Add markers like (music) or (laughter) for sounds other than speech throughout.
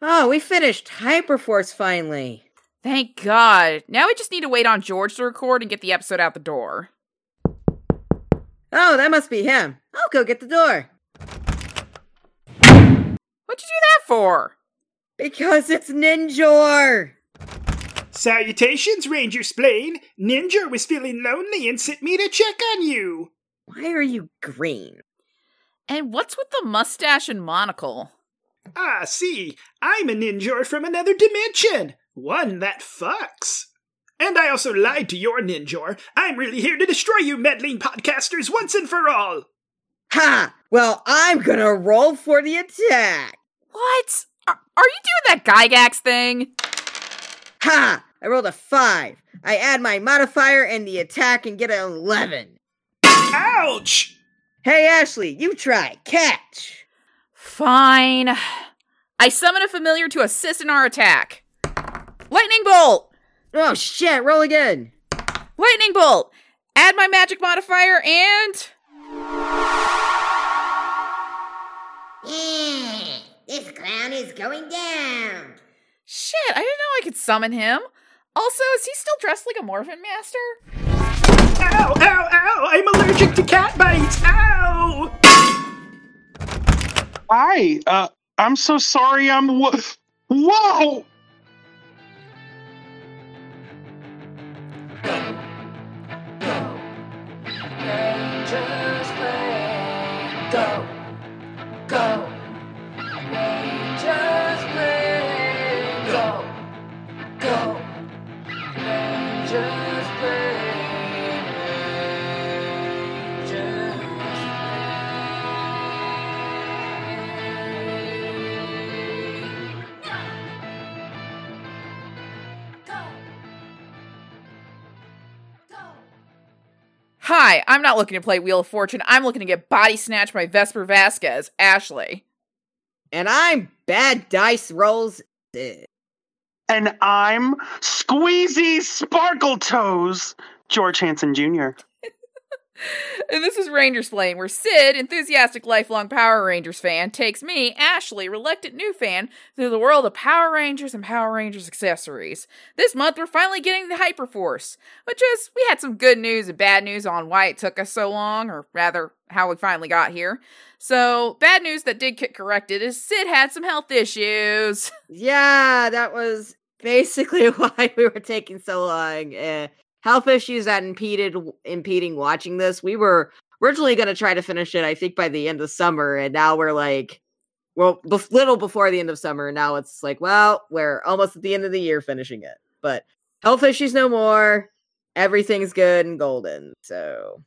Oh, we finished Hyperforce finally. Thank God. Now we just need to wait on George to record and get the episode out the door. Oh, that must be him. I'll go get the door. What'd you do that for? Because it's Ninjor! Salutations, Ranger Splain. Ninja was feeling lonely and sent me to check on you. Why are you green? And what's with the mustache and monocle? Ah, see, I'm a ninja from another dimension. One that fucks. And I also lied to your ninja. I'm really here to destroy you meddling podcasters once and for all. Ha! Well, I'm gonna roll for the attack. What? Are, are you doing that Gygax thing? Ha! I rolled a five. I add my modifier and the attack and get an 11. Ouch! Hey, Ashley, you try. Catch. Fine. I summon a familiar to assist in our attack. Lightning Bolt! Oh, shit, roll again. Lightning Bolt! Add my magic modifier and. Yeah, this clown is going down. Shit, I didn't know I could summon him. Also, is he still dressed like a Morphin Master? Ow, ow, ow! I'm allergic to cat bites! Ow! Hi, uh, I'm so sorry. I'm w- whoa. Hi, I'm not looking to play Wheel of Fortune. I'm looking to get body snatched by Vesper Vasquez, Ashley. And I'm Bad Dice Rolls. And I'm Squeezy Sparkle Toes, George Hanson Jr. And this is Ranger Splain, where Sid, enthusiastic lifelong Power Rangers fan, takes me, Ashley, reluctant new fan, through the world of Power Rangers and Power Rangers accessories. This month, we're finally getting the Hyperforce, which is, we had some good news and bad news on why it took us so long, or rather, how we finally got here. So, bad news that did get corrected is Sid had some health issues. (laughs) Yeah, that was basically (laughs) why we were taking so long. Uh, health issues that impeded impeding watching this. We were originally going to try to finish it, I think, by the end of summer, and now we're like, well, bef- little before the end of summer. Now it's like, well, we're almost at the end of the year finishing it. But health issues no more. Everything's good and golden. So,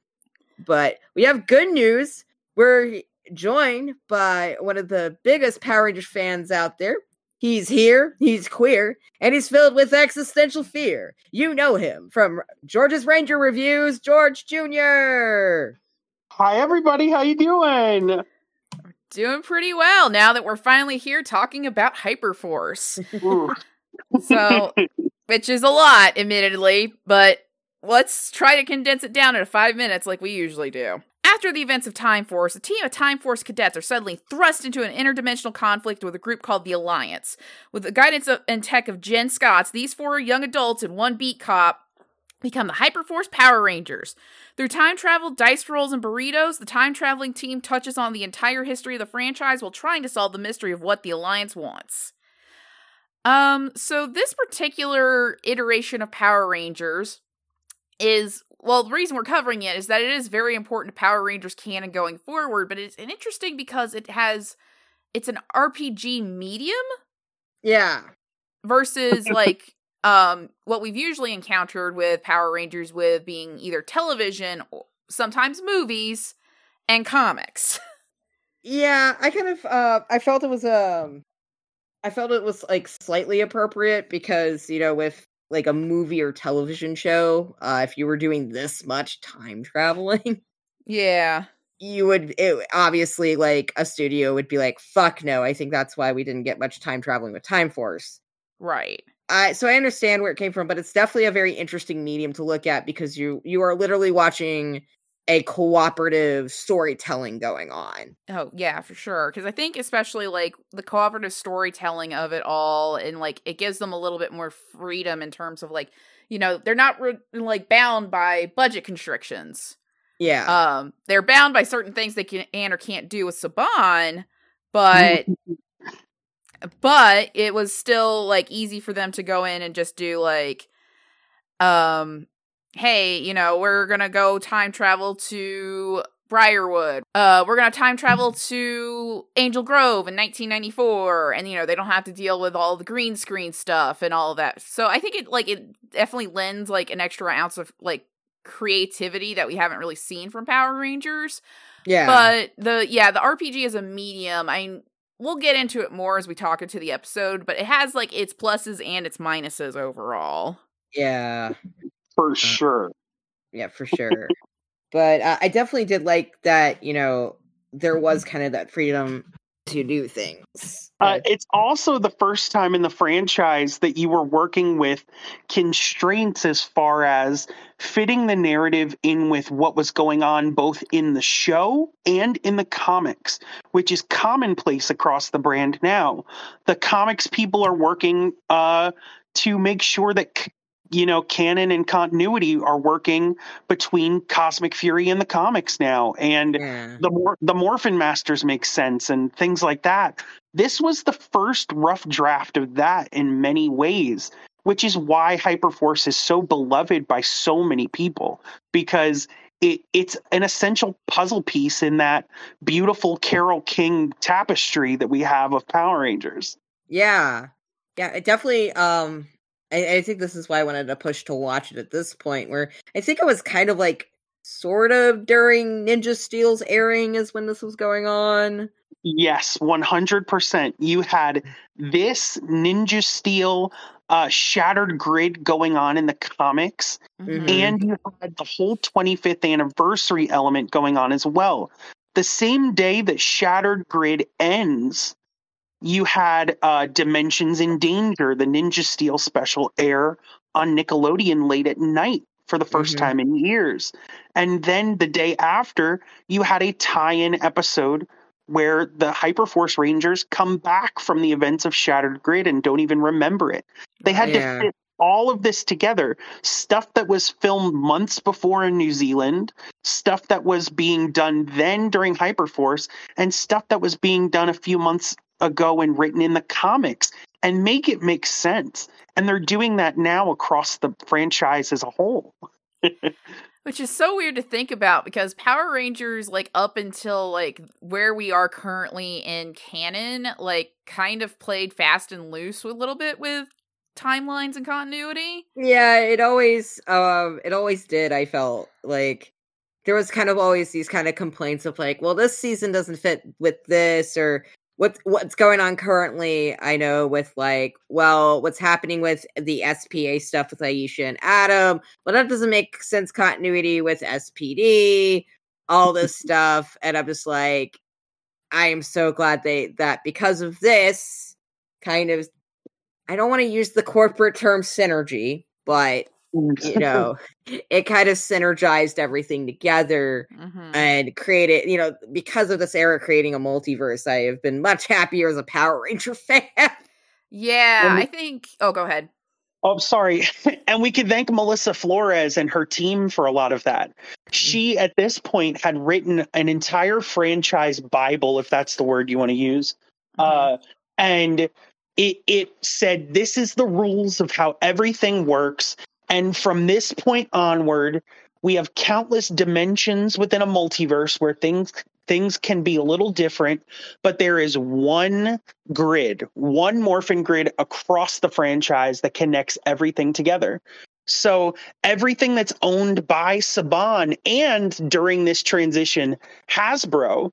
but we have good news. We're joined by one of the biggest Power Rangers fans out there. He's here, he's queer, and he's filled with existential fear. You know him from George's Ranger Reviews, George Jr. Hi, everybody. How you doing? Doing pretty well now that we're finally here talking about Hyperforce. So, which is a lot, admittedly, but let's try to condense it down into five minutes like we usually do. After the events of Time Force, a team of Time Force cadets are suddenly thrust into an interdimensional conflict with a group called the Alliance. With the guidance of, and tech of Jen Scotts, these four young adults and one beat cop become the Hyperforce Power Rangers. Through time travel, dice rolls, and burritos, the time traveling team touches on the entire history of the franchise while trying to solve the mystery of what the Alliance wants. Um, so this particular iteration of Power Rangers is well, the reason we're covering it is that it is very important to Power Rangers canon going forward, but it's interesting because it has it's an RPG medium Yeah. versus (laughs) like um what we've usually encountered with Power Rangers with being either television or sometimes movies and comics. Yeah, I kind of uh I felt it was um I felt it was like slightly appropriate because, you know, with like a movie or television show, uh if you were doing this much time (laughs) traveling, yeah. you would it, obviously like a studio would be like, "Fuck no, I think that's why we didn't get much time traveling with Time Force." Right. I so I understand where it came from, but it's definitely a very interesting medium to look at because you you are literally watching a cooperative storytelling going on. Oh yeah, for sure. Because I think especially like the cooperative storytelling of it all, and like it gives them a little bit more freedom in terms of like you know they're not re- like bound by budget constrictions. Yeah. Um, they're bound by certain things they can and or can't do with Saban, but but it was still like easy for them to go in and just do like um hey you know we're gonna go time travel to briarwood uh we're gonna time travel to angel grove in 1994 and you know they don't have to deal with all the green screen stuff and all that so i think it like it definitely lends like an extra ounce of like creativity that we haven't really seen from power rangers yeah. but the yeah, the RPG is a medium. I we'll get into it more as we talk into the episode, but it has like its pluses and its minuses overall. yeah. For sure. Yeah, for sure. but uh, I definitely did like that, you know, there was kind of that freedom to do things. Uh, it's also the first time in the franchise that you were working with constraints as far as fitting the narrative in with what was going on both in the show and in the comics, which is commonplace across the brand now. The comics people are working uh, to make sure that. c- You know, canon and continuity are working between Cosmic Fury and the comics now, and yeah. the mor- the Morphin Masters make sense and things like that. This was the first rough draft of that in many ways, which is why Hyperforce is so beloved by so many people because it it's an essential puzzle piece in that beautiful Carole King tapestry that we have of Power Rangers. Yeah. Yeah, it definitely um I, I think this is why I wanted to push to watch it at this point where I think it was kind of like sort of during Ninja Steel's airing is when this was going on. Yes, 100%. You had this Ninja Steel uh, shattered grid going on in the comics. Mm-hmm. Mhm. and you had the whole 25th anniversary element going on as well. The same day that Shattered Grid ends, you had uh, Dimensions in Danger, the Ninja Steel special air on Nickelodeon late at night for the 1st Mhm. time in years. And then the day after, you had a tie in episode where the Hyperforce Rangers come back from the events of Shattered Grid and don't even remember it. They had Yeah. to fit all of this together stuff that was filmed months before in New Zealand, stuff that was being done then during Hyperforce, and stuff that was being done a few months ago and written in the comics, and make it make sense. And they're doing that now across the franchise as a whole. (laughs) Which is so weird to think about because Power Rangers, like up until like where we are currently in canon, like kind of played fast and loose a little bit with timelines and continuity. Yeah, it always um it always did. I felt like there was kind of always these kind of complaints of like, well, this season doesn't fit with this or what what's going on currently. I know with like, well, what's happening with the SPA stuff with Aisha and Adam, well, that doesn't make sense continuity with SPD, all this (laughs) stuff, and I'm just like, I am so glad they that because of this kind of I don't want to use the corporate term synergy, but you know, it kind of synergized everything together Mm-hmm. and created, you know, because of this era creating a multiverse, I have been much happier as a Power Ranger (laughs) fan. Yeah, Well, I think. Oh, go ahead. Oh, sorry. (laughs) And we could thank Melissa Flores and her team for a lot of that. She, at this point, had written an entire franchise Bible, if that's the word you want to use. Uh, and it, it said, this is the rules of how everything works. And from this point onward, we have countless dimensions within a multiverse where things things can be a little different, but there is one grid, one morphin grid across the franchise that connects everything together. So everything that's owned by Saban and during this transition, Hasbro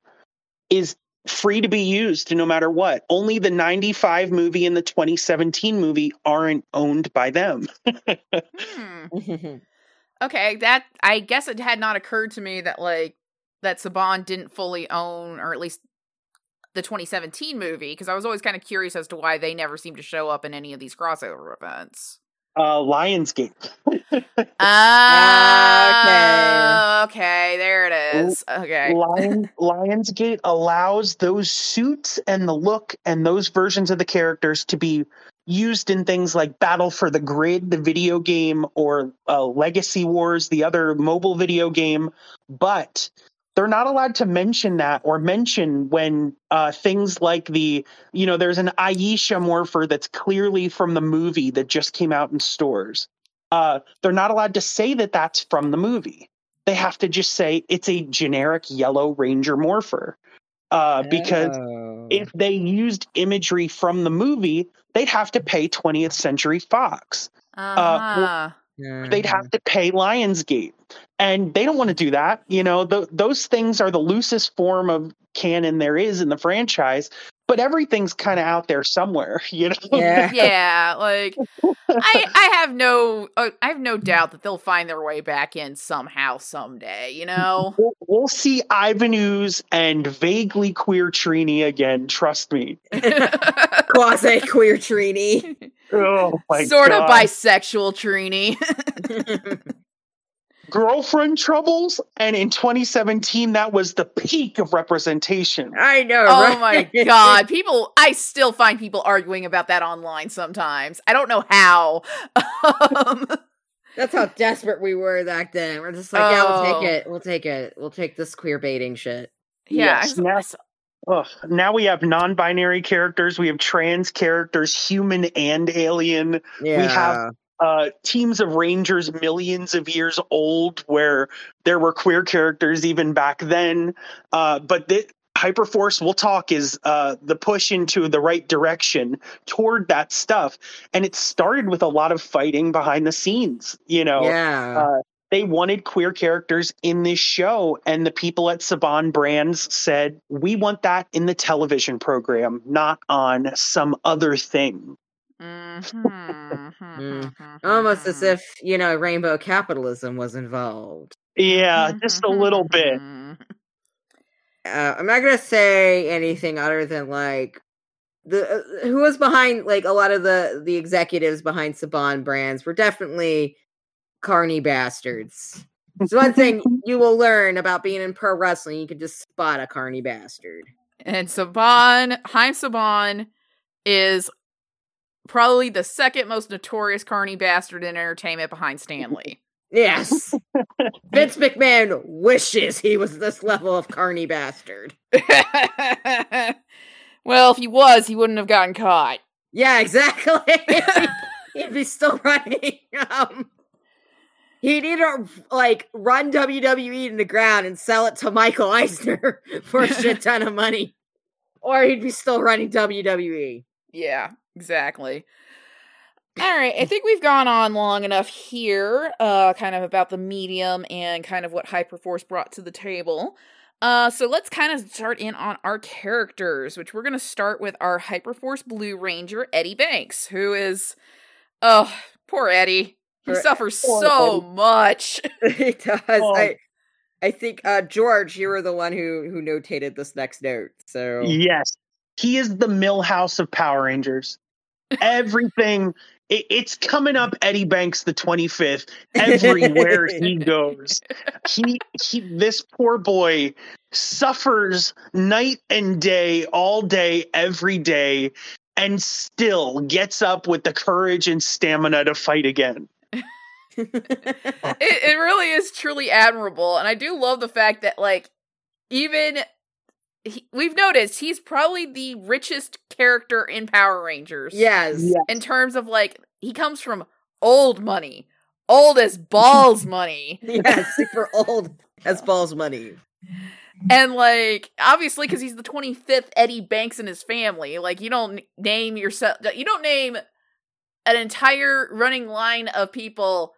is free to be used no matter what. Only the 95 movie and the 2017 movie aren't owned by them. (laughs) Hmm. (laughs) Okay, that I guess it had not occurred to me that like that Saban didn't fully own, or at least the 2017 movie, because I was always kind of curious as to why they never seemed to show up in any of these crossover events. Uh, Lionsgate. (laughs) Ah, okay. There it is. Okay. Lion, (laughs) Lionsgate allows those suits and the look and those versions of the characters to be used in things like Battle for the Grid, the video game, or uh, Legacy Wars, the other mobile video game. But they're not allowed to mention that or mention when uh, things like the, you know, there's an Aisha morpher that's clearly from the movie that just came out in stores. Uh, they're not allowed to say that that's from the movie they have to just say it's a generic yellow ranger morpher uh, because Oh. if they used imagery from the movie they'd have to pay 20th century fox Uh-huh. They'd have to pay lionsgate and they don't want to do that you know th- those things are the loosest form of canon there is in the franchise but everything's kind of out there somewhere (laughs) you know yeah. (laughs) yeah, like I I have no uh, I have no doubt that they'll find their way back in somehow someday, you know. (laughs) We'll, we'll see Ivan Ooze and vaguely queer Trini again. Trust me. Quasi queer Trini. Oh my sort God. of bisexual Trini. (laughs) girlfriend troubles, and in 2017, that was the peak of representation. I know. oh my (laughs) god, people I still find people arguing about that online sometimes. I don't know how. Um, That's how desperate we were back then. We're just like, yeah, we'll Oh. take it. We'll take it. We'll take this queer baiting shit. yeah, Yes, I- now- Ugh, now we have non-binary characters, we have trans characters, human and alien. Yeah. have- Uh, teams of rangers millions of years old, where there were queer characters even back then. Uh, but the, Hyperforce, we'll talk, is uh, the push into the right direction toward that stuff. And it started with a lot of fighting behind the scenes. You know, yeah. They wanted queer characters in this show, and the people at Saban Brands said, "We want that in the television program, not on some other thing." Mhm. Almost as if, you know, rainbow capitalism was involved. Yeah, just a little bit. Uh, I'm not going to say anything other than like the uh, who was behind like a lot of the the executives behind Saban brands were definitely carny bastards. It's one thing (laughs) you will learn about being in pro wrestling. You can just spot a carny bastard. And Saban, Haim Saban is probably the second most notorious carny bastard in entertainment behind Stan Lee. Yes. (laughs) Vince McMahon wishes he was this level of carny bastard. (laughs) well, if he was, he wouldn't have gotten caught. Yeah, exactly. He'd be still running. Um, he'd either like run WWE in the ground and sell it to Michael Eisner (laughs) for a shit ton of money, or he'd be still running. WWE. Yeah, exactly. All right, I think we've gone on long enough here, uh, kind of about the medium and kind of what Hyperforce brought to the table. Uh, so let's kind of start in on our characters, which we're going to start with our Hyperforce Blue Ranger, Eddie Banks, who is, oh, poor Eddie. He Poor- suffers so much. (laughs) he does. Oh. I, I think uh, George, you were the one who who notated this next note. So Yes, he is the Milhouse of Power Rangers. Everything. It, it's coming up Eddie Banks the 25th everywhere he (laughs) goes. He, he this poor boy suffers night and day all day every day and still gets up with the courage and stamina to fight again. It, it really is truly admirable and i do love the fact that like even he, we've noticed he's probably the richest character in power rangers yes, Yeah. in terms of like he comes from old money old as balls (laughs) money yeah, (laughs) super old as balls money. and like obviously because he's the 25th eddie banks in his family like you don't name yourself you don't name an entire running line of people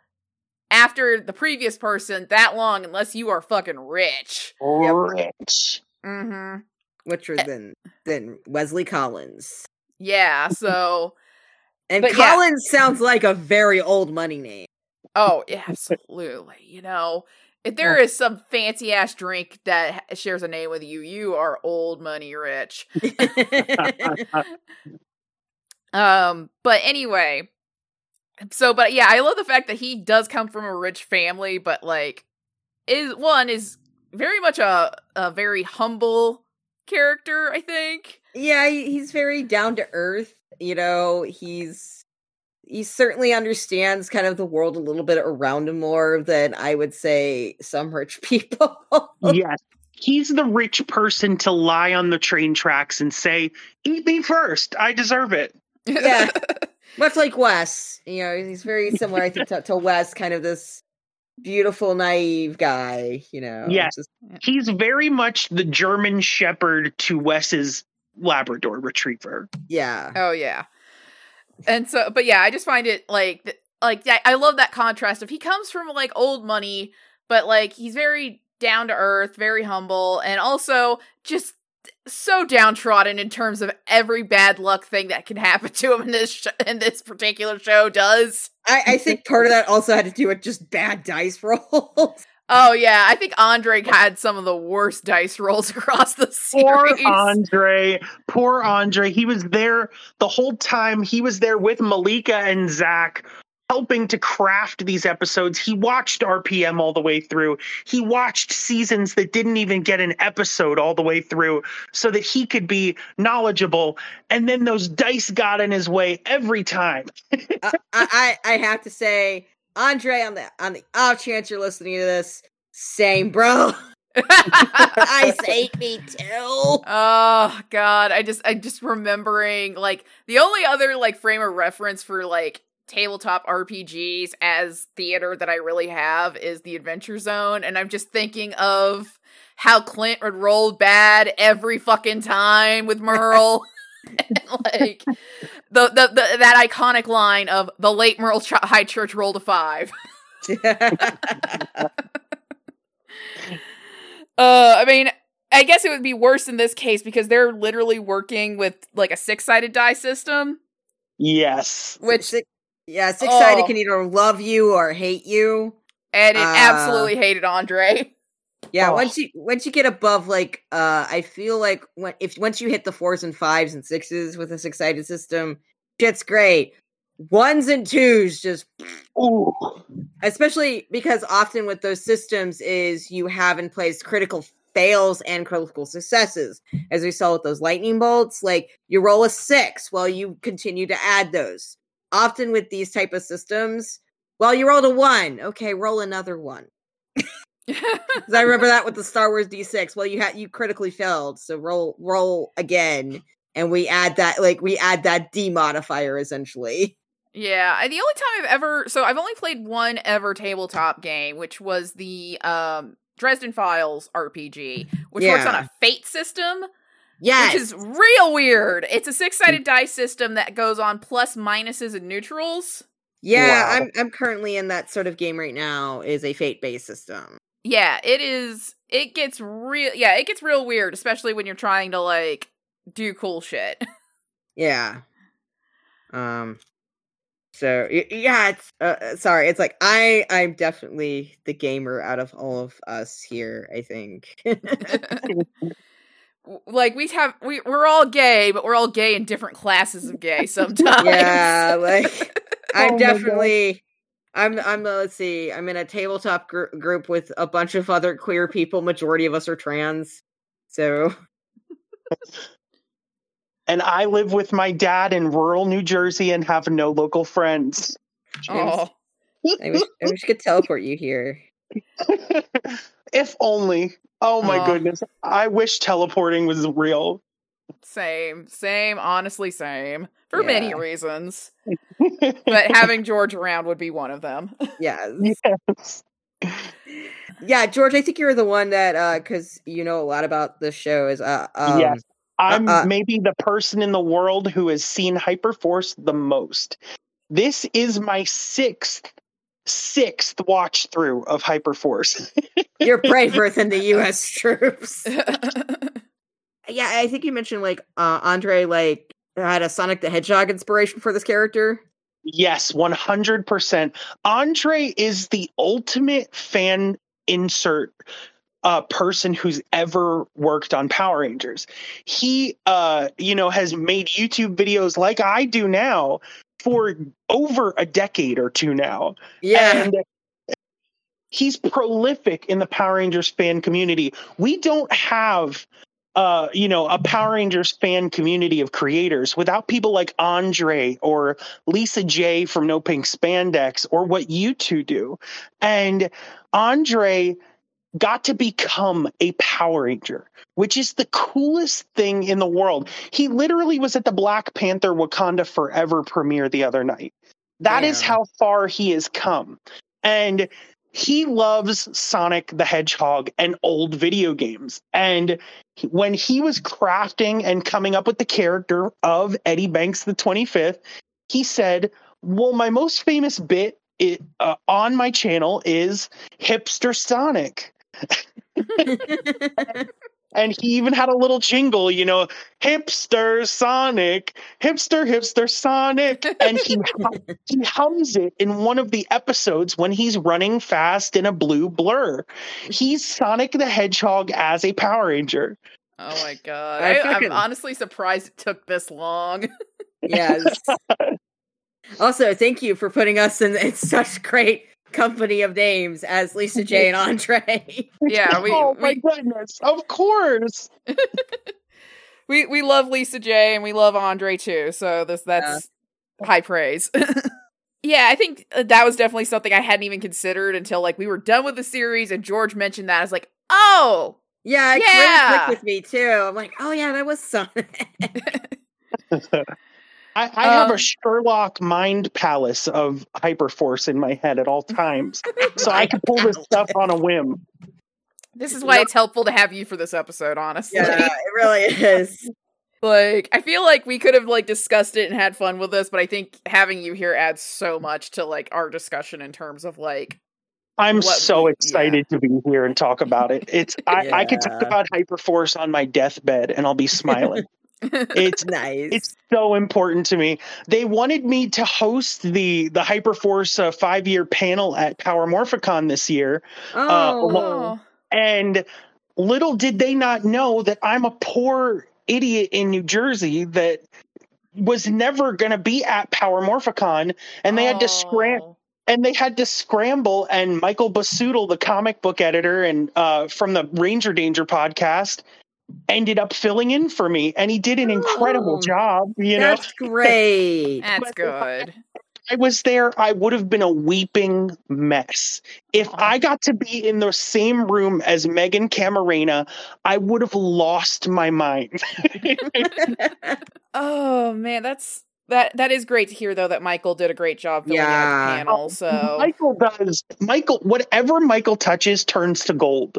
after the previous person that long unless you are fucking rich Rich. mm-hmm Whicher than than Wesley Collins. yeah so (laughs) And But yeah. Collins sounds like a very old money name. oh yeah, absolutely you know if there is some fancy ass drink that shares a name with you you are old money rich (laughs) (laughs) Um, but anyway, so but yeah, I love the fact that he does come from a rich family, but like is one is very much a a very humble character, I think. Yeah, he's very down to earth. You know, he's he certainly understands kind of the world a little bit around him more than I would say some rich (laughs) people. yes. He's the rich person to lie on the train tracks and say, Eat me first. I deserve it. Yeah. (laughs) (laughs) Much like Wes, you know, he's very similar, I think, to, to Wes, kind of this beautiful, naive guy. You know, Yes. just- He's very much the German shepherd to Wes's Labrador retriever. yeah, Oh yeah. And so but yeah, I just find it like like I I love that contrast If he comes from like old money, but like he's very down to earth, very humble, and also just so downtrodden in terms of every bad luck thing that can happen to him in this sh- in this particular show does. I, I think part of that also had to do with just bad dice (laughs) rolls. Oh yeah, I think Andre had some of the worst dice rolls (laughs) across the series. Poor series. Andre. Poor Andre. He was there the whole time. He was there with Malika and Zach, helping to craft these episodes. He watched RPM all the way through. He watched seasons that didn't even get an episode all the way through so that he could be knowledgeable. And then those dice got in his way every time. (laughs) Uh, I, I I have to say, Andre, on the on the off chance you're listening to this, same, bro. (laughs) Ice ate me too. Oh god, I just I just remembering like the only other like frame of reference for like tabletop RPGs as theater that I really have is the Adventure Zone and I'm just thinking of how Clint would roll bad every fucking time with Merle. (laughs) (laughs) Like the, the the that iconic line of the late Merle Ch- Highchurch rolled a 5. (laughs) Uh, I mean, I guess it would be worse in this case because they're literally working with like a six sided die system, Yes. which Six, yeah, six sided Oh. can either love you or hate you. and it Uh, absolutely hated Andre. Yeah, Oh. once you once you get above like uh I feel like when if once you hit the fours and fives and sixes with a six sided system, shit's great. Ones and twos just Ooh. especially because often with those systems is you have in place critical fails and critical successes as we saw with those lightning bolts like you roll a six while you continue to add those often with these type of systems well you rolled a one. Okay roll another one. Because i remember that with the star wars d6 well you had you critically failed so roll roll again and we add that like we add that d modifier essentially. Yeah, the only time I've ever so I've only played one ever tabletop game, which was the um Dresden Files RPG, which works on a fate system, yes which is real weird. It's a six sided dice system that goes on plus minuses and neutrals. Yeah, Wow. I'm I'm currently in that sort of game right now. Is a fate based system. Yeah, it is. It gets real. Yeah, it gets real weird, especially when you're trying to like do cool shit. (laughs) Yeah. Um. So yeah, it's uh, uh, sorry. It's like I I'm definitely the gamer out of all of us here. I think. (laughs) (laughs) like we have we we're all gay, but we're all gay in different classes of gay (laughs) sometimes. yeah, like (laughs) Oh I'm my God. definitely. I'm I'm uh, let's see. I'm in a tabletop gr- group with a bunch of other queer people. Majority of us are trans. So And I live with my dad in rural New Jersey and have no local friends. Oh. I wish I wish I could teleport you here. (laughs) if only. Oh my Aw. goodness. I wish teleporting was real. Same, same, honestly same. For many reasons. (laughs) But having George around would be one of them. (laughs) Yes. yes. Yeah, George, I think you're the one that uh cuz you know a lot about the show is uh um Yes. I'm uh, maybe the person in the world who has seen Hyperforce the most. This is my sixth, sixth watch through of Hyperforce. (laughs) you're braver than the US (laughs) troops. (laughs) Yeah, I think you mentioned like uh Andre like had a Sonic the Hedgehog inspiration for this character. Yes, 100%. Andre is the ultimate fan insert uh, person who's ever worked on Power Rangers. He, uh, you know, has made YouTube videos like I do now, for over a decade or two now. Yeah. And he's prolific in the Power Rangers fan community. We don't have uh, you know, a Power Rangers fan community of creators without people like Andre or Lisa J from No Pink Spandex or what you two do. And Andre got to become a Power Ranger, which is the coolest thing in the world. He literally was at the Black Panther Wakanda Forever premiere the other night. That is Damn. how far he has come. And he loves Sonic the Hedgehog and old video games. And when he was crafting and coming up with the character of Eddie Banks the 25th, he said, Well, my most famous bit i uh, on my channel is Hipster Sonic. (laughs) And he even had a little jingle, you know, hipster Sonic, hipster, hipster Sonic. And he, he hums it in one of the episodes when he's running fast in a blue blur. He's Sonic the Hedgehog as a Power Ranger. Oh my god. I I, fucking- I'm honestly surprised it took this long. yes. (laughs) also, thank you for putting us in, in such great company of names as Lisa J and Andre. (laughs) Yeah, we- oh my we- goodness. Of course. (laughs) we we love Lisa J and we love Andre too. So this that's high praise. (laughs) yeah, I think uh, that was definitely something I hadn't even considered until like we were done with the series and George mentioned that. I was like, "Oh, yeah, it Yeah. really clicked with me too. I'm like, oh yeah, that was Sonic. I, I have Um, a Sherlock mind palace of hyperforce in my head at all times. so I can pull this stuff on a whim. this is why it's helpful to have you for this episode, honestly." yeah, it really is. (laughs) Like, I feel like we could have like discussed it and had fun with this, but I think having you here adds so much to like our discussion in terms of like I'm What so we- excited to be here and talk about it. It's I, I could talk about hyperforce on my deathbed and I'll be smiling. (laughs) it's (laughs) Nice. it's so important to me. They wanted me to host the the Hyperforce uh, five year panel at Power Morphicon this year, oh, oh, and little did they not know that I'm a poor idiot in New Jersey that was never going to be at Power Morphicon, and they had to scram Oh. and they had to scramble and michael basutil the comic book editor and uh, from the ranger danger podcast ended up filling in for me and he did an incredible Oh, job you know that's great. That's good. i was there i would have been a weeping mess if Aw. i got to be in the same room as meghan camarena i would have lost my mind (laughs) Oh man, that's that that is great to hear though that Michael did a great job filling Yeah. at the panel. Oh, so Michael does. Michael, whatever Michael touches turns to gold.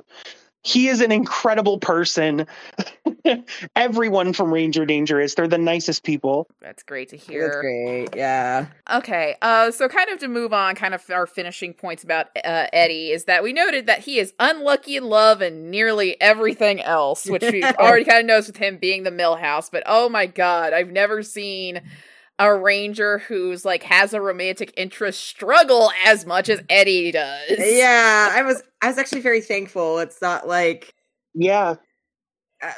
He is an incredible person. (laughs) Everyone from Ranger Danger is. They're the nicest people. that's great to That's hear. great. Yeah. Okay, uh, so kind of to move on, kind of our finishing points about uh, Eddie is that we noted that he is unlucky in love and nearly everything else, which we (laughs) already kind of knows with him being the Milhouse. But oh my god, I've never seen a ranger who's like has a romantic interest struggle as much as Eddie does. Yeah, I was I was actually very thankful. It's not like Yeah.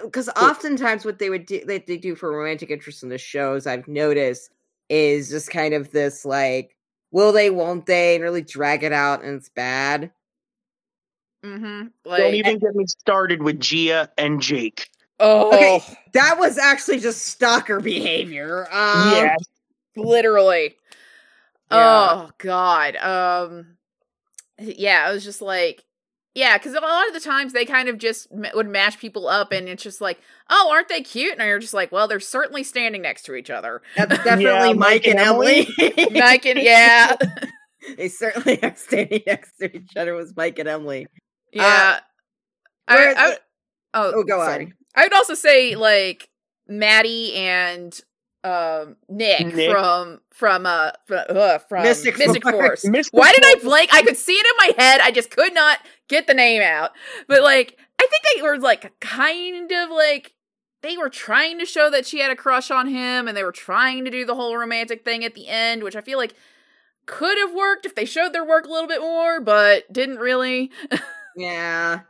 because oftentimes what they would do that they do for romantic interest in the shows I've noticed is just kind of this like will they won't they and really drag it out and it's bad. Mm-hmm. Don't Like, even get me started with Gia and Jake. oh, Okay. That was actually just stalker behavior. Um, yeah. Literally. Yeah. Oh God. Um. Yeah, I was just like, yeah, because a lot of the times they kind of just m- would mash people up, and it's just like, oh, aren't they cute? And you're just like, well, they're certainly standing next to each other. That's (laughs) definitely Yeah, Mike, Mike and and Emily. (laughs) Mike and yeah, (laughs) they certainly are standing next to each other Was Mike and Emily. yeah. I, where I, oh, Oh, go sorry. on. I would also say like Maddie and um Nick, Nick. from from uh from, uh, from Mystic Mystic, Force. (laughs) Mystic Why did I blank? I could see it in my head. I just could not get the name out. But like, I think they were like kind of like they were trying to show that she had a crush on him, and they were trying to do the whole romantic thing at the end, which I feel like could have worked if they showed their work a little bit more, but didn't really. (laughs) Yeah.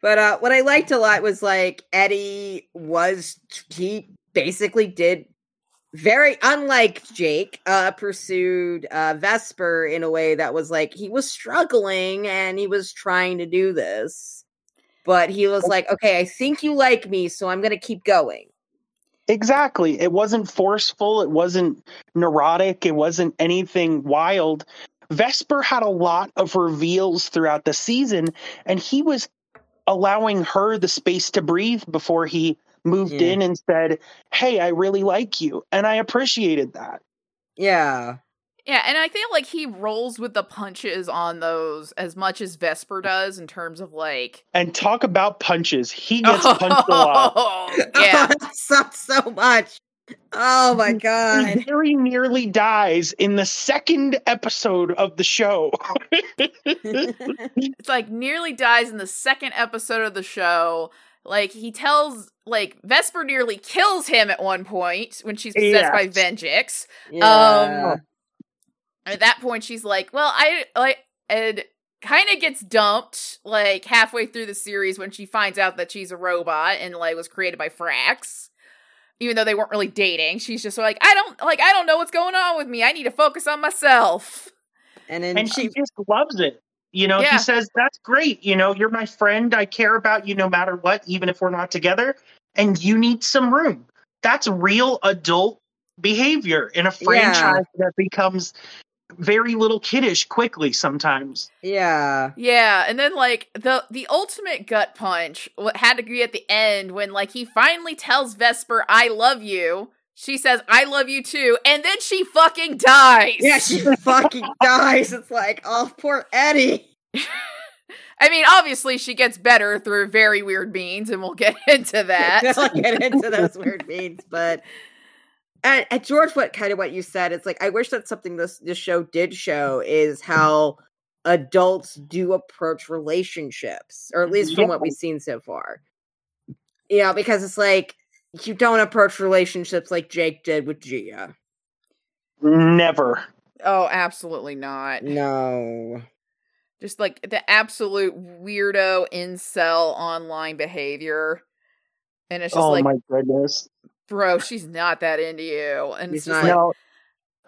But uh what I liked a lot was like Eddie was he basically did very unlike Jake, uh, pursued uh, Vesper in a way that was like he was struggling and he was trying to do this, but he was like, "Okay, I think you like me, so I'm gonna keep going." Exactly. It wasn't forceful. It wasn't neurotic. It wasn't anything wild. Vesper had a lot of reveals throughout the season, and he was allowing her the space to breathe before he moved Yeah. in and said, Hey, I really like you. And I appreciated that. Yeah, Yeah, and I feel like he rolls with the punches on those as much as Vesper does in terms of like And talk about punches. He (laughs) gets punched a lot. Oh, yeah. (laughs) that sucks so much. Oh my He god. very nearly dies in the second episode of the show. (laughs) It's like nearly dies in the second episode of the show. Like he tells like Vesper nearly kills him at one point when she's possessed by Yes. Venjix. yeah. Um, at that point she's like, Well, I like and kind of gets dumped like halfway through the series when she finds out that she's a robot and like was created by Frax. Even though they weren't really dating, she's just like, I don't like I don't know what's going on with me. I need to focus on myself. and then and she she just loves it. You know, Yeah. he says, That's great. You know, you're my friend. I care about you no matter what, even if we're not together. And you need some room. That's real adult behavior in a franchise that becomes very little kiddish quickly sometimes. yeah. Yeah, and then like the the ultimate gut punch what had to be at the end when like he finally tells Vesper I love you. She says I love you too, and then she fucking dies. Yeah, she (laughs) fucking dies. It's like, oh, poor Eddie. I mean, obviously she gets better through very weird means, and we'll get (laughs) into (laughs) that. I'll get into those weird means, but and, and George, what kind of what you said, it's like I wish that's something this this show did show is how adults do approach relationships, or at least from what we've seen so far. You know, because it's like you don't approach relationships like Jake did with Gia. Never. oh, absolutely not. No. Just like the absolute weirdo incel online behavior. And it's just oh like, my goodness. bro, she's not that into you. And He's it's just not. like, No,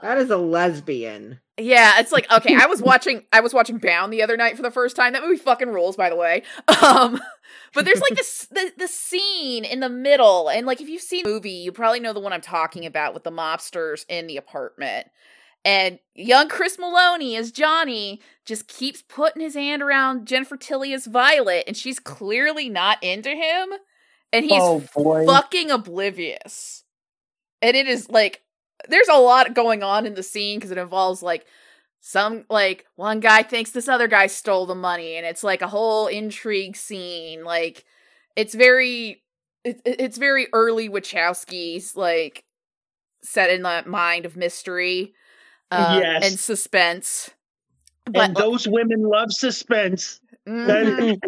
That is a lesbian. Yeah, it's like okay, I was watching I was watching Bound the other night for the first time. That movie fucking rules, by the way. (laughs) Um but there's like this the, the scene in the middle, and like if you've seen the movie, you probably know the one I'm talking about with the mobsters in the apartment. And young Chris Meloni as Johnny just keeps putting his hand around Jennifer Tilly as Violet, and she's clearly not into him. And he's oh fucking oblivious. And it is like there's a lot going on in the scene because it involves like some like one guy thinks this other guy stole the money and it's like a whole intrigue scene like it's very it, it- it's very early wachowski's like set in the mind of mystery um, Yes. and suspense but and those women love suspense. Mhm.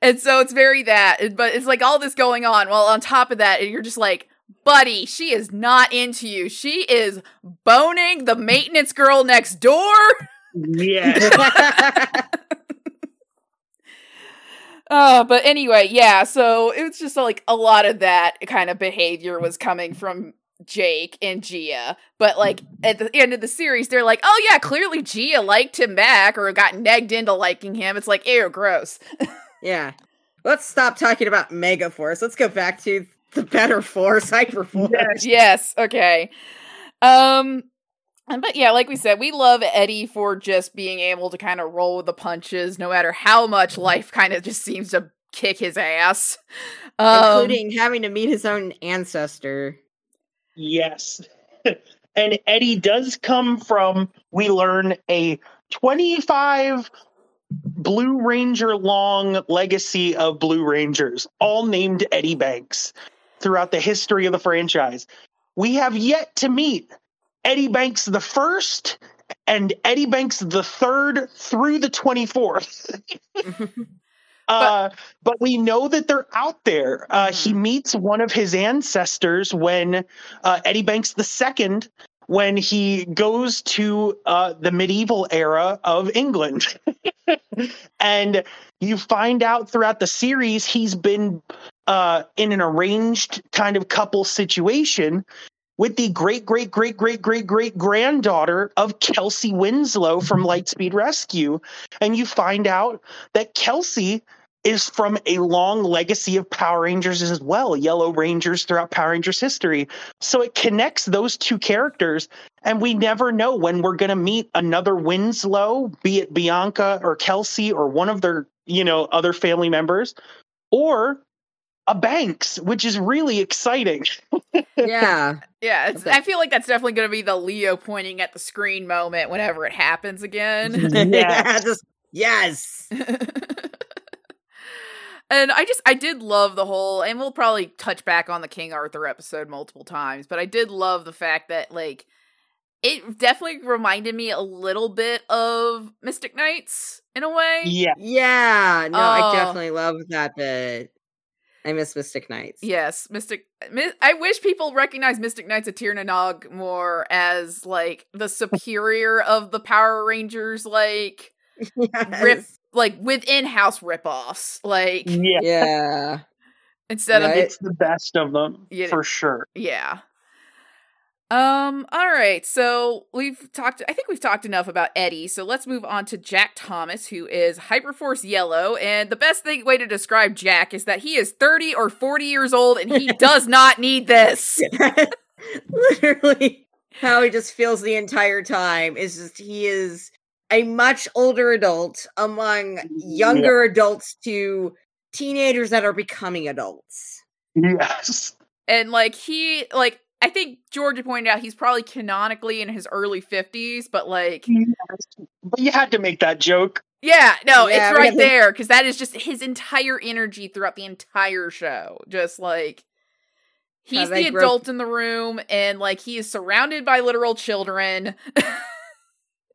and so it's very that but it's like all this going on while on top of that you're just like buddy she is not into you she is boning the maintenance girl next door Yeah. (laughs) (laughs) uh but anyway yeah so it was just like a lot of that kind of behavior was coming from Jake and Gia, but like at the end of the series, they're like, "Oh yeah, clearly Gia liked him back or got negged into liking him." It's like, "Ew, gross." (laughs) yeah. Let's stop talking about Mega Force. Let's go back to the better Force, Hyper Force. Yes. yes okay um but yeah like we said we love eddie for just being able to kind of roll with the punches no matter how much life kind of just seems to kick his ass um, including having to meet his own ancestor. Yes. (laughs) and Eddie does come from, we learn, a 25 Blue Ranger long legacy of Blue Rangers, all named Eddie Banks throughout the history of the franchise. We have yet to meet Eddie Banks the first and Eddie Banks the third through the 24th. (laughs) Uh, but we know that they're out there. Uh, He meets one of his ancestors when uh, Eddie Banks II, when he goes to uh, the medieval era of England. (laughs) (laughs) and you find out throughout the series he's been uh, in an arranged kind of couple situation with the great, great, great, great, great, great granddaughter of Kelsey Winslow from Lightspeed Rescue. And you find out that Kelsey is from a long legacy of Power Rangers as well, Yellow Rangers throughout Power Rangers history. So it connects those two characters. And we never know when we're going to meet another Winslow, be it Bianca or Kelsey or one of their, you know, other family members, or a Banks, which is really exciting. (laughs) yeah. Yeah, it's, I feel like that's definitely going to be the Leo pointing at the screen moment whenever it happens again. (laughs) (laughs) yeah. Just yes. and I just I did love the whole and we'll probably touch back on the King Arthur episode multiple times, but I did love the fact that like it definitely reminded me a little bit of Mystic Knights in a way. Yeah. Yeah. No, Oh. I definitely love that bit. I miss Mystic Knights. Yes, Mystic. I wish people recognize Mystic Knights of Tir na more as like the superior (laughs) of the Power Rangers, like Yes. Rip- like within house ripoffs, like Yeah. Yeah. instead of It's the best of them Yeah. for sure. Yeah. Um, all right. So we've talked I think we've talked enough about Eddie. So let's move on to Jack Thomas, who is Hyperforce Yellow. And the best thing way to describe Jack is that he is 30 or 40 years old and he (laughs) does not need this. (laughs) Literally, how he just feels the entire time is just he is a much older adult among younger adults to teenagers that are becoming adults. Yes. And like he like I think Georgia pointed out he's probably canonically in his early 50s, but like mm-hmm. But you had to make that joke. Yeah, no, Yeah, it's right really. there because that is just his entire energy throughout the entire show. Just like he's they the grow- adult in the room, and like he is surrounded by literal children.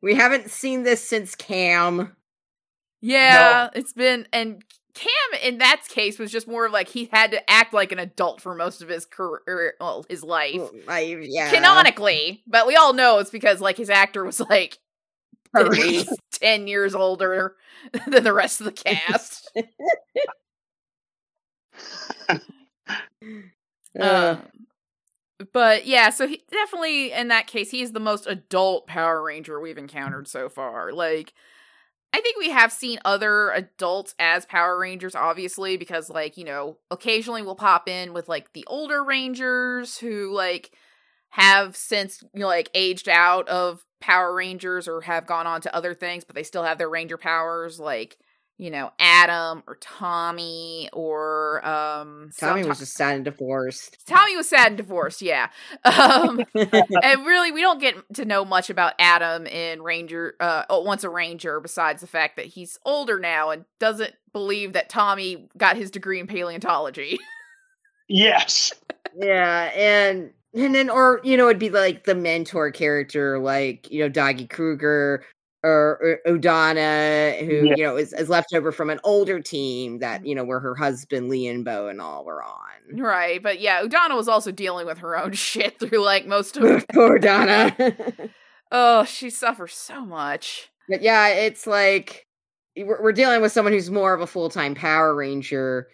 We haven't seen this since Cam. (laughs) yeah, it's been and Cam in that case was just more of like he had to act like an adult for most of his career, well, his life. I, yeah. Canonically, but we all know it's because like his actor was like at least ten years older than the rest of the cast. Uh, (laughs) (laughs) Um, but yeah, so he definitely in that case he's the most adult Power Ranger we've encountered so far. Like I think we have seen other adults as Power Rangers obviously because like, you know, occasionally we'll pop in with like the older Rangers who like have since you know, like aged out of Power Rangers or have gone on to other things but they still have their ranger powers like you know, Adam or Tommy or um Tommy sometime- was just sad and divorced. Tommy was sad and divorced, yeah. (laughs) Um, (laughs) and really, we don't get to know much about Adam in Ranger, uh, oh, once a Ranger, besides the fact that he's older now and doesn't believe that Tommy got his degree in paleontology. (laughs) Yes. yeah, and and then or you know it'd be like the mentor character, like you know Doggie Cruger or, or Udonna, who Yeah. you know is, is left over from an older team that you know where her husband Leanbow and all were on. right. But yeah, Udonna was also dealing with her own (laughs) shit through like most of (laughs) Poor Donna. (laughs) Oh, she suffers so much. But yeah, it's like we're, we're dealing with someone who's more of a full time Power Ranger,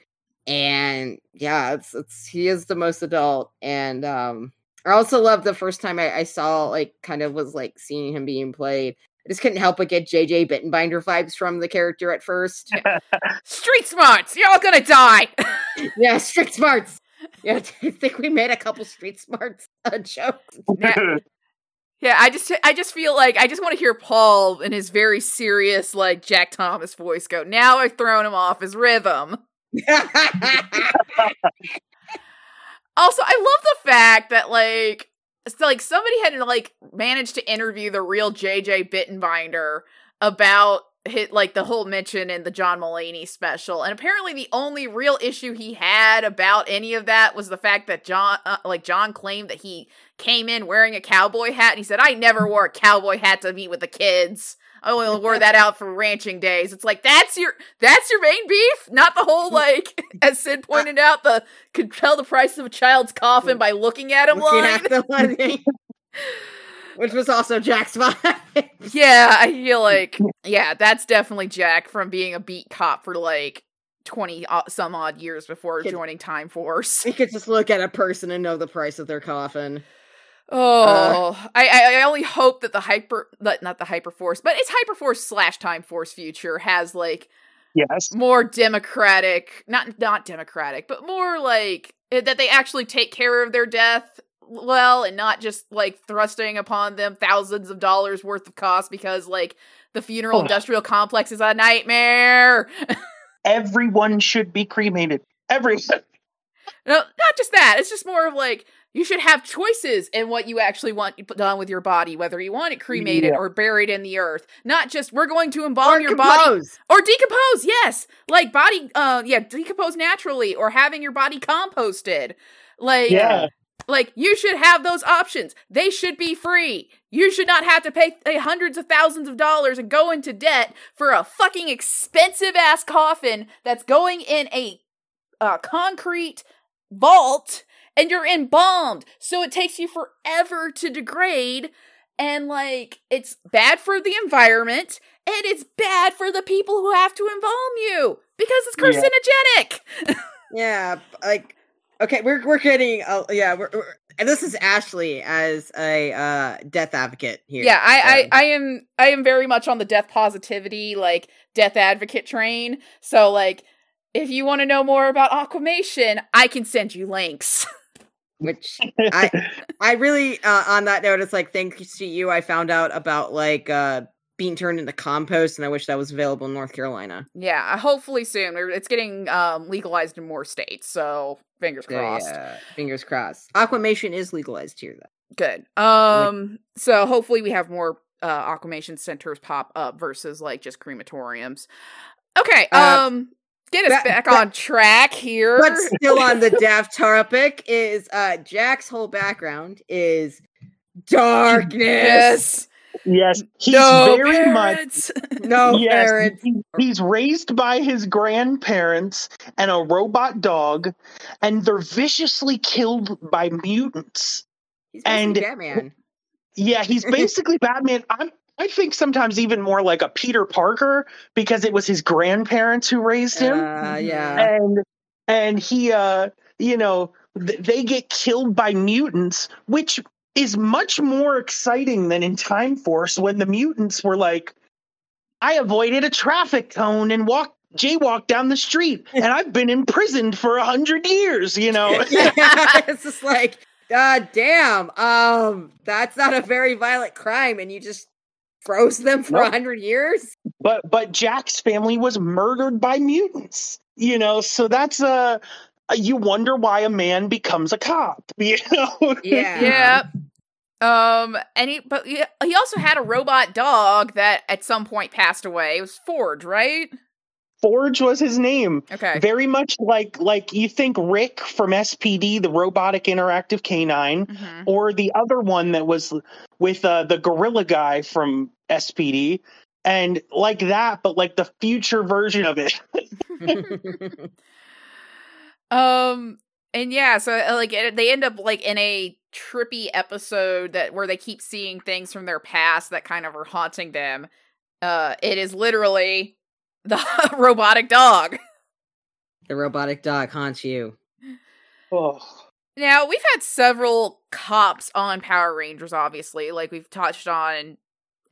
and yeah, it's it's he is the most adult. And um, I also love the first time I, I saw like kind of was like seeing him being played. I just couldn't help but get JJ Bittenbinder vibes from the character at first. (laughs) Street smarts, you're all gonna die. (laughs) yeah, street smarts. Yeah, (laughs) I think we made a couple street smarts uh, jokes. Yeah. Yeah, I just I just feel like I just want to hear Paul in his very serious like Jack Thomas voice go, "Now I've thrown him off his rhythm." Also, I love the fact that like it's like somebody had like managed to interview the real JJ Bittenbinder about hit like the whole mention in the John Mulaney special, and apparently the only real issue he had about any of that was the fact that John, uh, like John, claimed that he came in wearing a cowboy hat, and he said, "I never wore a cowboy hat to meet with the kids." I only wore (laughs) that out for ranching days. It's like that's your that's your main beef, not the whole like (laughs) as Sid pointed out, the could tell the price of a child's coffin by looking at him Looking line. at the one- (laughs) Which was also Jack's vibe. Yeah, I feel like yeah, that's definitely Jack from being a beat cop for like 20 uh, some odd years before joining Time Force. He could just look at a person and know the price of their coffin. Oh, I, I I only hope that the hyper, that not the hyperforce, but it's hyperforce slash time force future has like Yes. more democratic, not not democratic, but more like eh, that they actually take care of their death well and not just like thrusting upon them thousands of dollars worth of cost because like the funeral Oh. industrial complex is a nightmare. (laughs) Everyone should be cremated. Everyone. No, not just that. It's just more of like you should have choices in what you actually want done with your body, whether you want it cremated Yeah. or buried in the earth. Not just we're going to embalm Or your body or decompose. Yes, like body, uh, yeah, decompose naturally or having your body composted. Like, Yeah. like you should have those options. They should be free. You should not have to pay hundreds of thousands of dollars and go into debt for a fucking expensive ass coffin that's going in a uh, concrete vault and you're embalmed. So it takes you forever to degrade. And like, it's bad for the environment and it's bad for the people who have to embalm you because it's Yeah. carcinogenic. Yeah, like okay, we're we're getting uh, yeah, we're, we're and this is Ashley as a uh death advocate here. Yeah, I, so- I, I am I am very much on the death positivity, like death advocate train. So like if you want to know more about Aquamation, I can send you links. (laughs) which (laughs) I I really uh, on that note, it's like thanks to you, I found out about like uh being turned into compost, and I wish that was available in North Carolina. yeah, hopefully soon. It's getting um legalized in more states, so fingers crossed. yeah, fingers crossed. Aquamation is legalized here, though. Good. Um so hopefully we have more uh Aquamation centers pop up versus like just crematoriums. Okay, Uh, um get us ba- back ba- on track here. But still on the (laughs) death topic is uh Jack's whole background is darkness. yes. Yes. He's no very much parents. No (laughs) yes, parents. he- he's raised by his grandparents and a robot dog, and they're viciously killed by mutants. He's and- Batman. Yeah, he's basically Batman. I'm, I think sometimes even more like a Peter Parker because it was his grandparents who raised him, Uh, yeah. and and he, uh, you know, th- they get killed by mutants, which is much more exciting than in Time Force when the mutants were like, I avoided a traffic cone and walked jaywalked down the street, (laughs) and I've been imprisoned for a hundred years. You know, (laughs) yeah, it's just like, uh, damn, um, that's not a very violent crime, and you just froze them for a Nope. hundred years. but but Jack's family was murdered by mutants. You know, so that's a. you wonder why a man becomes a cop. (laughs) You know. Yeah, Yeah. Um, and he, but he, he also had a robot dog that at some point passed away. It was Forge, right? Forge was his name. Okay. Very much like like you think RIC from SPD, the robotic interactive canine, Mhm. or the other one that was with uh, the gorilla guy from SPD, and like that, but like the future version of it. (laughs) Um, and yeah, so uh, like it, they end up like in a trippy episode that where they keep seeing things from their past that kind of are haunting them. Uh, it is literally the (laughs) robotic dog. the robotic dog haunts you. Oh. Now, we've had several cops on Power Rangers, obviously. Like, we've touched on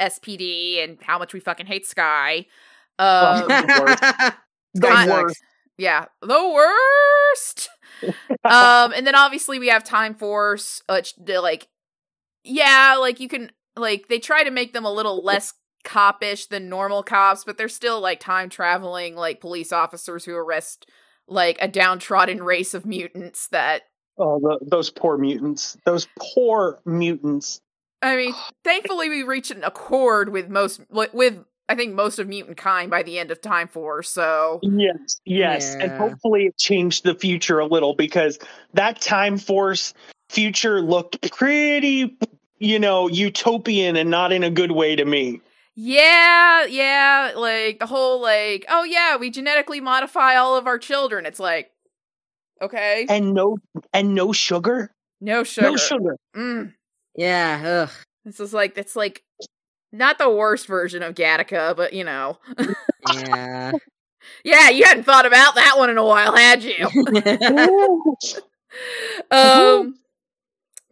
SPD and how much we fucking hate Sky. Um, Oh. the worst. (laughs) Sky The worst. yeah, the worst. (laughs) um, and then obviously we have Time Force, which, like, yeah, like, you can, like, they try to make them a little less copish than normal cops, but they're still, like, time traveling, like, police officers who arrest, like, a downtrodden race of mutants that Oh, the, those poor mutants. Those poor mutants. I mean, (sighs) thankfully we reached an accord with most with, with I think most of mutant kind by the end of Time Force. So Yes, yes. And hopefully it changed the future a little because that Time Force future looked pretty, you know, utopian and not in a good way to me. Yeah, yeah, like the whole like, oh yeah, we genetically modify all of our children. It's like, okay, And no and no sugar. no sugar. No sugar. Mm. Yeah, ugh. This is like it's like not the worst version of Gattaca, but you know, Yeah. (laughs) (laughs) yeah, you hadn't thought about that one in a while, had you? Ooh. (laughs) um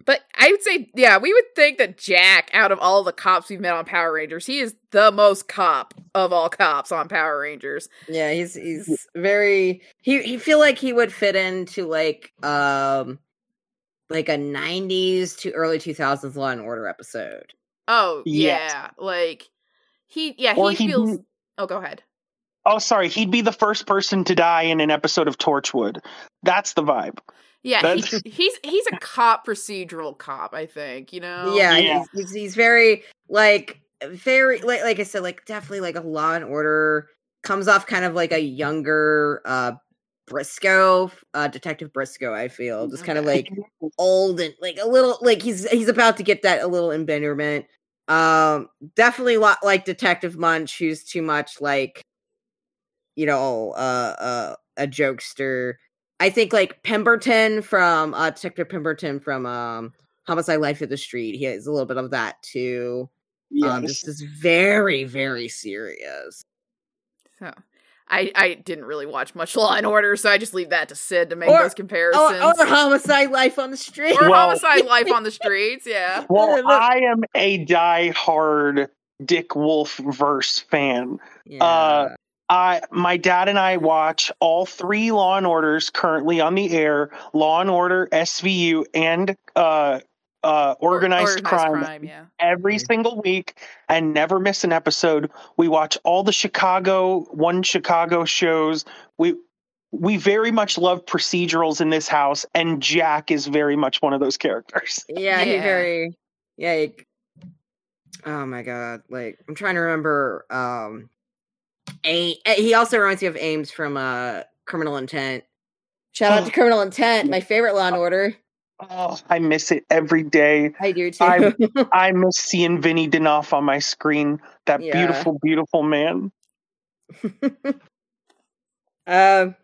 But I would say, yeah, we would think that Jack, out of all the cops we've met on Power Rangers, he is the most cop of all cops on Power Rangers. Yeah, he's he's very he he feel like he would fit into like um like a 90s to early 2000s Law and Order episode. Oh Yes. yeah, like he, yeah, Or he he'd feels. be- Oh, go ahead. Oh, sorry. He'd be the first person to die in an episode of Torchwood. That's the vibe. Yeah, That's- he, (laughs) he's he's a cop procedural cop. I think you know. yeah, Yeah. He's, he's he's very like very like like I said like definitely like a Law and Order comes off kind of like a younger uh Briscoe, uh Detective Briscoe, I feel. Just kind of like old and like a little like he's he's about to get that a little embitterment. Um definitely lot like Detective Munch, who's too much like you know, uh uh a jokester. I think like Pembleton from uh Detective Pembleton from um Homicide Life of the Street. He has a little bit of that too. Um this is very, very serious. So, I I didn't really watch much Law and Order, so I just leave that to Sid to make Or- those comparisons. Oh, or Homicide Life on the Street. Or Well- homicide (laughs) life on the streets. Yeah. well, (laughs) I am a die-hard Dick Wolf verse fan. yeah. I my dad and I watch all three Law and Orders currently on the air: Law and Order, SVU, and uh, uh, Or- organized, crime, Yeah. every Mhm. single week, and never miss an episode. We watch all the Chicago one Chicago shows. We we very much love procedurals in this house, and Jack is very much one of those characters. (laughs) Yeah, he Yeah. very yeah. He, oh my god! Like I'm trying to remember. Um, a he also reminds me of Eames from uh Criminal Intent. Shout out to Criminal Intent, my favorite Law and Order. Oh, I miss it every day. I do too. I'm- (laughs) I miss seeing Vinny Dinoff on my screen. That Yeah. beautiful, beautiful man. (laughs) um,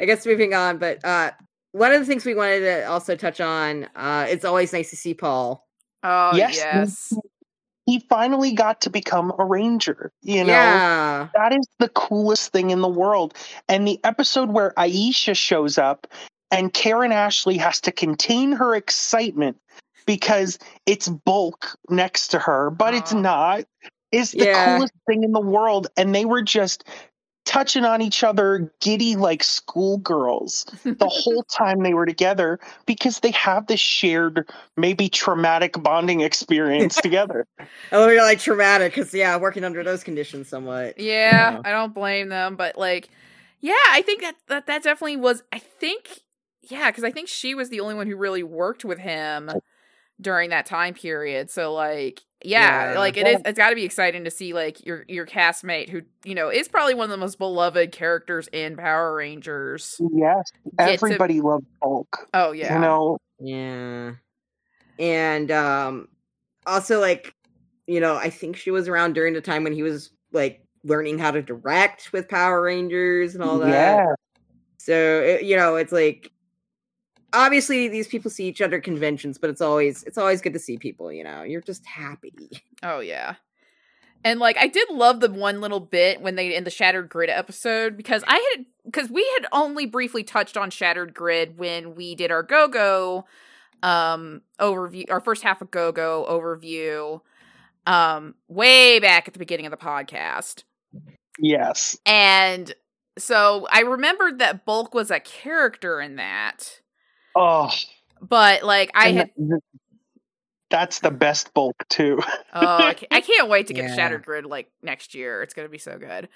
I guess moving on, but uh, one of the things we wanted to also touch on. Uh, it's always nice to see Paul. Oh Yes. yes. He finally got to become a ranger. You know, yeah, that is the coolest thing in the world. And the episode where Aisha shows up and Karan Ashley has to contain her excitement because it's bulk next to her, but it's not, is the Yeah. coolest thing in the world. And they were just touching on each other, giddy like schoolgirls (laughs) the whole time they were together because they have this shared, maybe traumatic bonding experience together. (laughs) oh, you're like traumatic because yeah, working under those conditions somewhat. Yeah, Yeah. I don't blame them, but like, yeah, I think that that, that definitely was. I think, yeah, because I think she was the only one who really worked with him during that time period. So like, yeah, Yeah. like it is. It's got to be exciting to see like your your castmate who you know is probably one of the most beloved characters in Power Rangers. Yes, Get to- everybody loved Bulk. Oh yeah, You know, Yeah. And um also like you know, I think she was around during the time when he was like learning how to direct with Power Rangers and all that. yeah, So, it, you know, it's like obviously these people see each other at conventions, but it's always it's always good to see people, you know. You're just happy. Oh yeah. And like I did love the one little bit when they in the Shattered Grid episode because I had because we had only briefly touched on Shattered Grid when we did our Go Go um overview our first half of Go Go overview um way back at the beginning of the podcast. yes, And so I remembered that Bulk was a character in that. Oh, But like I and had th- that's the best Bulk too. oh I can't, I can't wait to get Yeah. Shattered Grid like next year. It's going to be so good.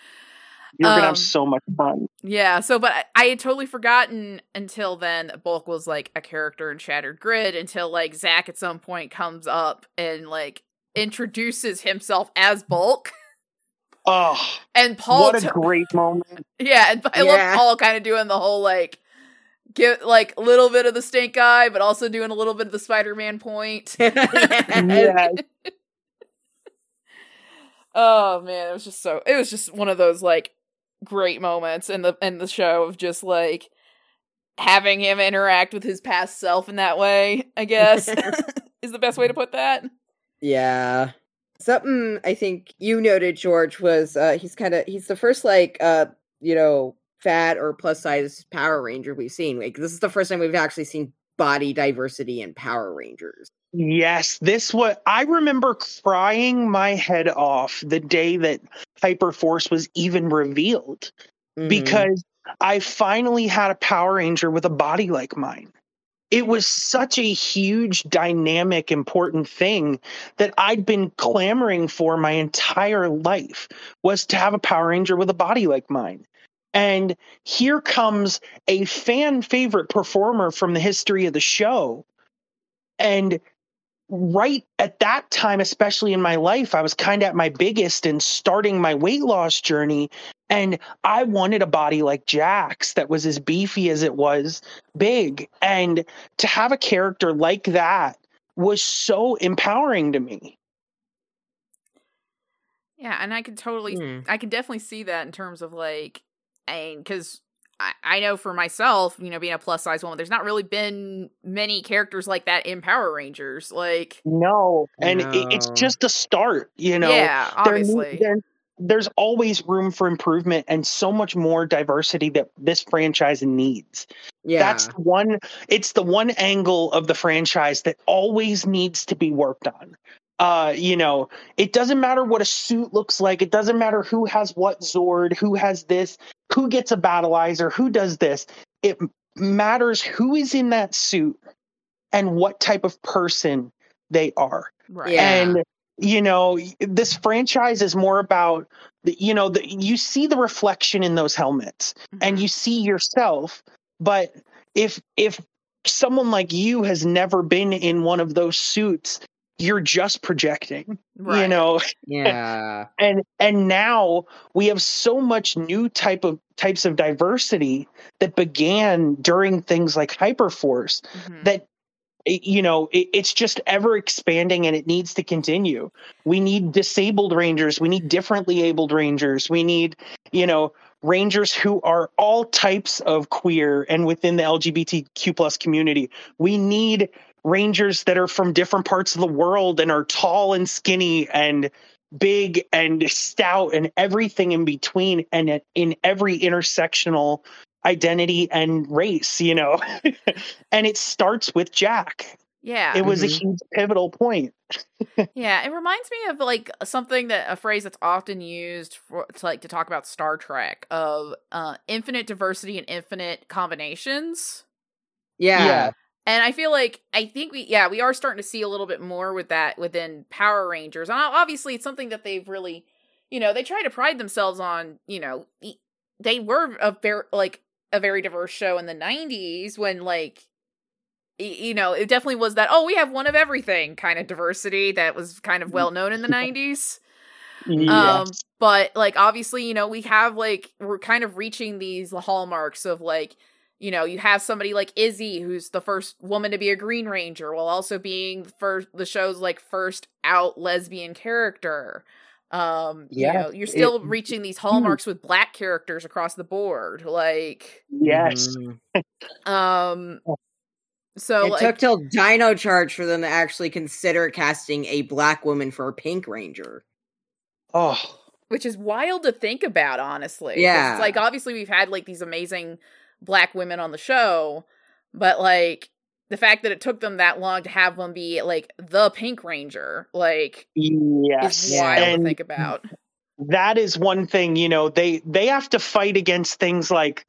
You're gonna Um, have so much fun. Yeah, so but I, I had totally forgotten until then that Bulk was like a character in Shattered Grid until like Zach at some point comes up and like introduces himself as Bulk. Oh, And Paul what a great moment! Yeah, and I Yeah. love Paul kind of doing the whole like give like a little bit of the stink eye, but also doing a little bit of the Spider-Man point. (laughs) Yeah, (laughs) Oh man, it was just so it was just one of those like great moments in the in the show of just like having him interact with his past self in that way, I guess. (laughs) is the best way to put that. Yeah. Something I think you noted, George, was uh he's kind of he's the first like uh you know fat or plus size Power Ranger we've seen. Like this is the first time we've actually seen body diversity in Power Rangers. Yes, this was. I remember crying my head off the day that Hyperforce was even revealed Mhm. because I finally had a Power Ranger with a body like mine. It was such a huge, dynamic, important thing that I'd been clamoring for my entire life was to have a Power Ranger with a body like mine. And here comes a fan favorite performer from the history of the show. And right at that time, especially in my life, I was kind of at my biggest and starting my weight loss journey. And I wanted a body like Jack's that was as beefy as it was big. And to have a character like that was so empowering to me. Yeah, and I could totally, Hmm. I could definitely see that in terms of like, and because I, I know for myself, you know, being a plus size woman, there's not really been many characters like that in Power Rangers. Like, No. And it, it's just a start, you know. yeah, there need- obviously, there- there's always room for improvement and so much more diversity that this franchise needs. yeah, That's the one it's the one angle of the franchise that always needs to be worked on. Uh, you know, it doesn't matter what a suit looks like, it doesn't matter who has what Zord, who has this, who gets a battlizer, who does this. It matters who is in that suit and what type of person they are right? Yeah. and you know this franchise is more about the, you know the, you see the reflection in those helmets and Mhm. you see yourself but if if someone like you has never been in one of those suits you're just projecting right. you know? (laughs) Yeah, and and now we have so much new type of types of diversity that began during things like hyperforce Mhm. that you know it, it's just ever expanding and it needs to continue. We need disabled rangers. We need differently abled rangers. We need you know rangers who are all types of queer and within the lgbtq plus community. We need rangers that are from different parts of the world and are tall and skinny and big and stout and everything in between and in every intersectional identity and race you know (laughs) and it starts with jack yeah, it was Mhm. a huge pivotal point (laughs) Yeah, it reminds me of like something that a phrase that's often used for to like to talk about Star Trek of uh infinite diversity and infinite combinations. yeah, Yeah. And I feel like I think we yeah, we are starting to see a little bit more with that within Power Rangers. And obviously it's something that they've really you know, they try to pride themselves on, you know, they were a very like a very diverse show in the 90s when like you know, it definitely was that oh, we have one of everything kind of diversity that was kind of well known in the (laughs) 90s. Um, but like obviously, you know, we have like we're kind of reaching these hallmarks of like, you know, you have somebody like Izzy, who's the first woman to be a Green Ranger, while also being the first the show's like first out lesbian character. Um, Yeah, you know, you're still it- reaching these hallmarks with black characters across the board. Like, yes Mhm. um, so it like, took till Dino Charge for them to actually consider casting a black woman for a Pink Ranger. oh which is wild to think about honestly. Yeah. it's like obviously we've had like these amazing black women on the show but like the fact that it took them that long to have one be like the pink ranger like yes. is wild and to think about. that is one thing you know they they have to fight against things like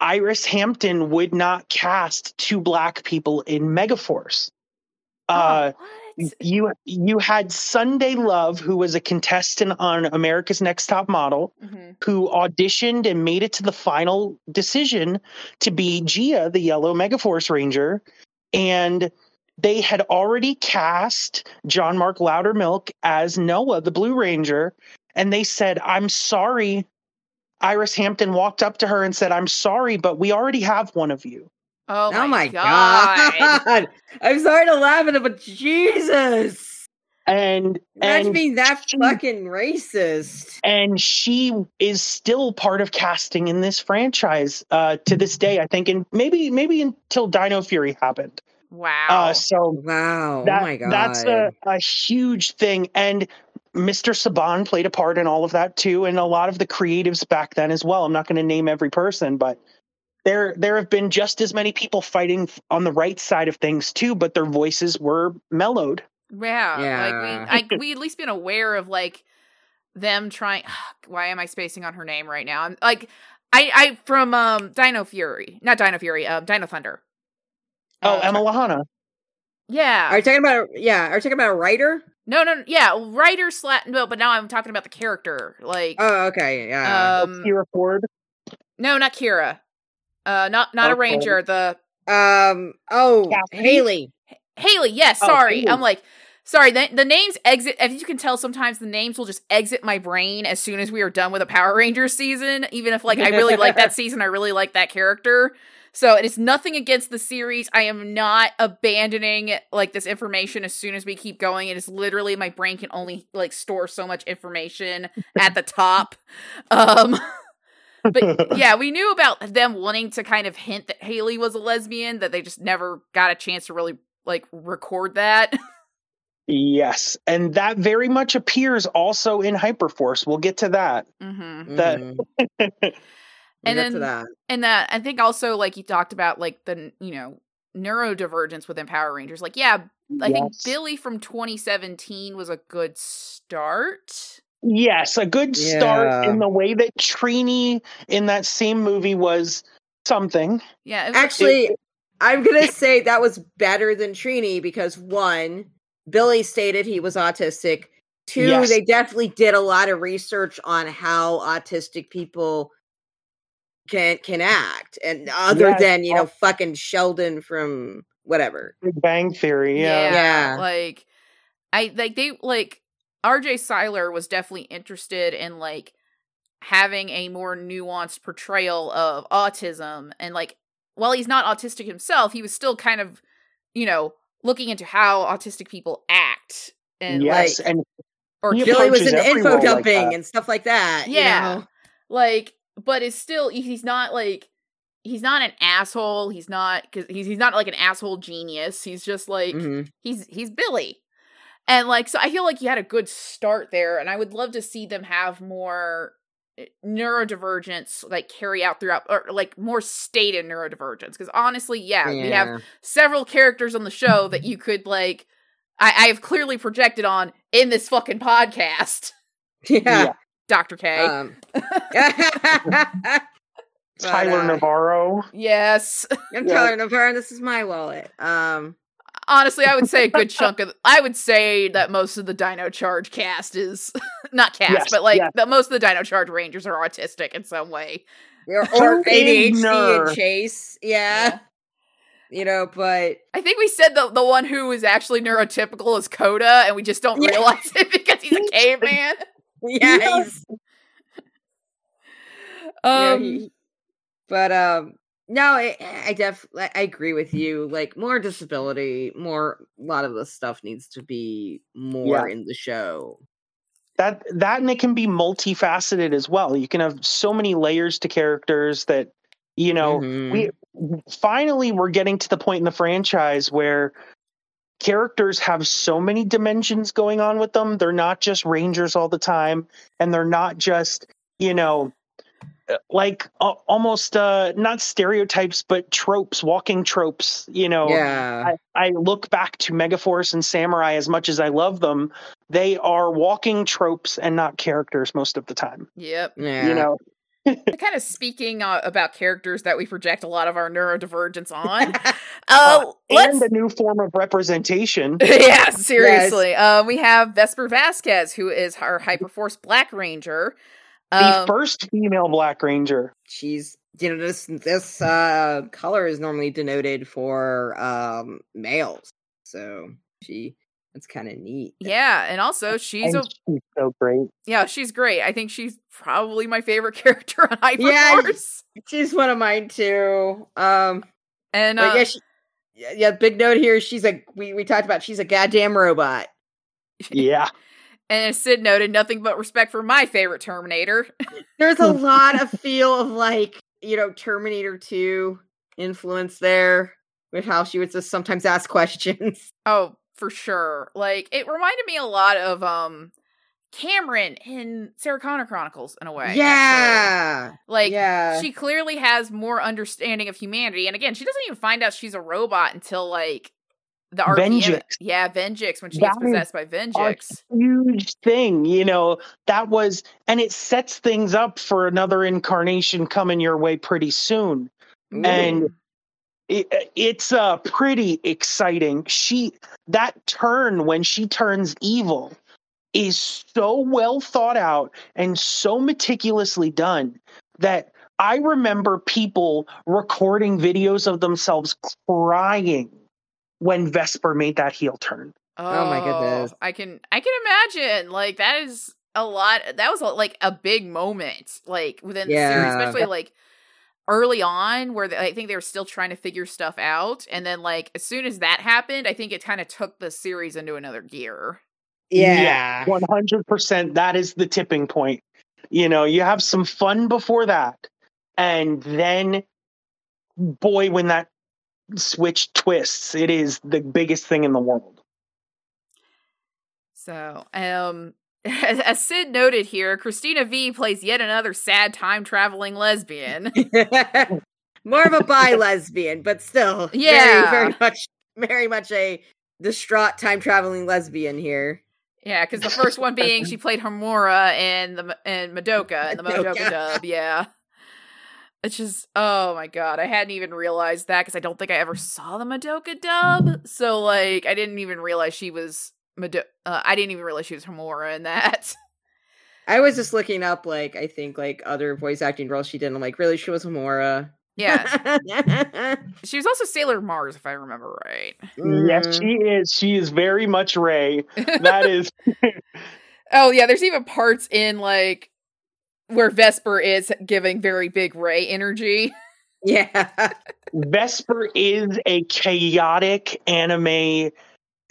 iris hampton would not cast two black people in megaforce. Uh oh, what? You you had Sundai Love who was a contestant on america's next top model Mhm. who auditioned and made it to the final decision to be gia the yellow megaforce ranger. And they had already cast john mark loudermilk as noah the blue ranger. And they said i'm sorry. Iris hampton walked up to her and said i'm sorry but we already have one of you oh, Oh, my god, god. (laughs) I'm sorry to laugh at it, but Jesus. and Imagine and being that she- fucking racist. and she is still part of casting in this franchise uh, to this day. I think, and maybe maybe until Dino Fury happened. wow Uh, so Wow. that oh my god. that's a, a huge thing, and Mr. Saban played a part in all of that too, and a lot of the creatives back then as well. I'm not going to name every person, but there there have been just as many people fighting on the right side of things too, but their voices were mellowed. Yeah, Yeah. like we, (laughs) I, we at least been aware of like them trying. (sighs) Why am I spacing on her name right now? I'm like, I, I from um Dino Fury, not Dino Fury, um Dino Thunder. Oh, Uh, Emma Lahana. Yeah, Are you talking about? Yeah, are you talking about a writer? no, no, no, yeah, writer slash. No, but now I'm talking about the character. Like, Oh, okay, yeah. um, Kira Ford. no, not Kira. Uh, not not a ranger. The um. Oh, Cassidy? Haley. Haley. Yes, Oh, sorry. Haley. I'm like. Sorry, the, the names exit. As you can tell, sometimes the names will just exit my brain as soon as we are done with a Power Rangers season. Even if, like, I really like that (laughs) season, I really like that character. So it is nothing against the series. I am not abandoning like this information as soon as we keep going. It is literally my brain can only like store so much information at the top. Um (laughs) but (laughs) yeah, we knew about them wanting to kind of hint that Haley was a lesbian, that they just never got a chance to really like record that. (laughs) Yes, and that very much appears also in Hyperforce. We'll get to that. hmm That- Mhm. (laughs) And We'll then- that. And that I think also like you talked about like the you know neurodivergence within Power Rangers. Like yeah, I think Billy from 2017 was a good start. Yes, a good start Yeah. in the way that Trini in that same movie was something. Yeah, was- Actually, I'm gonna say that was better than Trini because one, Billy stated he was autistic. Two, Yes. they definitely did a lot of research on how autistic people can can act, and other Yes. than you know fucking Sheldon from whatever. Big Bang Theory. Yeah. Yeah. Like I like they like RJ Cyler was definitely interested in like having a more nuanced portrayal of autism and like while he's not autistic himself, he was still kind of, you know, looking into how autistic people act and yes, like and or He Billy was approaches in info role like dumping and stuff like that. you Yeah. know? like but it's still he's not like he's not an asshole he's not cuz he's he's not like an asshole genius he's just like Mhm. he's he's Billy. And like so I feel like you had a good start there and I would love to see them have more eh, neurodivergence like carry out throughout or like more stated neurodivergence because honestly yeah, we have several characters on the show that (laughs) you could like I, I have clearly projected on in this fucking podcast yeah. Yeah. dr k Um, (laughs) but, Tyler uh, Navarro. yes (laughs) I'm Yeah. Tyler Navarro, this is my wallet. Um, honestly i would say a good (laughs) chunk of i would say that most of the dino charge cast is (laughs) not cast Yes, but like yes. that most of the dino charge rangers are autistic in some way or, or ADHD ignore- and Chase, yeah, you know, but i think we said the, the one who is actually neurotypical is Koda and we just don't Yeah. realize it (laughs) because he's a caveman yeah, Yeah. he's you um he- but um, no, I, I def I agree with you. Like more disability, more a lot of the stuff needs to be more in the show. That that and it can be multifaceted as well. You can have so many layers to characters that you know Mhm. we finally we're getting to the point in the franchise where characters have so many dimensions going on with them they're not just rangers all the time and they're not just you know like uh, almost uh not stereotypes but tropes walking tropes you know. Yeah, I, I look back to megaforce and samurai as much as i love them. They are walking tropes and not characters most of the time. Yep. Yeah, you know? (laughs) Kind of speaking uh, about characters that we project a lot of our neurodivergence (laughs) on. Uh, Uh, and a new form of representation. (laughs) Yeah, seriously. Um, we have Vesper Vasquez, who is our Hyperforce Black Ranger. The Um, first female black ranger. she's you know this this uh color is normally denoted for um males. So she that's kind of neat. Yeah, and also she's and a she's so great. Yeah, she's great. I think she's probably my favorite (laughs) character on Yeah, Hyperforce. she's one of mine too. Um and uh, yeah, she, yeah yeah big note here she's a we, we talked about she's a goddamn robot. Yeah and as Sid noted, nothing but respect for my favorite Terminator. (laughs) there's a lot of feel of like you know terminator 2 influence there with how she would just sometimes ask questions (laughs) oh, for sure. Like it reminded me a lot of um Cameron in Sarah Connor Chronicles in a way. actually. yeah. Like yeah. she clearly has more understanding of humanity. And again, she doesn't even find out she's a robot until like the RPM. Venjix. Yeah, Venjix when she That gets possessed by Venjix. huge thing, you know. That was, and it sets things up for another incarnation coming your way pretty soon. and- It, it's uh pretty exciting. She that turn when she turns evil is so well thought out and so meticulously done that I remember people recording videos of themselves crying when Vesper made that heel turn. Oh my goodness. Oh, I can I can imagine. Like that is a lot that was like a big moment like within the series, especially like early on where they, I think they were still trying to figure stuff out and then like as soon as that happened, I think it kind of took the series into another gear. yeah. One hundred percent. That is the tipping point. You know, you have some fun before that, and then, boy, when that switch twists, it is the biggest thing in the world. So, um as, (laughs) as Sid noted here, Cristina Vee plays yet another sad time traveling lesbian. (laughs) More of a bi (laughs) lesbian, but still, Yeah. very, very much, very much a distraught time traveling lesbian here. Yeah, because the first one being she played Homura and the and Madoka and the Madoka Madoka. dub. Yeah, it's just oh my god, I hadn't even realized that because I don't think I ever saw the Madoka dub. So like, I didn't even realize she was Mado- uh, I didn't even realize she was Homura in that. (laughs) I was just looking up, like, I think, like, other voice acting roles she did. and I'm like, really? She was Homura. yeah, (laughs) she was also Sailor Mars if I remember right. Yes, Mm. she is. She is very much Rei. That is. (laughs) Oh yeah, there's even parts in like where Vesper is giving very big Rei energy. (laughs) Yeah. Vesper is a chaotic anime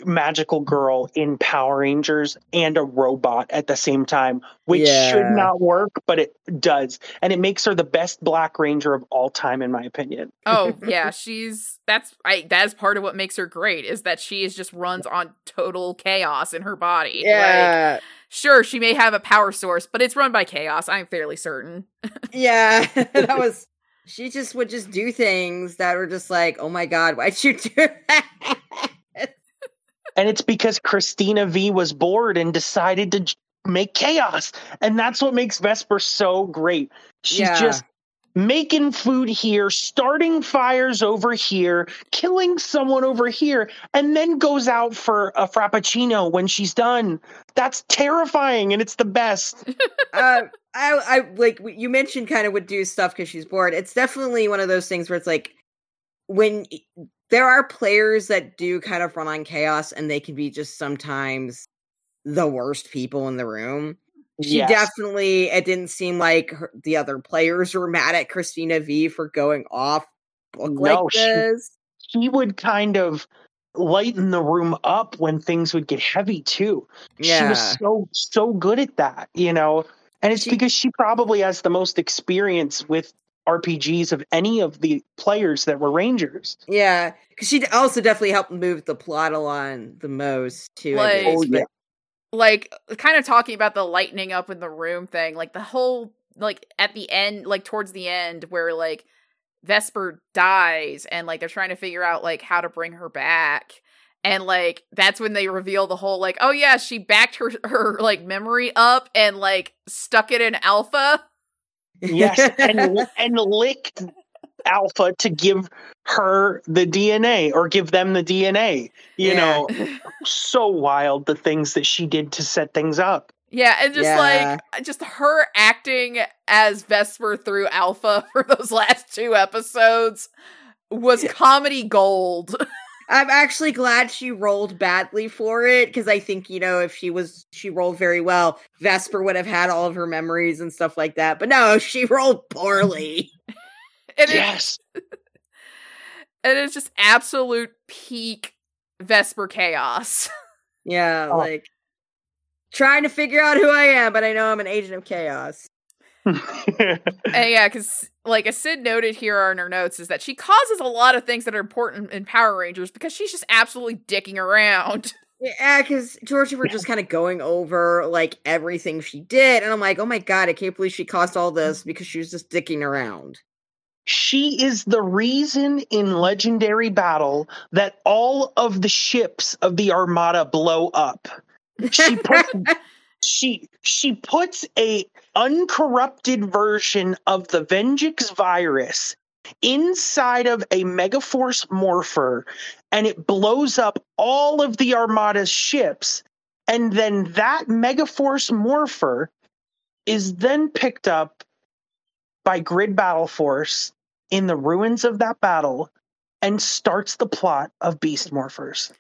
magical girl in Power Rangers and a robot at the same time, which Yeah. should not work, but it does. And it makes her the best Black Ranger of all time, in my opinion. Oh (laughs) yeah, she's that's I that is part of what makes her great is that she is just runs on total chaos in her body. Like, Yeah. Sure, she may have a power source, but it's run by chaos. I'm fairly certain. yeah. (laughs) that (laughs) was. She just would just do things that were just like, oh my god, why'd you do that? (laughs) And it's because Cristina Vee was bored and decided to make chaos. And that's what makes Vesper so great. She's Yeah. just making food here, starting fires over here, killing someone over here, and then goes out for a frappuccino when she's done. That's terrifying and it's the best. uh, (laughs) I, I like you mentioned kind of would do stuff because she's bored. It's definitely one of those things where it's like when there are players that do kind of run on chaos and they can be just sometimes the worst people in the room. She Yes. definitely, it didn't seem like her, the other players were mad at Cristina Vee for going off book No, like she- this. He would kind of lighten the room up when things would get heavy too. Yeah. She was so so good at that, you know. And it's She- because she probably has the most experience with RPGs of any of the players that were Rangers. Yeah, because she also definitely helped move the plot along the most too. Like- Oh, yeah. Like kind of talking about the lightning up in the room thing, like the whole like at the end, like towards the end where like Vesper dies and like they're trying to figure out like how to bring her back. And like that's when they reveal the whole like, oh yeah, she backed her (laughs) her like memory up and like stuck it in alpha. Yes, and (laughs) and licked Alpha to give her the DNA or give them the DNA. You Yeah. know, (laughs) so wild the things that she did to set things up. Yeah, and just Yeah. like just her acting as Vesper through Alpha (laughs) for those last two episodes was comedy gold. (laughs) I'm actually glad she rolled badly for it because I think you know if she was she rolled very well, Vesper would have had all of her memories and stuff like that. But no, she rolled poorly. And it- Yes. (laughs) and it's just absolute peak Vesper chaos. (laughs) Yeah, Oh. like trying to figure out who I am, but I know I'm an agent of chaos. (laughs) and yeah, because like as Sid noted here in her notes, is that she causes a lot of things that are important in Power Rangers because she's just absolutely dicking around. Yeah, because George and we're just kind of going over like everything she did, and I'm like, oh my god, I can't believe she caused all this because she was just dicking around. She is the reason in Legendary Battle that all of the ships of the Armada blow up. She puts (laughs) she she puts a uncorrupted version of the Venjix virus inside of a Megaforce morpher and it blows up all of the Armada's ships and then that Megaforce morpher is then picked up by Grid Battle Force in the ruins of that battle and starts the plot of Beast Morphers.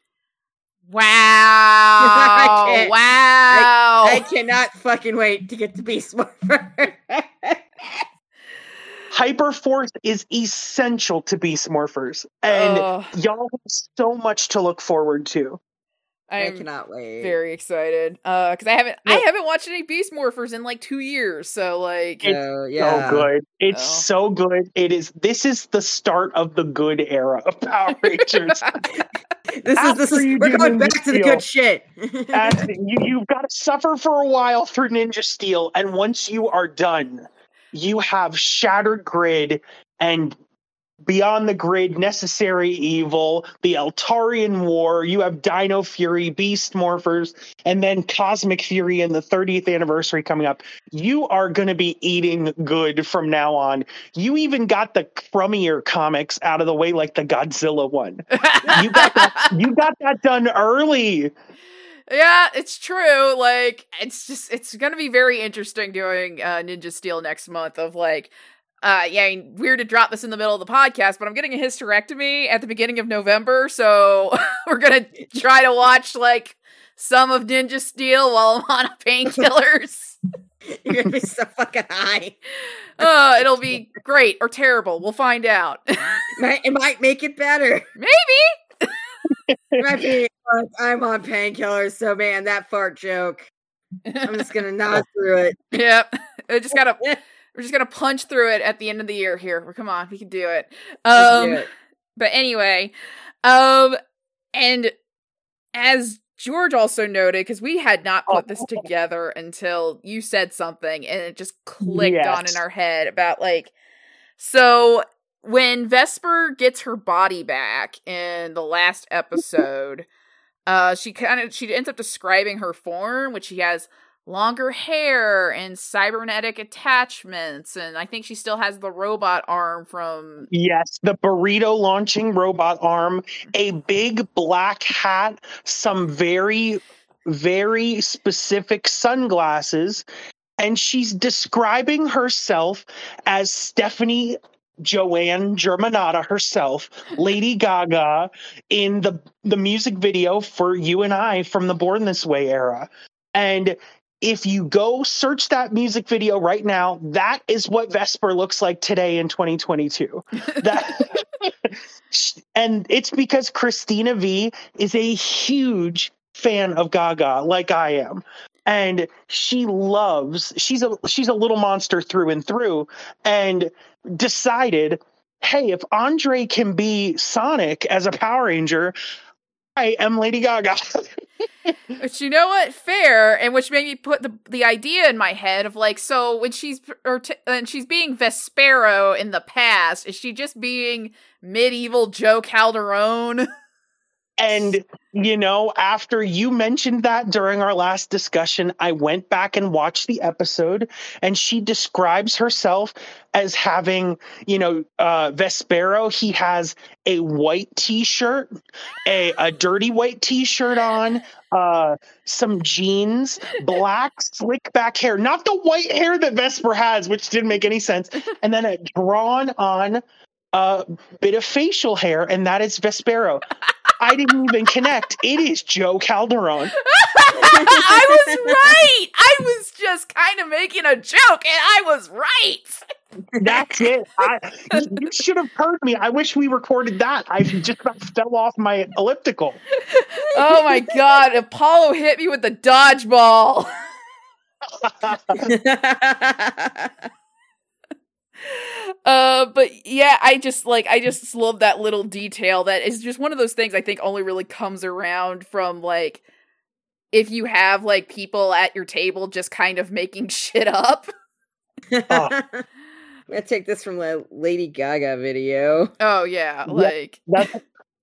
Wow! (laughs) can't- wow! I cannot fucking wait to get to Beast Morpher. (laughs) Hyperforce is essential to Beast Morphers, and Ugh, y'all have so much to look forward to. I I'm cannot wait. very excited. Uh, because I haven't I haven't watched any Beast Morphers in like two years. So like, It's So, yeah. So good. It's Oh. so good. It is this is the start of the good era of Power (laughs) Rangers. (laughs) This is this After is you we're going Ninja back to the good shit. and (laughs) you, you've got to suffer for a while through Ninja Steel, and once you are done, you have Shattered Grid and Beyond the Grid, Necessary Evil, the Eltarian War. You have Dino Fury, Beast Morphers, and then Cosmic Fury and the 30th anniversary coming up. You are going to be eating good from now on. You even got the crummier comics out of the way, like the Godzilla one. You got that, (laughs) you got that done early. Yeah, it's true. Like, it's just it's gonna be very interesting doing uh, Ninja Steel next month. Of like, uh, yeah, weird to drop this in the middle of the podcast, but I'm getting a hysterectomy at the beginning of November, so (laughs) we're gonna try to watch like some of Ninja Steel while I'm on painkillers. (laughs) You're gonna be so fucking high. uh, it'll be great or terrible. We'll find out. (laughs) Might, it might make it better. Maybe. It might be. I'm on painkillers, so man, that fart joke. I'm just gonna nod through it. Yep. I just gotta. We're just gonna punch through it at the end of the year. Here, come on, we can do it. Um. do it. But anyway, um, and as George also noted, because we had not put this together until you said something, and it just clicked on in our head about like, so when Vesper gets her body back in the last (laughs) episode, uh, she kind of she ends up describing her form, which she has longer hair and cybernetic attachments, and I think she still has the robot arm from Yes, the burrito launching robot arm, a mm-hmm. big black hat, some very, very specific sunglasses, and she's describing herself as Stefani Joanne Germanotta herself, Lady (laughs) Gaga, in the the music video for You and I from the Born This Way era. And if you go search that music video right now, that is what Vesper looks like today in 2022. (laughs) That (laughs) and it's because Cristina Vee is a huge fan of Gaga, like I am. And she loves she's a she's a little monster through and through and decided, hey, if Andre can be Sonic as a Power Ranger, I am Lady Gaga. (laughs) Which you know what, fair, and which made me put the the idea in my head of like, so when she's or t- and she's being Vespero in the past, is she just being medieval Jo Calderone? (laughs) And, you know, after you mentioned that during our last discussion, I went back and watched the episode, and she describes herself as having, you know, uh, Vespero. He has a white t shirt, a, a (gasps) dirty white t shirt on, uh, some jeans, black (laughs) slick back hair, not the white hair that Vesper has, which didn't make any sense, and then a (laughs) drawn on uh, bit of facial hair, and that is Vespero. I didn't even connect. It is Jo Calderone. (laughs) I was right. I was just kind of making a joke, and I was right. That's it. I, you- you should have heard me. I wish we recorded that. I just about fell off my elliptical. Oh my god, Apollo hit me with the dodgeball. (laughs) (laughs) Uh, but yeah, I just like I just love that little detail that is just one of those things I think only really comes around from like if you have like people at your table just kind of making (laughs) shit up. Oh. (laughs) I'm gonna take this from the Lady Gaga video. Oh yeah, Yeah. like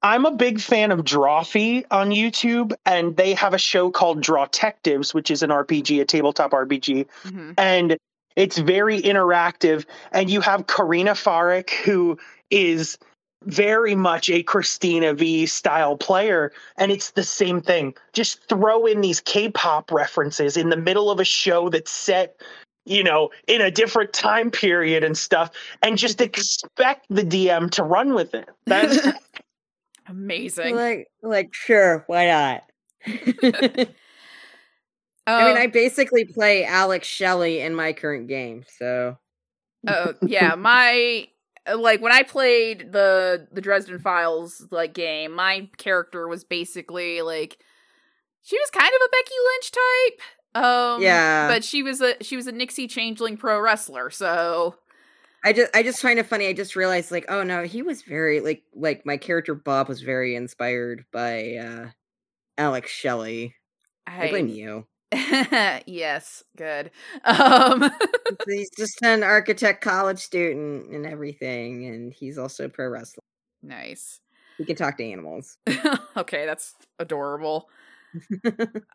I'm a big fan of Drawfee on YouTube, and they have a show called Drawtectives, which is an RPG, a tabletop RPG, mhm. and it's very interactive. And you have Karina Farek, who is very much a Cristina Vee style player, and it's the same thing. Just throw in these K-pop references in the middle of a show that's set, you know, in a different time period and stuff, and just expect the DM to run with it. That's (laughs) amazing. like, like, sure, why not? (laughs) I mean, Um, I basically play Alex Shelley in my current game, so Oh yeah, my like when I played the the Dresden Files like game, my character was basically like she was kind of a Becky Lynch type. Um Yeah. but she was a she was a Nixie changeling pro wrestler, so I just I just find it funny. I just realized like, oh no, he was very like like my character Bob was very inspired by uh Alex Shelley. I, blame you. (laughs) yes, good. (laughs) Um he's (laughs) just an architect college student and everything, and he's also a pro wrestler. nice. He can talk to animals. okay, that's adorable.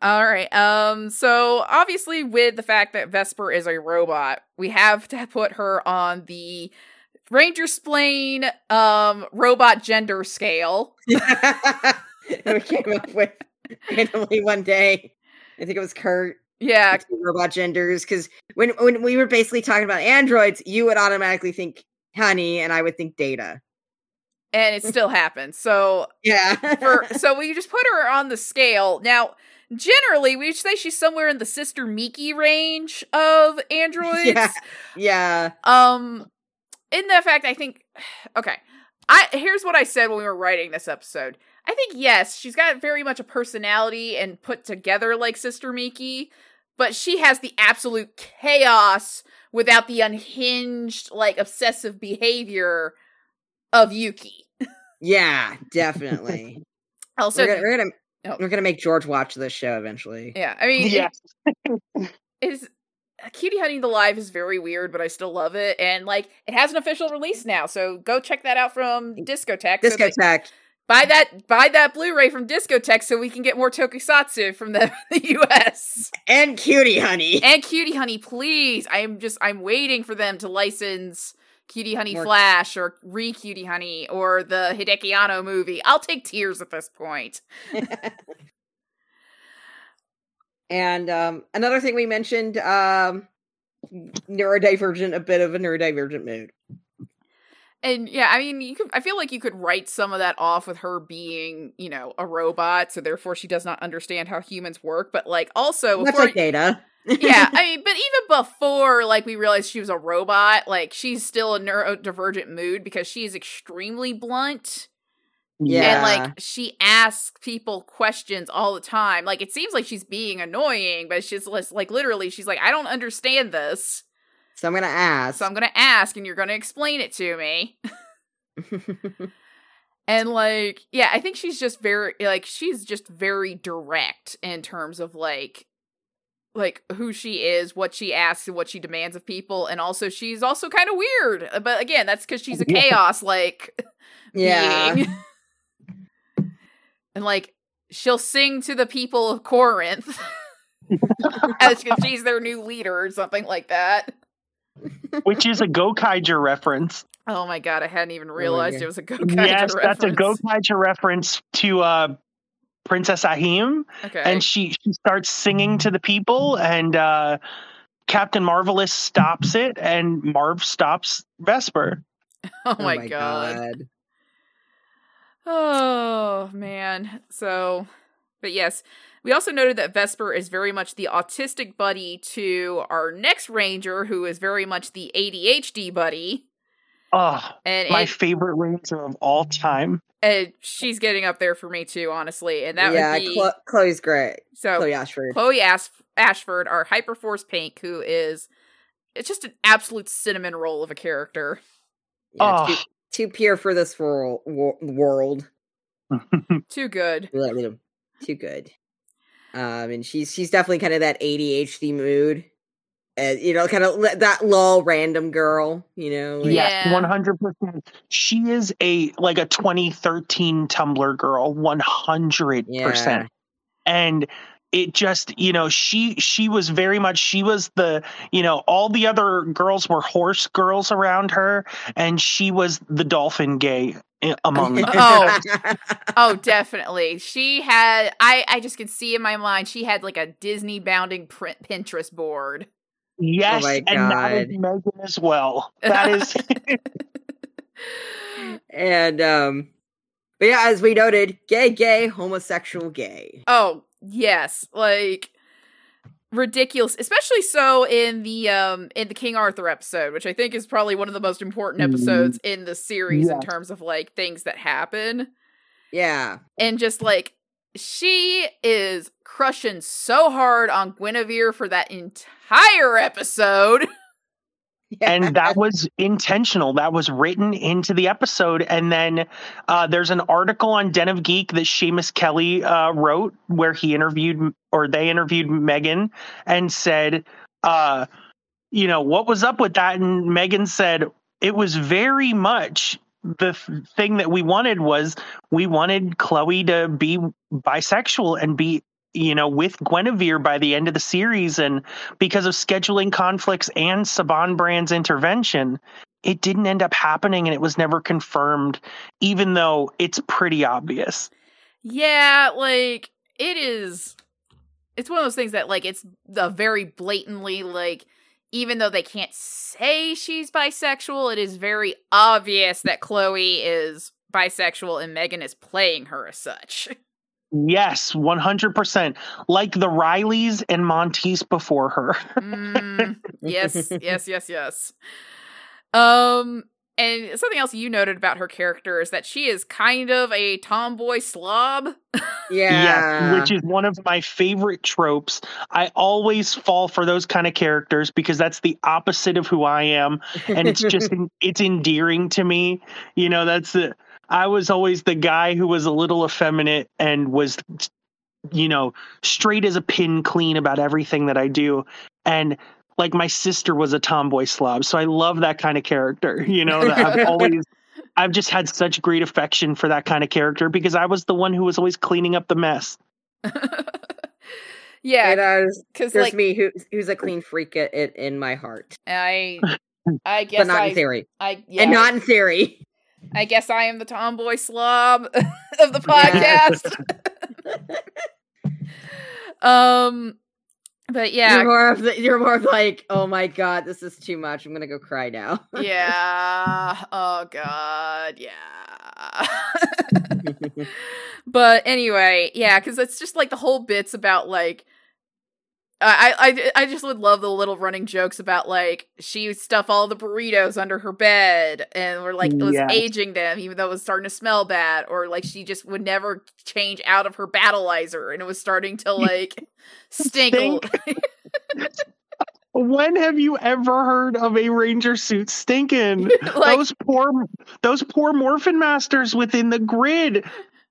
All right. Um so obviously with the fact that Vesper is a robot, we have to put her on the Ranger Splain um robot gender scale. we came up with randomly one day. I think it was Kurt. Yeah, robot genders because when when we were basically talking about androids, you would automatically think honey, and I would think data. and it still happens. So Yeah. for (laughs) so we just put her on the scale. Now, generally we say she's somewhere in the Sister Miki range of androids. yeah. Yeah. Um in the fact I think (sighs) okay. I here's what I said when we were writing this episode. I think yes, she's got very much a personality and put together like Sister Miki, but she has the absolute chaos without the unhinged like obsessive behavior of Yuki. (laughs) Yeah, definitely. (laughs) Also, we're, gonna, we're gonna Oh. we're gonna make George watch this show eventually. yeah, I mean, it- yes. (laughs) is Cutie Honey the Live is very weird, but I still love it. And like it has an official release now, so go check that out from Discotek. so that- Discotek. Buy that buy that Blu-ray from Discotek so we can get more tokusatsu from the, (laughs) the US. and cutie honey. And Cutie Honey, please. I'm just I'm waiting for them to license Cutie Honey More- Flash or Re Cutie Honey or the Hideaki Anno movie. I'll take tears at this point. (laughs) and um another thing we mentioned, um neurodivergent, a bit of a neurodivergent mood. And yeah, I mean, you could. I feel like you could write some of that off with her being, you know, a robot, so therefore she does not understand how humans work. But like, also, Much before, like data. yeah, (laughs) I mean, but even before like we realized she was a robot, like she's still a neurodivergent mood because she is extremely blunt Yeah. and like she asks people questions all the time. Like it seems like she's being annoying, but she's just like literally, she's like, I don't understand this, so I'm gonna ask. so I'm gonna ask, and you're gonna explain it to me. (laughs) And like, yeah, I think she's just very like she's just very direct in terms of like like who she is, what she asks, and what she demands of people, and also she's also kind of weird. But again, that's because she's a (laughs) chaos like (laughs) yeah. and like she'll sing to the people of Corinth as she's their new leader or something like that. Which is a Gokaiger reference. Oh my god, I hadn't even realized God. it was a Gokaiger (laughs) yes, that's a reference. Gokaiger reference to uh, Princess Ahim, Okay. and she, she starts singing to the people, and uh, Captain Marvelous stops it, and Marv stops Vesper. (laughs) oh, my, god. Oh man. So, but yes, we also noted that Vesper is very much the autistic buddy to our next ranger, who is very much the ADHD buddy, Oh, and my it- favorite ranger of all time. and she's getting up there for me too, honestly. And that yeah, would be Chlo- Chloe's great. so Chloe Ashford. Chloe Ash- Ashford, our Hyperforce Pink, who is it's just an absolute cinnamon roll of a character. Yeah, oh, too, too pure for this world. World. (laughs) Too good. Too good. Um, and she's she's definitely kind of that ADHD mood. Uh, you know, kind of that lull random girl, you know. like- Yeah. One hundred percent. She is a like a 2013 Tumblr girl, one hundred percent. And it just, you know, she she was very much she was the, you know, all the other girls were horse girls around her, and she was the dolphin gay i- among. (laughs) Oh. (laughs) Oh, definitely. She had I I just could see in my mind she had like a Disney bounding print Pinterest board. Yes, my and that is Meghan as well. (laughs) That is and um, but yeah, as we noted, gay, gay, homosexual, gay. Oh, yes. Like ridiculous, especially so in the um in the King Arthur episode, which I think is probably one of the most important Mhm. episodes in the series in terms of like things that happen. Yeah, And just like she is crushing so hard on Guinevere for that entire episode. (laughs) (laughs) and that was intentional. That was written into the episode. And then uh, there's an article on Den of Geek that Seamus Kelly uh, wrote where he interviewed or they interviewed Meghan and said, uh, you know, what was up with that? And Meghan said, it was very much the th- thing that we wanted was we wanted Chloe to be bisexual and be you know with Guinevere by the end of the series and because of scheduling conflicts and Saban Brand's intervention, it didn't end up happening and it was never confirmed, even though it's pretty obvious. Yeah, like it is it's one of those things that like it's the very blatantly like even though they can't say she's bisexual, it is very obvious that Chloe is bisexual and Meghan is playing her as such. (laughs) Yes, 100%. Like the Rileys and Monteith before her. Mm, (laughs) yes, (laughs) yes, yes, yes. Um and something else you noted about her character is that she is kind of a tomboy slob. yeah, Yes, which is one of my favorite tropes. I always fall for those kind of characters because that's the opposite of who I am. and it's just (laughs) it's endearing to me you know that's the i was always the guy who was a little effeminate and was you know straight as a pin clean about everything that i do and like my sister was a tomboy slob so i love that kind of character (laughs) you know that i've always (laughs) i've just had such great affection for that kind of character because i was the one who was always cleaning up the mess (laughs) yeah, it is. because There's like me who who's a clean freak it, it in my heart, I, I but guess not I, in theory, I yeah, and not in theory. I guess I am the tomboy slob (laughs) of the podcast. (laughs) (laughs) um, but yeah, You're more of the, you're more of like, oh my god, this is too much. I'm gonna go cry now. yeah. Oh god, yeah. but anyway, yeah, because it's just like the whole bits about like. I, I I just would love the little running jokes about like she stuff all the burritos under her bed and we're like it was Yes. aging them even though it was starting to smell bad or like she just would never change out of her battlizer and it was starting to like stink. Stink. (laughs) when have you ever heard of a ranger suit stinking (laughs) like those poor those poor morphin masters within the grid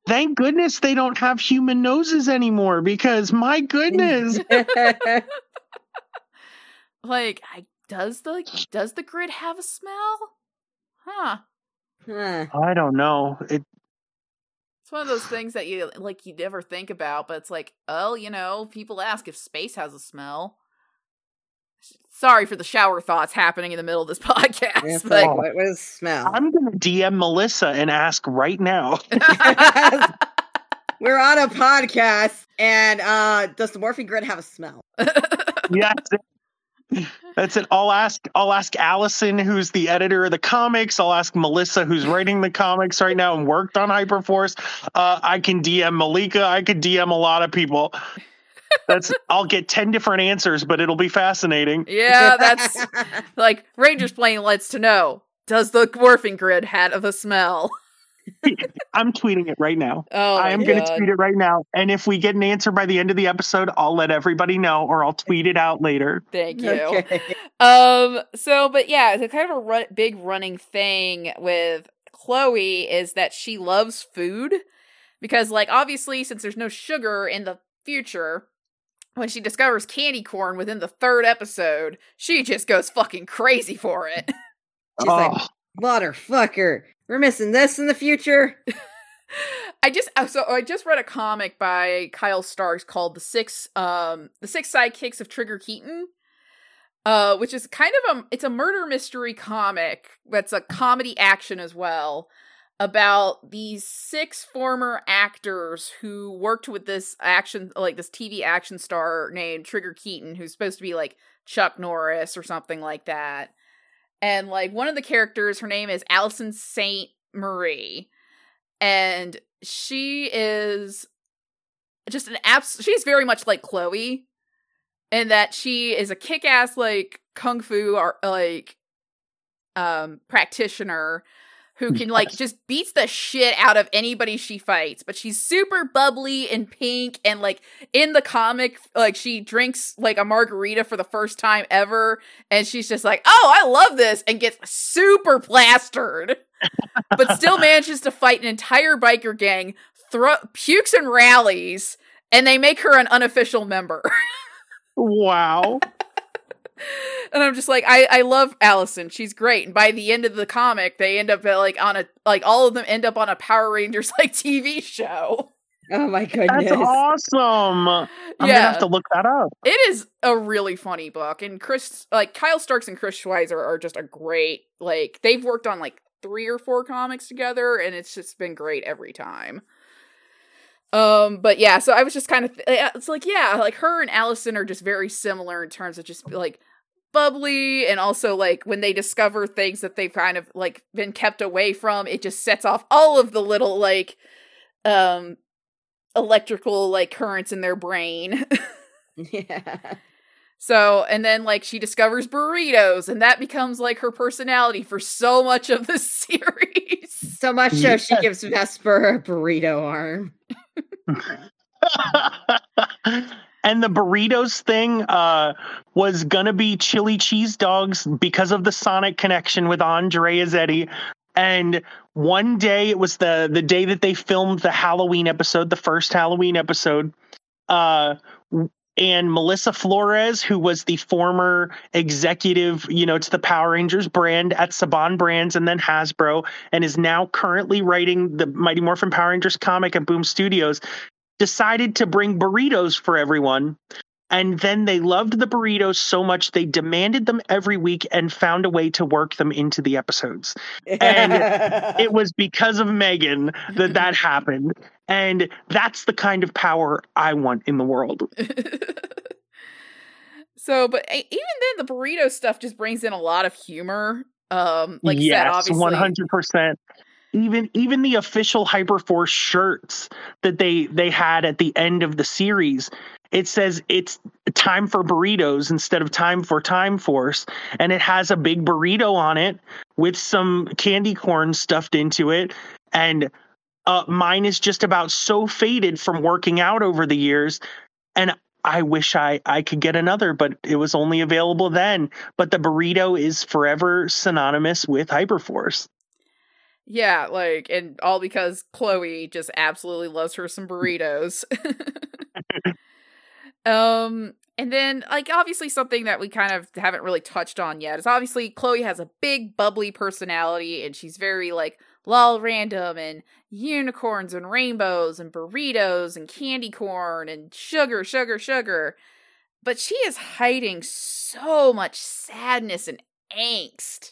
thank goodness they don't have human noses anymore because my goodness (laughs) like I does the does the grid have a smell? Huh. Huh. i don't know it It's one of those things that you like you never think about, but it's like, oh, you know, people ask if space has a smell. Sorry for the shower thoughts happening in the middle of this (laughs) podcast, It's but like, what was smell? i'm gonna dm melissa and ask right now. (laughs) (laughs) We're on a podcast, and uh does the morphin grid have a smell? yes. That's it. I'll ask i'll ask allison who's the editor of the comics. I'll ask melissa who's writing the comics right now and worked on hyperforce. Uh, i can dm malika. I could dm a lot of people that's i'll get 10 different answers but it'll be fascinating yeah, that's (laughs) like Ranger Splain lets to know. Does the morphing grid have a smell? (laughs) i'm tweeting it right now Oh, I am going to tweet it right now. And if we get an answer by the end of the episode, I'll let everybody know or I'll tweet it out later. Thank you. Okay. Um. So, but yeah, it's a kind of a run- big running thing with Chloe is that she loves food because, like, obviously, since there's no sugar in the future, when she discovers candy corn within the third episode, she just goes fucking crazy for it. (laughs) She's like, Oh, motherfucker, we're missing this in the future. (laughs) I just uh, so I just read a comic by Kyle Starks called the six um the six sidekicks of Trigger Keaton. Uh, which is kind of a it's a murder mystery comic that's a comedy action as well about these six former actors who worked with this action like this TV action star named Trigger Keaton who's supposed to be like Chuck Norris or something like that. And like one of the characters her name is Allison Saint Marie and she is just an abs she's very much like Chloe in that she is a kick-ass like kung fu or like um practitioner who can like just beats the shit out of anybody she fights but she's super bubbly and pink and like in the comic like she drinks like a margarita for the first time ever and she's just like oh i love this and gets super plastered (laughs) but still manages to fight an entire biker gang throw pukes and rallies and they make her an unofficial member (laughs) wow. And I'm just like, I I love Allison. She's great. And by the end of the comic, they end up uh, like on a like all of them end up on a Power Rangers like TV show. Oh my goodness. That's awesome. I'm gonna have to look that up. it is a really funny book. And Chris, like Kyle Starks and Chris Schweizer are just a great like they've worked on like three or four comics together, and it's just been great every time. Um, but yeah, so I was just kind of it's like yeah, like her and Allison are just very similar in terms of just like bubbly and also like when they discover things that they've kind of like been kept away from, it just sets off all of the little like um electrical like currents in their brain. (laughs) yeah. So, and then like she discovers burritos, and that becomes like her personality for so much of the (laughs) series. So much so she Yes. gives Vesper a burrito arm. And the burritos thing uh, was gonna be chili cheese dogs because of the Sonic connection with Andre Azzetti. And one day it was the the day that they filmed the Halloween episode, the first Halloween episode. Uh, and Melissa Flores, who was the former executive, you know, to the Power Rangers brand at Saban Brands and then Hasbro, and is now currently writing the Mighty Morphin Power Rangers comic at Boom Studios, decided to bring burritos for everyone. And then they loved the burritos so much they demanded them every week and found a way to work them into the episodes. And (laughs) It was because of Meghan that that happened. And that's the kind of power I want in the world. (laughs) so, but even then, the burrito stuff just brings in a lot of humor. Um, like yes, one hundred percent. Even even the official Hyperforce shirts that they they had at the end of the series, it says it's time for burritos instead of time for Time Force, and it has a big burrito on it with some candy corn stuffed into it, and uh, mine is just about so faded from working out over the years, and I wish I I could get another, but it was only available then. But the burrito is forever synonymous with Hyperforce. Yeah, like, and all because Chloe just absolutely loves her some burritos. (laughs) um, and then, like, obviously, something that we kind of haven't really touched on yet is obviously Chloe has a big, bubbly personality, and she's very, like, lol random and unicorns and rainbows and burritos and candy corn and sugar, sugar, sugar. But she is hiding so much sadness and angst.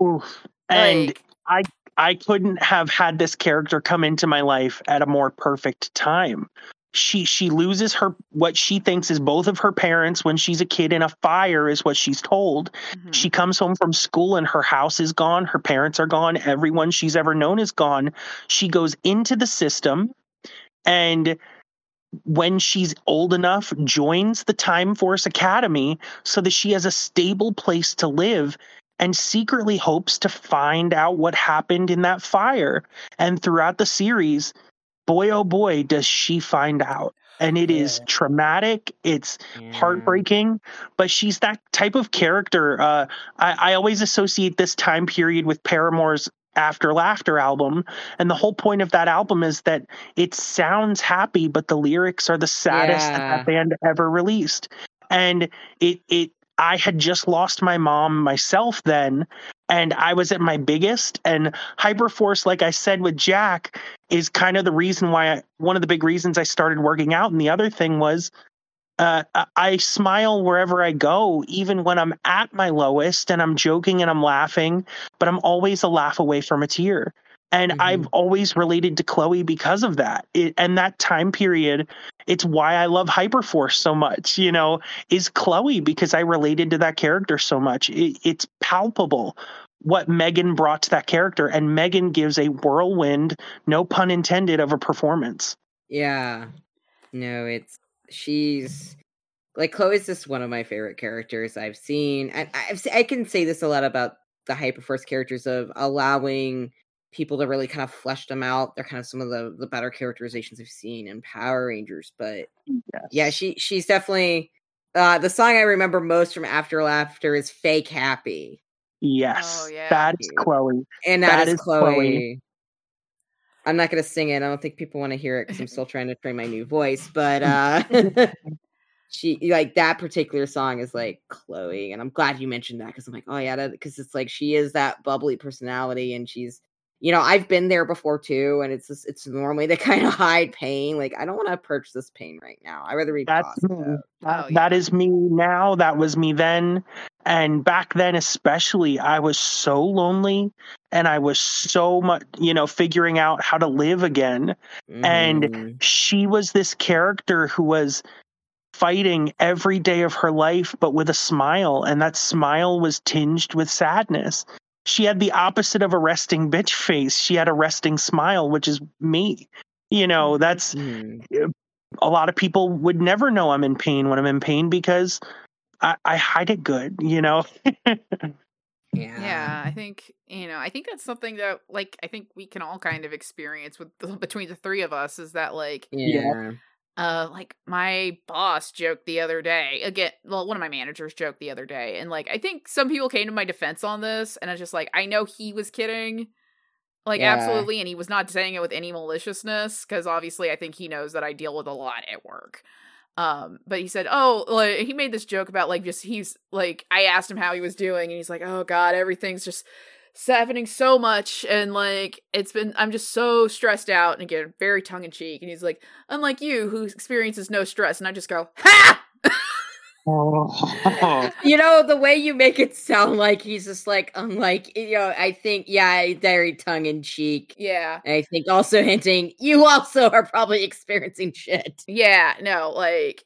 Oof. And Like, I I couldn't have had this character come into my life at a more perfect time. She she loses her what she thinks is both of her parents when she's a kid in a fire is what she's told. mhm. She comes home from school and her house is gone, her parents are gone, everyone she's ever known is gone. She goes into the system and when she's old enough joins the Time Force Academy so that she has a stable place to live and secretly hopes to find out what happened in that fire. And throughout the series, boy oh boy does she find out. And it is Yeah. traumatic. It's heartbreaking but she's that type of character uh I, I always associate this time period with paramore's After Laughter album. And the whole point of that album is that it sounds happy, but the lyrics are the saddest that that band ever released. And it it I had just lost my mom myself then, and I was at my biggest. And Hyperforce, like I said with Jack, is kind of the reason why I, one of the big reasons I started working out. And the other thing was uh, I- I smile wherever I go, even when I'm at my lowest and I'm joking and I'm laughing, but I'm always a laugh away from a tear. And Mhm. I've always related to Chloe because of that. It, and that time period, it's why I love Hyperforce so much, you know, is Chloe because I related to that character so much. It, it's palpable what Meghan brought to that character. And Meghan gives a whirlwind, no pun intended, of a performance. Yeah. No, it's she's like Chloe's just one of my favorite characters I've seen. And I've I can say this a lot about the Hyperforce characters of allowing people to really kind of flesh them out. They're kind of some of the the better characterizations I've seen in Power Rangers. But yeah, she she's definitely uh the song I remember most from After Laughter is Fake Happy. Yes, Oh, yeah. that is Chloe. And that That is, is Chloe. Chloe. I'm not gonna sing it. I don't think people want to hear it because I'm still trying to train my new voice. But uh (laughs) (laughs) she like that particular song is like Chloe, and I'm glad you mentioned that because I'm like, oh yeah, because it's like she is that bubbly personality, and she's you know I've been there before too, and it's just, it's normally to kind of hide pain. Like I don't want to approach this pain right now. I rather read That's Costco. me. Oh, yeah. is me now. That was me then. And back then, especially, I was so lonely and I was so much, you know, figuring out how to live again. And Mhm. She was this character who was fighting every day of her life, but with a smile. And that smile was tinged with sadness. She had the opposite of a resting bitch face. She had a resting smile, which is me. You know, that's Mhm. a lot of people would never know I'm in pain when I'm in pain because I, I hide it good, you know? (laughs) yeah, Yeah, I think you know. I think that's something that, like, I think we can all kind of experience with (laughs) between the three of us is that, like, yeah, uh, like my boss joked the other day. Again, well, one of my managers joked the other day, and like, I think some people came to my defense on this, and I was just like, I know he was kidding, like, Yeah. absolutely, and he was not saying it with any maliciousness because obviously, I think he knows that I deal with a lot at work. Um, but he said, "Oh, like he made this joke about like just he's like I asked him how he was doing, and he's like, oh god, everything's just happening so much, and like it's been I'm just so stressed out, and again, very tongue in cheek, and he's like, unlike you who experiences no stress, and I just go, ha." Oh. (laughs) You know, the way you make it sound like he's just like, unlike, you know, I think, yeah, very tongue in cheek. yeah, I think also hinting, you also are probably experiencing shit. yeah, no, like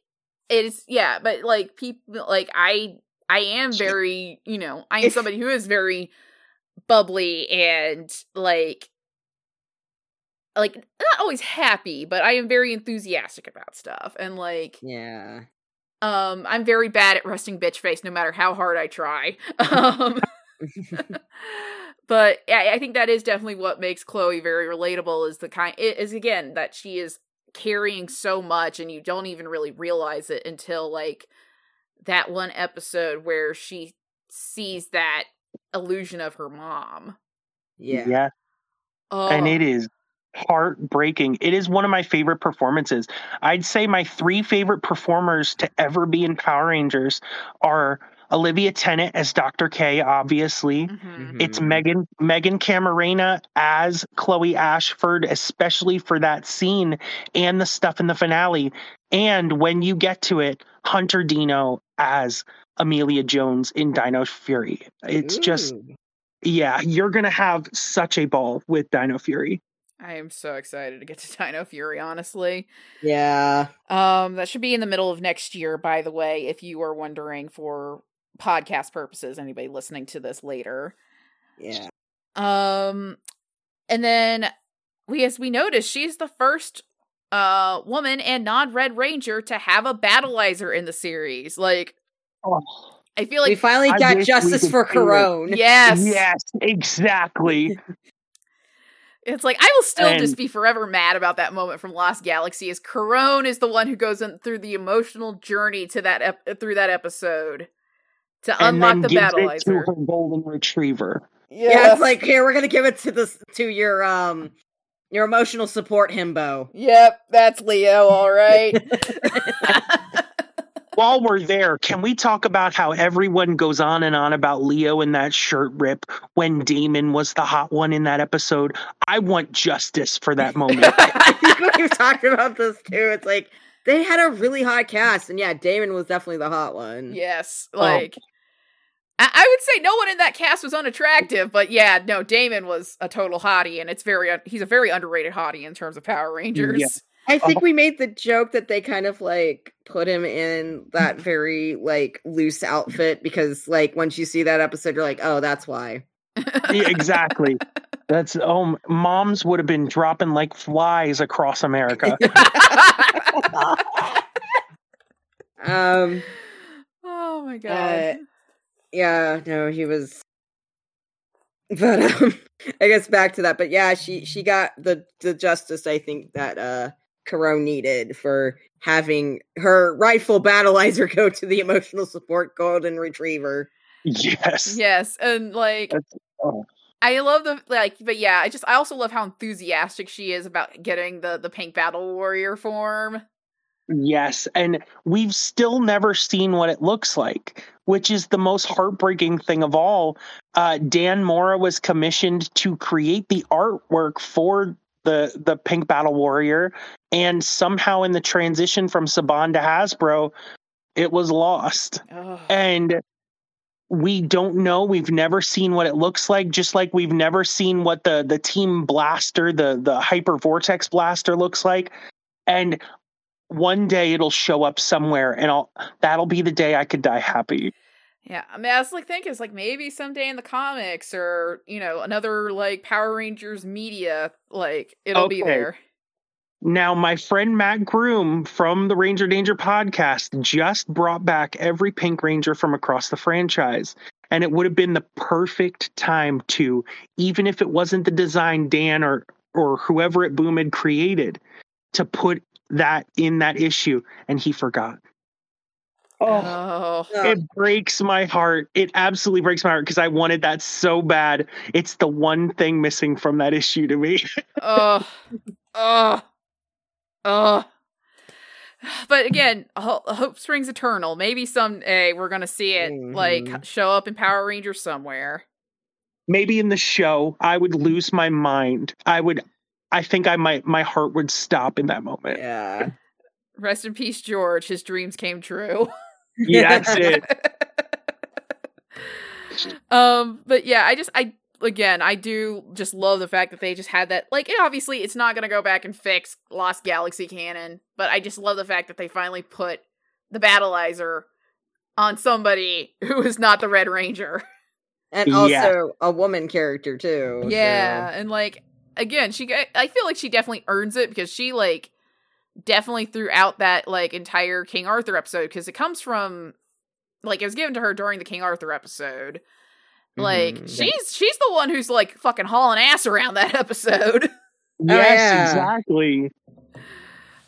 it's yeah, but like people, like I, I am very, you know, I am somebody who is very bubbly and like like not always happy but i am very enthusiastic about stuff and like Yeah. um i'm very bad at resting bitch face no matter how hard i try (laughs) um (laughs) (laughs) but yeah, I think that is definitely what makes Chloe very relatable. Is the kind it is again that she is carrying so much, and you don't even really realize it until like that one episode where she sees that illusion of her mom. yeah. Oh, And it is heartbreaking. It is one of my favorite performances. I'd say my three favorite performers to ever be in Power Rangers are Olivia Tennet as Dr. K, obviously. mhm. It's Mhm. Meghan Meghan Camarena as Chloe Ashford, especially for that scene and the stuff in the finale. And when you get to it, Hunter Deno as Amelia Jones in Dino Fury. It's just yeah, you're gonna have such a ball with Dino Fury. I am so excited to get to (laughs) Dino Fury. Honestly, Yeah. um, that should be in the middle of next year. By the way, if you are wondering for podcast purposes, anybody listening to this later. Yeah. Um, and then we, as we noticed, she's the first uh woman and non-red ranger to have a battlizer in the series. Like, Oh, I feel like we finally I got justice for see. Karone. yes, yes, exactly. (laughs) it's like I will still And- just be forever mad about that moment from Lost Galaxy. As Karone is the one who goes in through the emotional journey to that ep- through that episode to and unlock then the gives it to her golden retriever. Yeah, it's like here we're gonna give it to this to your um your emotional support himbo. Yep, that's Leo, all right. (laughs) (laughs) While we're there, can we talk about how everyone goes on and on about Leo and that shirt rip when Damon was the hot one in that episode? I want justice for that moment. (laughs) I think we've talked about this too. It's like they had a really hot cast, and yeah, Damon was definitely the hot one. yes, oh. like I-, I would say no one in that cast was unattractive, but yeah, no, Damon was a total hottie, and it's very un- he's a very underrated hottie in terms of Power Rangers. Yeah. I think we made the joke that they kind of like put him in that (laughs) very like loose outfit because like once you see that episode, you're like, oh, that's why. Yeah, exactly. That's oh, moms would have been dropping like flies across America. (laughs) Um, (laughs) oh my god. uh, yeah, no, he was. But um, I guess back to that. But yeah, she she got the the justice I think that uh Karone needed for having her rightful battlizer go to the emotional support golden retriever. yes. yes, and like Oh. I love the like, but yeah, I just I also love how enthusiastic she is about getting the the pink battle warrior form. Yes, and we've still never seen what it looks like, which is the most heartbreaking thing of all. Uh, Dan Mora was commissioned to create the artwork for the the Pink Battle Warrior, and somehow in the transition from Saban to Hasbro, it was lost. Ugh. And we don't know. We've never seen what it looks like, just like we've never seen what the the Team Blaster, the the Hyper Vortex Blaster looks like. And one day it'll show up somewhere and I'll that'll be the day I could die happy. Yeah, I mean, I was like thinking, it's like maybe someday in the comics or you know another like Power Rangers media, like it'll be there. Now, my friend Matt Groom from the Ranger Danger podcast just brought back every Pink Ranger from across the franchise. And it would have been the perfect time to, even if it wasn't the design Dan or or whoever at Boom had created, to put that in that issue. And he forgot. Oh, Oh, it breaks my heart. It absolutely breaks my heart because I wanted that so bad. It's the one thing missing from that issue to me. oh, oh, oh. But again, ho- hope springs eternal. Maybe someday we're gonna see it like Mhm. show up in Power Rangers somewhere. maybe in the show I would lose my mind. I would I think I might my heart would stop in that moment. Yeah. Rest in peace, George. His dreams came true. (laughs) Yeah, that's (laughs) it. (laughs) um, but yeah, I just I again I do just love the fact that they just had that. Like, it, obviously, it's not gonna go back and fix Lost Galaxy canon, but I just love the fact that they finally put the Battlizer on somebody (laughs) who is not the Red Ranger. And also Yeah. a woman character too. so- Yeah, and like again, she I- I feel like she definitely earns it because she like definitely throughout that like entire King Arthur episode because it comes from like it was given to her during the King Arthur episode. Like Mhm. she's she's the one who's like fucking hauling ass around that (laughs) episode. Yes, yeah. exactly.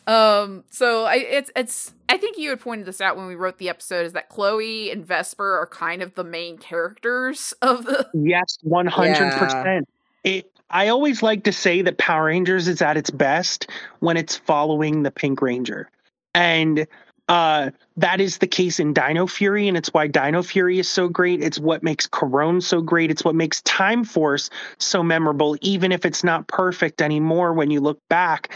Um, so I it's it's I think you had pointed this out when we wrote the episode is that Chloe and Vesper are kind of the main characters of the Yes, one hundred percent. It I always like to say that Power Rangers is at its best when it's following the Pink Ranger. And uh that is the case in Dino Fury, and it's why Dino Fury is so great. It's what makes Karone so great. It's what makes Time Force so memorable, even if it's not perfect anymore when you look back.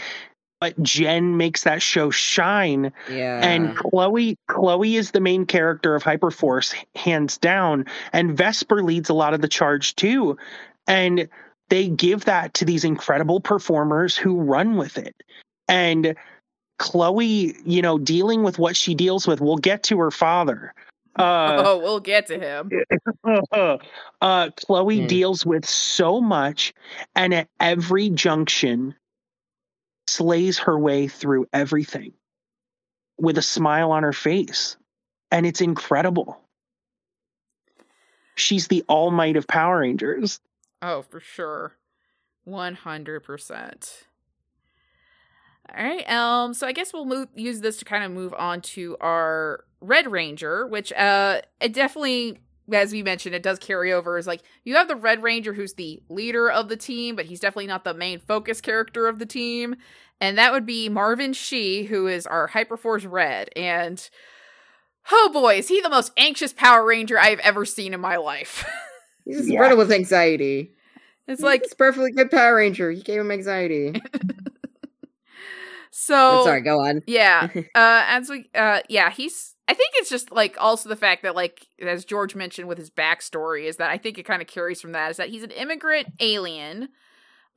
But Jen makes that show shine Yeah. and Chloe Chloe is the main character of Hyperforce hands down and Vesper leads a lot of the charge too and they give that to these incredible performers who run with it. And Chloe you know dealing with what she deals with we'll get to her father. Uh (laughs) Oh, we'll get to him. (laughs) uh Chloe Hmm. deals with so much and at every junction slays her way through everything with a smile on her face. And it's incredible. She's the all might of power rangers Oh, for sure. 100%. All right. Um so I guess we'll move use this to kind of move on to our Red Ranger, which uh it definitely as we mentioned, it does carry over. Is like you have the Red Ranger, who's the leader of the team, but he's definitely not the main focus character of the team, and that would be Marvin Shih, who is our Hyperforce Red. And oh boy, is he the most anxious Power Ranger I have ever seen in my life. (laughs) He's just Yeah. riddled with anxiety. It's like it's (laughs) perfectly good Power Ranger. You gave him anxiety. (laughs) so. I'm sorry, go on. Yeah. (laughs) Uh as we uh yeah, he's I think it's just like also the fact that like as George mentioned with his backstory is that I think it kind of carries from that is that he's an immigrant alien.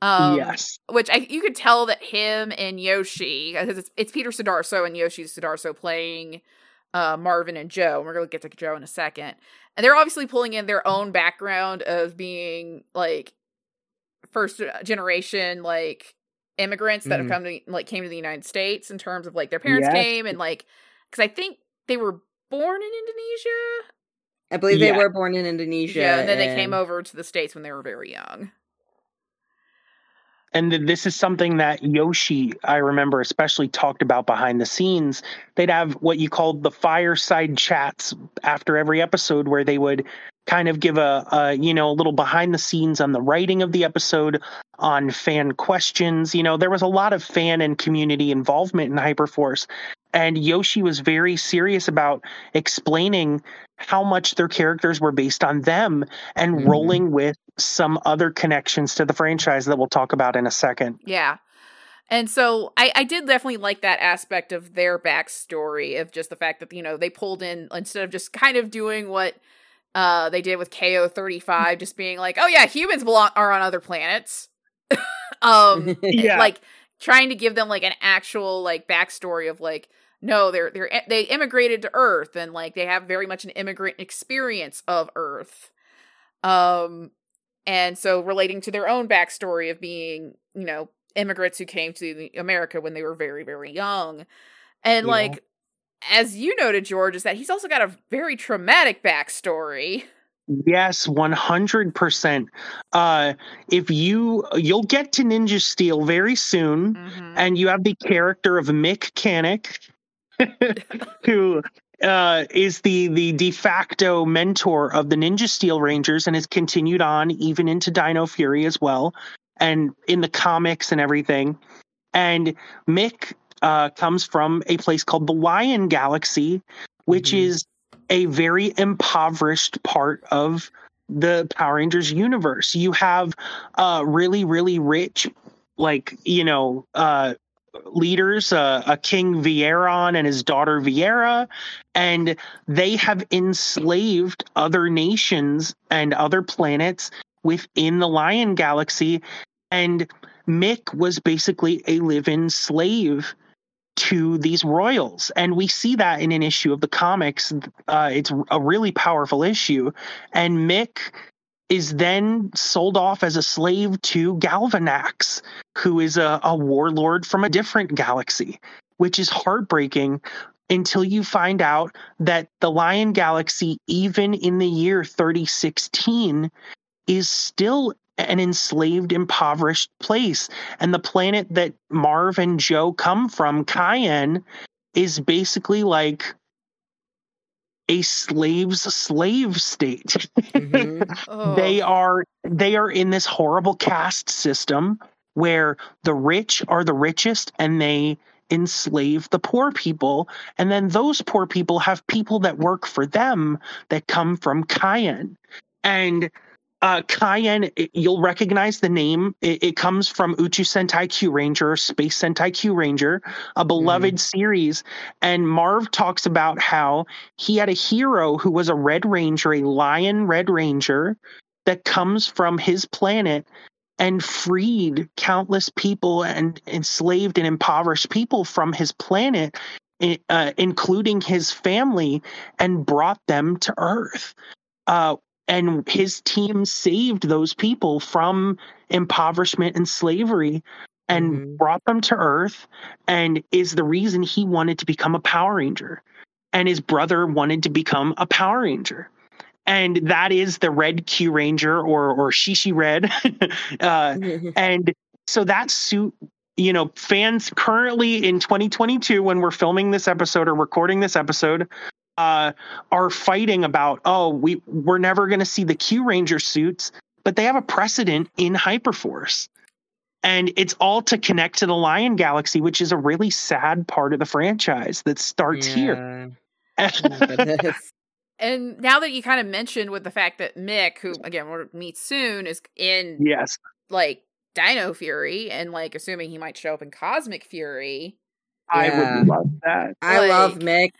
Um yes. which I you could tell that him and Yoshi because it's, it's Peter Sudarso and Yoshi Sudarso playing uh Marvin and Joe. And we're going to get to Joe in a second. And they're obviously pulling in their own background of being like first generation like immigrants that Mhm. have come to like came to the United States in terms of like their parents Yes. came and like cuz I think they were born in Indonesia. I believe Yeah. they were born in Indonesia. Yeah, and then they came over to the states when they were very young. And this is something that Yoshi, I remember, especially talked about behind the scenes. They'd have what you called the fireside chats after every episode, where they would kind of give a, a you know a little behind the scenes on the writing of the episode, on fan questions. You know, there was a lot of fan and community involvement in Hyperforce, and Yoshi was very serious about explaining how much their characters were based on them and Mhm. rolling with some other connections to the franchise that we'll talk about in a second. Yeah. And so I, I did definitely like that aspect of their backstory of just the fact that, you know, they pulled in instead of just kind of doing what uh they did with KO thirty five, just being like, Oh yeah, humans belong are on other planets. (laughs) um (laughs) Yeah. like trying to give them like an actual like backstory of like no they're they're they immigrated to earth and like they have very much an immigrant experience of earth um and so relating to their own backstory of being you know immigrants who came to america when they were very very young and Yeah. like as you noted george is that he's also got a very traumatic backstory Yes, one hundred percent. Uh, if you you'll get to Ninja Steel very soon, Mhm. and you have the character of Mick Kanic, (laughs) who uh, is the the de facto mentor of the Ninja Steel Rangers, and has continued on even into Dino Fury as well, and in the comics and everything. And Mick uh, comes from a place called the Lion Galaxy, which Mhm. is a very impoverished part of the Power Rangers universe. You have uh, really, really rich, like you know, uh, leaders, uh, a King Vieron and his daughter Viera, and they have enslaved other nations and other planets within the Lion Galaxy. And Mick was basically a live-in slave to these royals. And we see that in an issue of the comics. Uh, it's a really powerful issue. And mick is then sold off as a slave to galvanax who is a, a warlord from a different galaxy which is heartbreaking until you find out that the lion galaxy even in the year 3016 is still an enslaved impoverished place and the planet that Marv and Joe come from, Cayenne, is basically like a slave's slave state. (laughs) Mhm. Oh. They are they are in this horrible caste system where the rich are the richest and they enslave the poor people and then those poor people have people that work for them that come from Cayenne. And uh, Cayenne, it- you'll recognize the name. It, it comes from Uchu Sentai Kyuranger, Space Sentai Kyuranger, a beloved series. And Marv talks about how he had a hero who was a Red Ranger, a Lion Red Ranger, that comes from his planet and freed countless people and enslaved and impoverished people from his planet, uh, including his family, and brought them to Earth. Uh, and his team saved those people from impoverishment and slavery and Mhm. brought them to earth and is the reason he wanted to become a power ranger. And his brother wanted to become a power ranger. And that is the red q ranger or or shishi red. (laughs) Uh, (laughs) and so that suit you know fans currently in 2022 when we're filming this episode or recording this episode uh, are fighting about, oh, we we're never going to see the Kyuranger suits, but they have a precedent in Hyperforce, and it's all to connect to the Lion Galaxy, which is a really sad part of the franchise that starts here. Yeah. (laughs) Oh. And now that you kind of mentioned with the fact that Mick, who again we'll meet soon, is in yes, like Dino Fury, and like assuming he might show up in Cosmic Fury. I Yeah. would love that. I love Mick.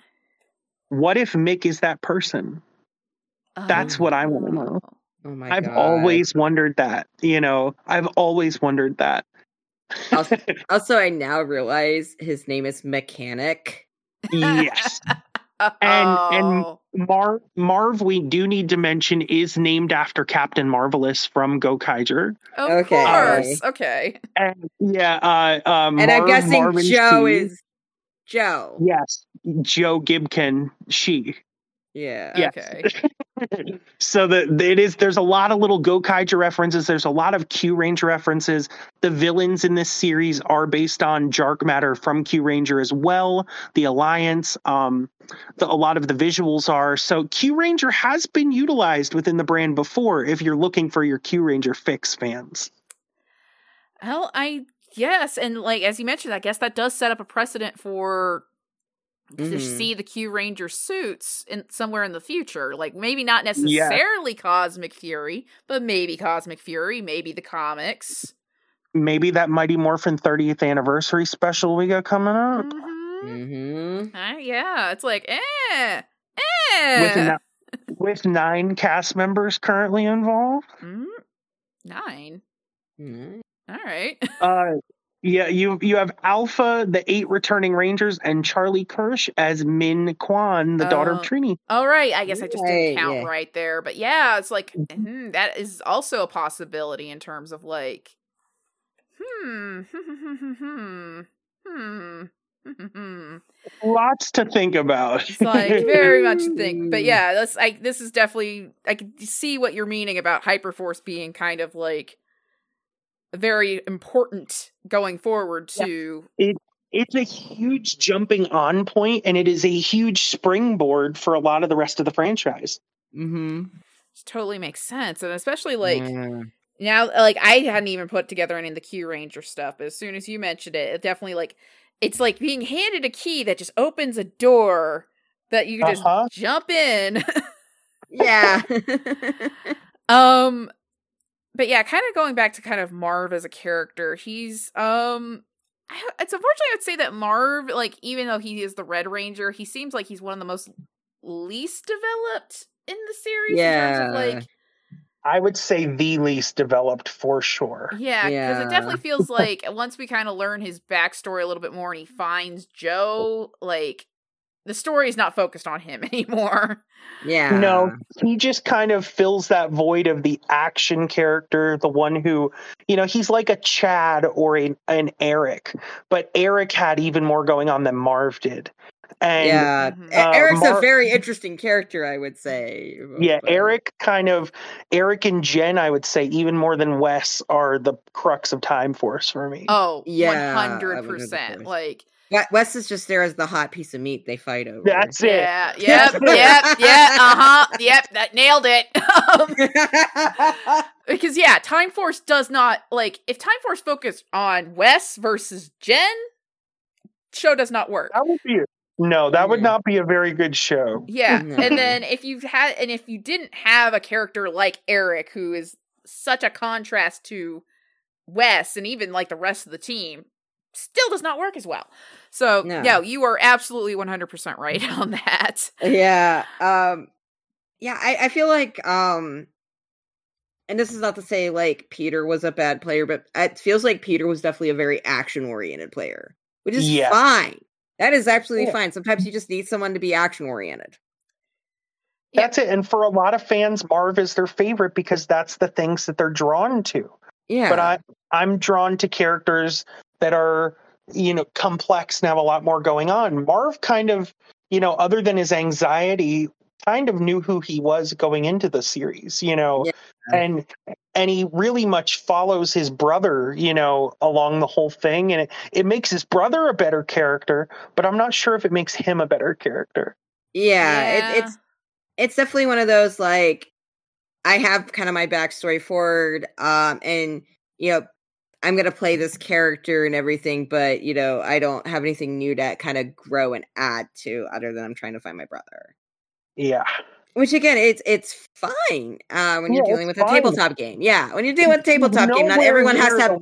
What if Mick is that person? That's what I wanna know. Oh my god. I've god. always wondered that. You know, I've always wondered that. Also, (laughs) also, I now realize his name is Mechanic. yes. (laughs) And- and- Oh. Mar- Marv, we do need to mention, is named after Captain Marvelous from Gokaiger. of Okay. course, okay. And yeah, uh, uh, And I'm guessing Marvin Joe Shee- is Joe. Yes, Joe Gibken, she. Yeah. Yes. Okay. (laughs) so the, the- it is there's a lot of little Gokaiger references. There's a lot of Kyuranger references. The villains in this series are based on Jark Matter from Kyuranger as well. The Alliance, um, the, a lot of the visuals are so Kyuranger has been utilized within the brand before. If you're looking for your Kyuranger fix fans, Well, I yes, and like as you mentioned, I guess that does set up a precedent for to Mhm. see the Kyuranger suits in somewhere in the future. Like maybe not necessarily Cosmic Fury, but maybe Cosmic Fury, maybe the comics. maybe that Mighty Morphin 30th anniversary special we got coming up. Mhm. Mm-hmm. Uh, yeah, it's like eh, With, eh. (laughs) with nine cast members currently involved. Mm, nine. Mm-hmm. All right. (laughs) Uh, yeah, you you have Alpha, the eight returning Rangers, and Charlie Kersh as Minh Kwan, the daughter Oh. of Trini. All right. I guess I just didn't count yeah. right there, but yeah, it's like Mm-hmm. mhm, that is also a possibility in terms of like, hmm, hmm, hmm, hmm. Lots to think about. It's like very much think, but (laughs) yeah, that's I. This is definitely I can see what you're meaning about Hyperforce being kind of like very important going forward Yeah. to it's a huge jumping on point, and it is a huge springboard for a lot of the rest of the franchise. Mm-hmm. It totally makes sense, and especially like. Yeah. Now, like I hadn't even put together any of the Kyuranger stuff, but as soon as you mentioned it, it definitely like it's like being handed a key that just opens a door that you can just Uh-huh. jump in. (laughs) yeah. (laughs) um, but yeah, kind of going back to kind of Marv as a character, he's um, it's unfortunately I would say that Marv, like even though he is the Red Ranger, he seems like he's one of the most least developed in the series. in terms of, Yeah. like I would say the least developed for sure. Yeah, because Yeah. it definitely feels like once we kind of learn his backstory a little bit more and he finds Joe, like the story is not focused on him (laughs) anymore. yeah. No, he just kind of fills that void of the action character, the one who, you know, he's like a Chad or a, an Eric, but Eric had even more going on than Marv did. And yeah. Mhm. E- Uh, Eric's Mar- a very interesting character, I would say. yeah, But- Eric kind of, Eric and Jen, I would say, even more than Wes, are the crux of Time Force for me. Oh, Yeah, I one would hundred go percent. Like, We- Wes is just there as the hot piece of meat they fight over. That's it. yeah, yep, yep, yeah, (laughs) uh huh, yep, that nailed it. (laughs) Um, (laughs) because yeah, Time Force does not like if Time Force focused on Wes versus Jen, show does not work. That would be a, no, that would not be a very good show. Yeah. No. And then if you've had and if you didn't have a character like Eric who is such a contrast to Wes and even like the rest of the team, still does not work as well. So, No. no, you are absolutely 100% right (laughs) on that. yeah um yeah I, I feel like um and this is not to say like peter was a bad player but it feels like peter was definitely a very action oriented player which is Yeah. fine that is absolutely Yeah. fine sometimes you just need someone to be action oriented Yeah. That's it. And for a lot of fans, Marv is their favorite because that's the things that they're drawn to. yeah But I, I'm drawn to characters that are, you know, complex and have a lot more going on. Marv kind of, you know, other than his anxiety, kind of knew who he was going into the series, you know, Yeah. and and he really much follows his brother, you know, along the whole thing, and it, it makes his brother a better character, but I'm not sure if it makes him a better character. Yeah, It, it's it's definitely one of those like I have kind of my backstory forward, um, and you know I'm gonna play this character and everything, but you know I don't have anything new to kind of grow and add to other than I'm trying to find my brother. Yeah. Which again, it's it's fine uh, when you're dealing with it's a tabletop game. Yeah, when you're dealing with a tabletop game, not everyone has to have.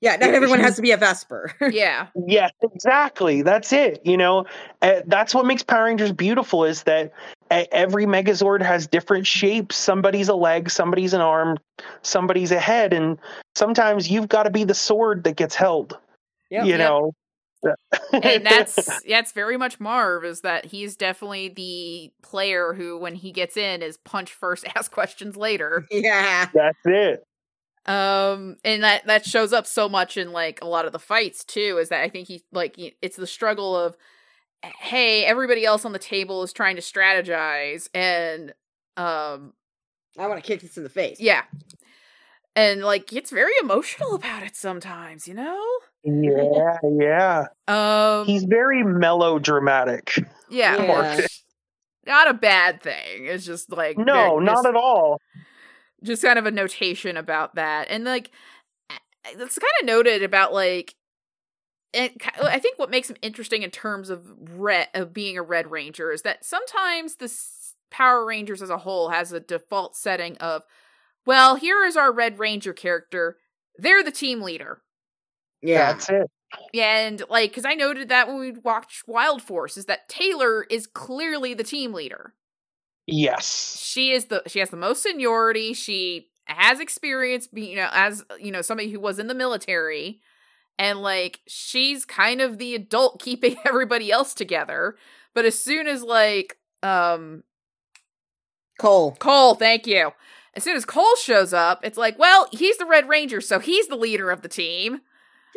The- Yeah, not everyone has to be a Vesper. (laughs) yeah. Yes, exactly. That's it. You know, uh, that's what makes Power Rangers beautiful is that uh, every Megazord has different shapes. Somebody's a leg, somebody's an arm, somebody's a head, and sometimes you've got to be the sword that gets held. Yep. you Yep. know, and (laughs) that's that's very much Marv is that he's definitely the player who when he gets in is punch first (laughs) ask questions later yeah, that's it. Um and that that shows up so much in like a lot of the fights too is that i think he like it's the struggle of hey everybody else on the table is trying to strategize and um I want to kick this in the face. yeah and like gets very emotional (laughs) about it sometimes you know Yeah, yeah. um He's very melodramatic. yeah, Yeah. (laughs) not a bad thing it's just like No, very- not at all. Just kind of a notation about that. And like it's kind of noted about like it, ki- i think what makes him interesting in terms of red of being a red ranger is that sometimes the power rangers as a whole has a default setting of well here is our red ranger character. They're the team leader. Yeah, That's it. and like because i noted that when we watched wild force is that taylor is clearly the team leader Yes. she is the she has the most seniority she has experience you know as you know somebody who was in the military and like she's kind of the adult (laughs) keeping everybody else together but as soon as like um Cole. cole thank you as soon as cole shows up it's like well he's the red ranger so he's the leader of the team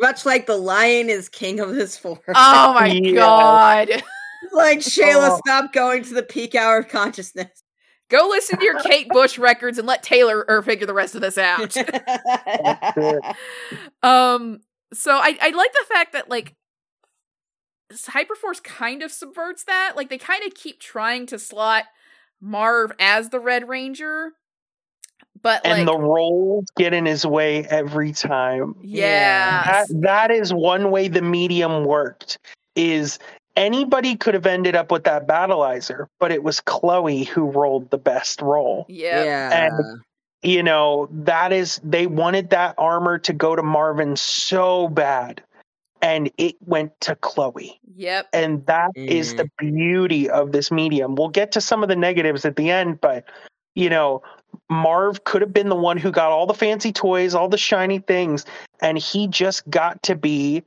Much like the lion is king of his forest. oh my (laughs) Yeah. god (laughs) like Shayla, Oh. stop going to the peak hour of consciousness. go listen to your (laughs) kate bush records and let taylor or figure the rest of this (laughs) out (laughs) Um, so I I like the fact that like Hyperforce kind of subverts that. Like they kind of keep trying to slot Marv as the Red Ranger, but And like the roles get in his way every time. yeah, That, that is one way the medium worked is anybody could have ended up with that battlizer but it was chloe who rolled the best roll. Yeah, yeah. And- you know that is they wanted that armor to go to marvin so bad and it went to chloe. Yep, and that is mm. the beauty of this medium. We'll get to some of the negatives at the end but you know marv could have been the one who got all the fancy toys all the shiny things and he just got to be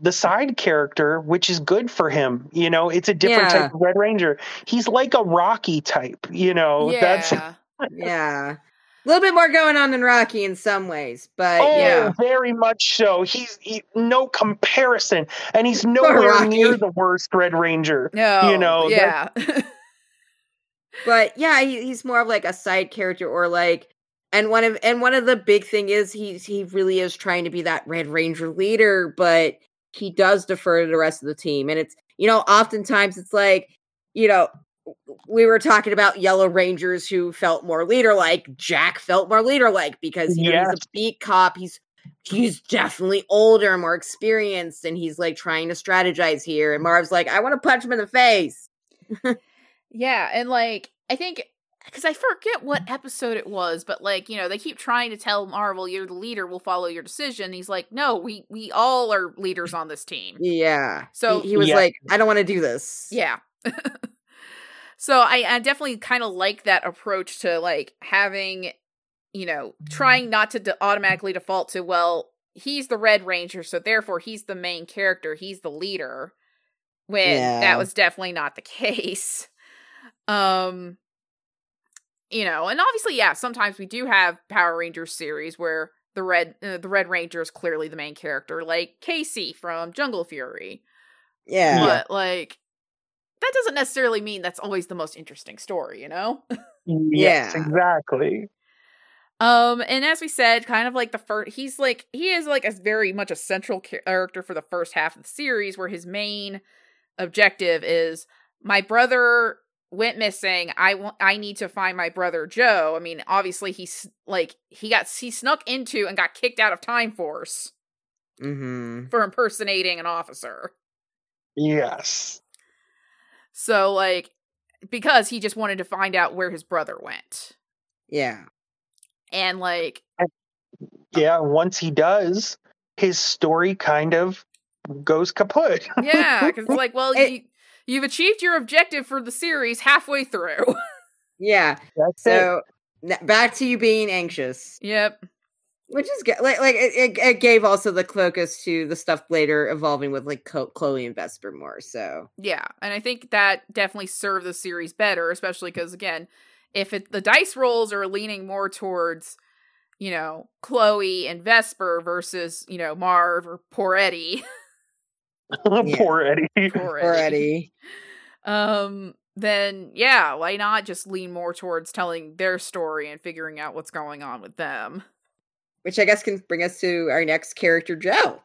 the side character which is good for him you know it's a different Yeah. type of red ranger he's like a rocky type you know that's yeah. yeah. A little bit more going on than Rocky in some ways, but Oh, yeah. very much so. He's he, no comparison, and he's (laughs) nowhere near the worst Red Ranger. No, You know, yeah, (laughs) But yeah, he, he's more of like a side character or like and one of and one of the big thing is he's he really is trying to be that Red Ranger leader, but he does defer to the rest of the team. And it's you know, oftentimes it's like, you know, we were talking about Yellow Rangers who felt more leader like. Jack felt more leader like because you know, Yes. he's a beat cop. He's he's definitely older, more experienced, and he's like trying to strategize here. And Marv's like, I want to punch him in the face. (laughs) yeah, and like I think because I forget what episode it was, but like you know they keep trying to tell Marvel you're the leader, we'll follow your decision. He's like, no, we we all are leaders on this team. Yeah. So- he, he was Yeah. like, I don't want to do this. Yeah. (laughs) so I, I definitely kind of like that approach to like having, you know, trying not to de- automatically default to, well, he's the Red Ranger, so therefore he's the main character, he's the leader. When Yeah. that was definitely not the (laughs) case. Um, you know, and obviously, yeah, sometimes we do have Power Rangers series where the red uh, the Red Ranger is clearly the main character, like Casey from Jungle Fury. Yeah. But like that doesn't necessarily mean that's always the most interesting story, you know? Yes, Yeah. exactly. Um and as we said, kind of like the first he's like he is like a very much a central character for the first half of the series where his main objective is my brother went missing. I want I need to find my brother Joe. I mean, obviously he's like he got he snuck into and got kicked out of Time Force Mm-hmm. for impersonating an officer. Yes. So like because he just wanted to find out where his brother went. Yeah. And like Yeah. Once he does, his story kind of goes kaput. yeah, because (laughs) like, well, It- you you've achieved your objective for the series halfway through. (laughs) Yeah. That's. So n- back to you being anxious, yep. which is good. Like, like it, it, it gave also the focus to the stuff later evolving with like Co- Chloe and Vesper more. So Yeah, and I think that definitely served the series better, especially because again, if it, the dice rolls are leaning more towards, you know, Chloe and Vesper versus you know Marv or poor Eddie, (laughs) (laughs) Yeah. Poor (laughs) Eddie. poor Eddie, um, then yeah, why not just lean more towards telling their story and figuring out what's going on with them? which I guess can bring us to our next character, Joe.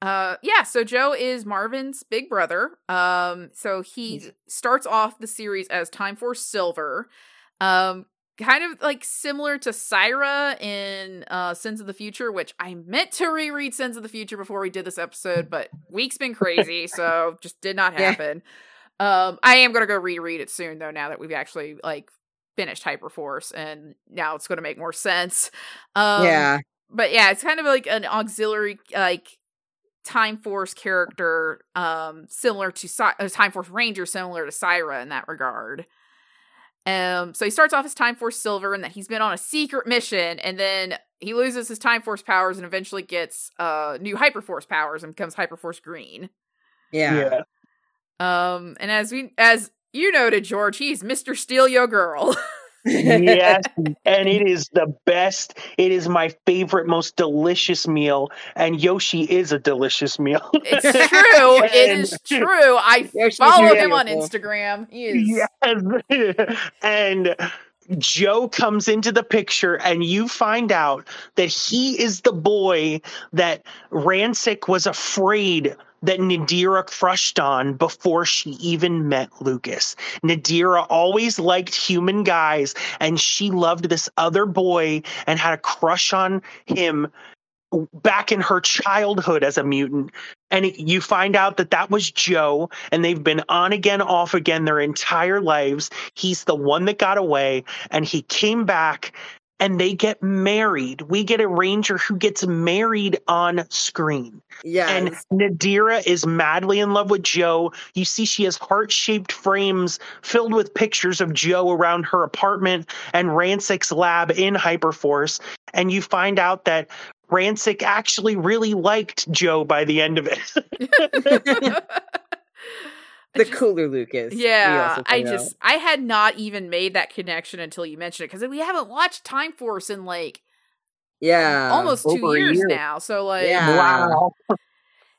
Uh yeah, so Joe is Marvin's big brother. Um so he starts off the series as Time Force Silver. Um kind of like similar to Syra in uh Sins of the Future, which I meant to reread Sins of the Future before we did this episode, but week's been crazy, (laughs) so just did not Yeah. happen. Um I am going to go reread it soon though now that we've actually like finished Hyperforce and now it's going to make more sense. Um yeah, but yeah, it's kind of like an auxiliary like Time Force character, um, similar to Sy- uh, Time Force Ranger, similar to Syra in that regard. Um, so he starts off as Time Force Silver, and that he's been on a secret mission, and then he loses his Time Force powers, and eventually gets uh new Hyperforce powers and becomes Hyperforce Green. yeah, Um, and as we as you noted, George, he's Mister Steal Your Girl. (laughs) yes, (laughs) and it is the best. It is my favorite, most delicious meal. And Yoshi is a delicious meal. It's (laughs) true. it is true. I Yoshi's follow him on. Instagram. He is yes. (laughs) and Joe comes into the picture, and you find out that he is the boy that Ransik was afraid that Nadira crushed on before she even met Lucas. Nadira always liked human guys, and she loved this other boy and had a crush on him back in her childhood as a mutant and you find out that that was Joe and they've been on again off again their entire lives he's the one that got away and he came back and they get married we get a ranger who gets married on screen yeah. and Nadira is madly in love with Joe. You see, she has heart shaped frames filled with pictures of Joe around her apartment and Ransik's lab in Hyperforce. And you find out that Ransik actually really liked Joe by the end of it. (laughs) (laughs) (laughs) the cooler Lucas. Yeah, I find out. just I had not even made that connection until you mentioned it because we haven't watched Time Force in like yeah, almost two years year. now. So like, Yeah. wow. (laughs)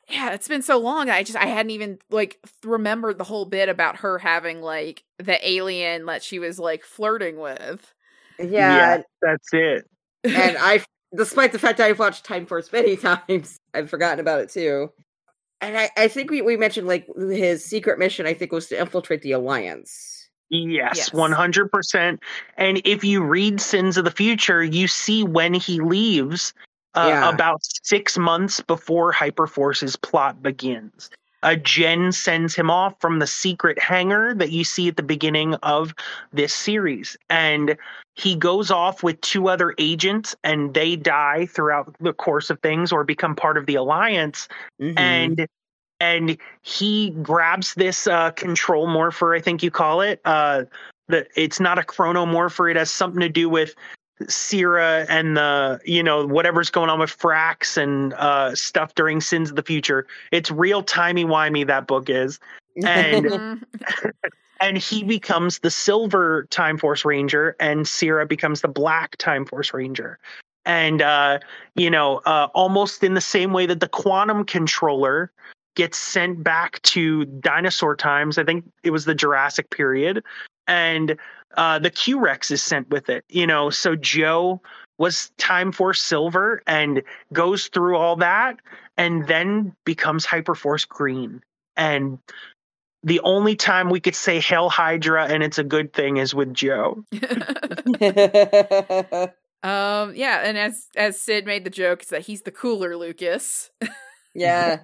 yeah, it's been so long. I just I hadn't even like remembered the whole bit about her having like the alien that she was like flirting with. yeah, that's it. and (laughs) I, despite the fact I've watched Time Force many (laughs) times, I've forgotten about it too. And I, I think we, we mentioned like his secret mission. I think was to infiltrate the Alliance. Yes, Yes. 100%. And if you read Sins of the Future, you see when he leaves uh, Yeah. about six months before Hyperforce's plot begins. Uh, Jen sends him off from the secret hangar that you see at the beginning of this series. And he goes off with two other agents, and they die throughout the course of things or become part of the Alliance Mhm. and and he grabs this uh control morpher i think you call it uh the it's not a chronomorpher it has something to do with Sierra and the you know whatever's going on with Frax and uh stuff during Sins of the Future. It's real timey wimey that book is, and (laughs) (laughs) and he becomes the silver Time Force Ranger, and Sira becomes the black Time Force Ranger. And uh, you know, uh, almost in the same way that the quantum controller gets sent back to dinosaur times. I think it was the Jurassic period, and uh, the Q Rex is sent with it. You know, so Joe was Time Force Silver and goes through all that, and then becomes Hyperforce Green. And the only time we could say Hail Hydra and it's a good thing is with Joe. (laughs) (laughs) um, yeah, and as as Sid made the joke, is that he's the cooler Lucas. (laughs) yeah,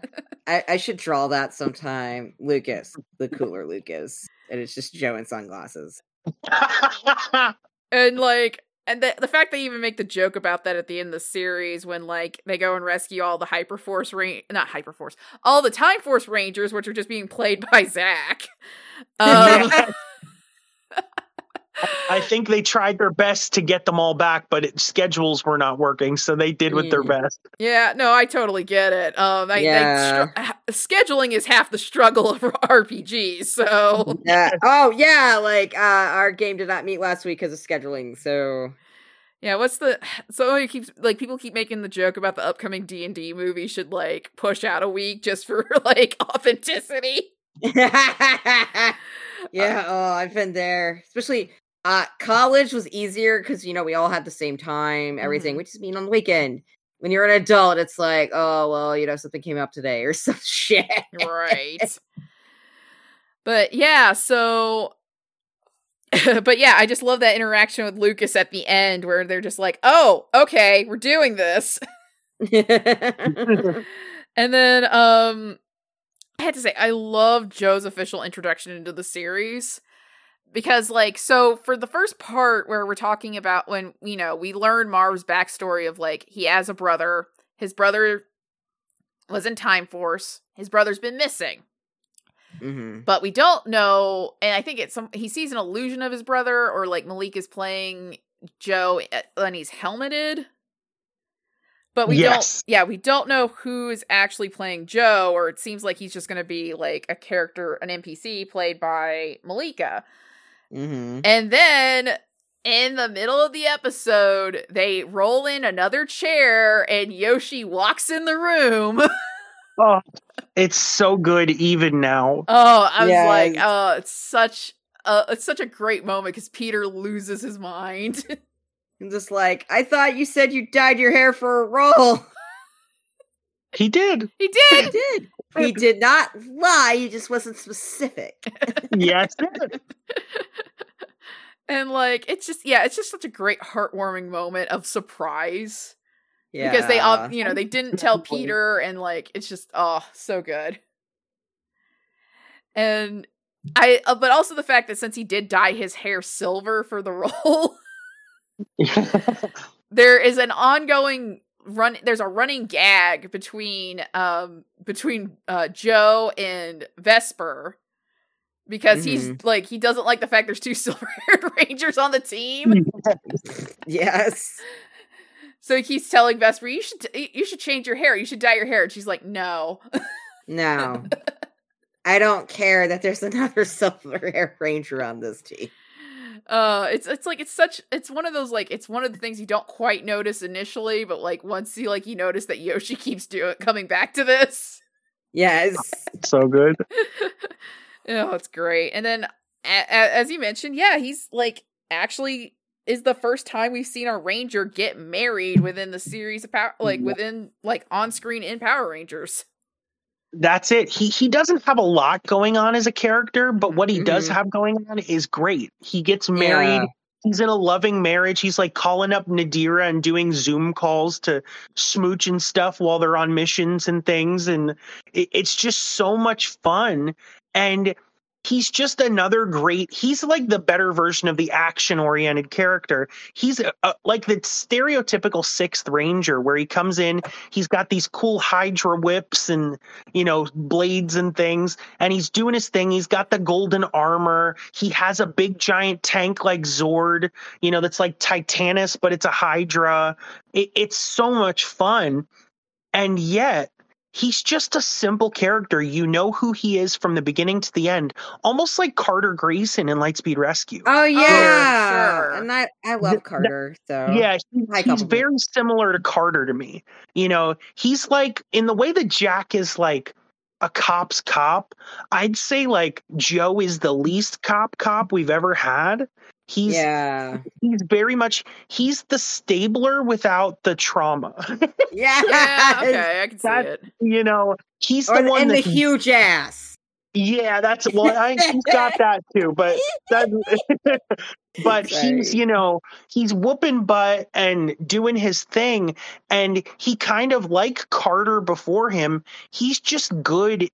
I, I should draw that sometime. Lucas, the cooler Lucas, and it's just Joe in sunglasses. (laughs) and like and the, the fact they even make the joke about that at the end of the series when like they go and rescue all the hyperforce range not hyperforce all the time force rangers which are just being played by zach (laughs) um, I think they tried their best to get them all back, but it, schedules were not working, so they did with their Mm. best. yeah no i totally get it um I, Yeah. they str- scheduling is half the struggle of (laughs) rpgs so Yeah. Oh yeah, like uh our game did not meet last week because of scheduling. So yeah what's the so it keeps like people keep making the joke about the upcoming d&d movie should like push out a week just for (laughs) like authenticity (laughs) yeah. Oh, I've been there. Especially uh college was easier because you know we all had the same time, everything. Mhm. We just meet on the weekend. When you're an adult, it's like, oh well, you know, something came up today or (laughs) some shit. right. (laughs) But yeah, so (laughs) but yeah, I just love that interaction with Lucas at the end where they're just like, "Oh, okay, we're doing this." and then um I had to say I love Joe's official introduction into the series because like so for the first part where we're talking about when you know we learn Marv's backstory of like he has a brother, his brother was in Time Force, his brother's been missing. Hmm but we don't know and i think it's some he sees an illusion of his brother or like malik is playing joe and he's helmeted. But we Yes. don't yeah we don't know who is actually playing joe or it seems like he's just going to be like a character an npc played by malika hmm and then in the middle of the episode they roll in another chair and yoshi walks in the room (laughs) Oh, it's so good even now. Oh, I was like, oh, it's such a it's such a great moment because Peter loses his mind. (laughs) I'm just like, I thought you said you dyed your hair for a role. He did. he did. He did. Did. He (laughs) did not lie. He just wasn't specific. (laughs) Yes. (laughs) and like it's just yeah, it's just such a great heartwarming moment of surprise Yeah. because they all you know, they didn't tell Peter and like it's just oh, so good. And I uh, but also the fact that since he did dye his hair silver for the role, there is an ongoing run there's a running gag between um between uh joe and vesper because he's like he doesn't like the fact there's two (laughs) silver haired rangers on the team (laughs) Yes. so he keeps telling vesper you should you should change your hair you should dye your hair and she's like no No. (laughs) I don't care that there's another silver hair ranger on this team. Uh it's it's like it's such it's one of those like it's one of the things you don't quite notice initially but like once you like you notice that yoshi keeps doing coming back to this Yes. so good. (laughs) oh, it's great. And then, a- a- as you mentioned, yeah, he's like actually is the first time we've seen a ranger get married within the series of power, like Yeah. within like on screen in Power Rangers. That's it. He he doesn't have a lot going on as a character, but what he does Mhm. have going on is great. He gets married. Yeah. He's in a loving marriage. He's like calling up Nadira and doing Zoom calls to smooch and stuff while they're on missions and things. And it, it's just so much fun. And he's just another great, he's like the better version of the action oriented character. He's a, a- like the stereotypical sixth ranger where he comes in, he's got these cool Hydra whips and, you know, blades and things. And he's doing his thing. He's got the golden armor. He has a big giant tank like Zord, you know, that's like Titanus, but it's a Hydra. It, it's so much fun. And yet, he's just a simple character. You know who he is from the beginning to the end, almost like Carter Grayson in Lightspeed Rescue. Oh, oh yeah. sure. And I I love Carter. So Yeah, he- he's very similar to Carter to me. You know, he's like in the way that Jack is like a cop's cop. I'd say like Joe is the least cop cop we've ever had. He's yeah. he's very much he's the stabler without the trauma. (laughs) Yeah. Yeah, okay, I can see That- it. you know, he's Or, the one and the huge ass. Yeah, that's well, I, he's got (laughs) that too, but that, (laughs) but he's you know he's whooping butt and doing his thing, and he kind of like Carter before him. He's just good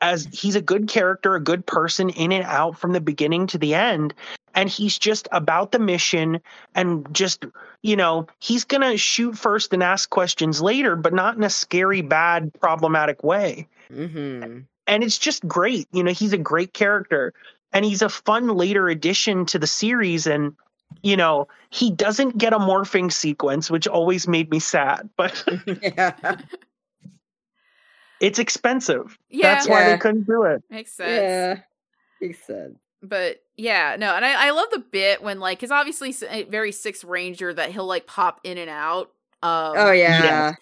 as he's a good character, a good person in and out from the beginning to the end, and he's just about the mission and just you know he's gonna shoot first and ask questions later, but not in a scary, bad, problematic way hmm and it's just great. You know, he's a great character and he's a fun later addition to the series. And, you know, he doesn't get a morphing sequence, which always made me sad, but yeah. (laughs) (laughs) it's expensive. Yeah, That's why Yeah. they couldn't do it. makes sense. Yeah. Makes sense. But yeah, no, and I, I love the bit when like, because obviously very six ranger that he'll like pop in and out. Um, Oh yeah. yeah.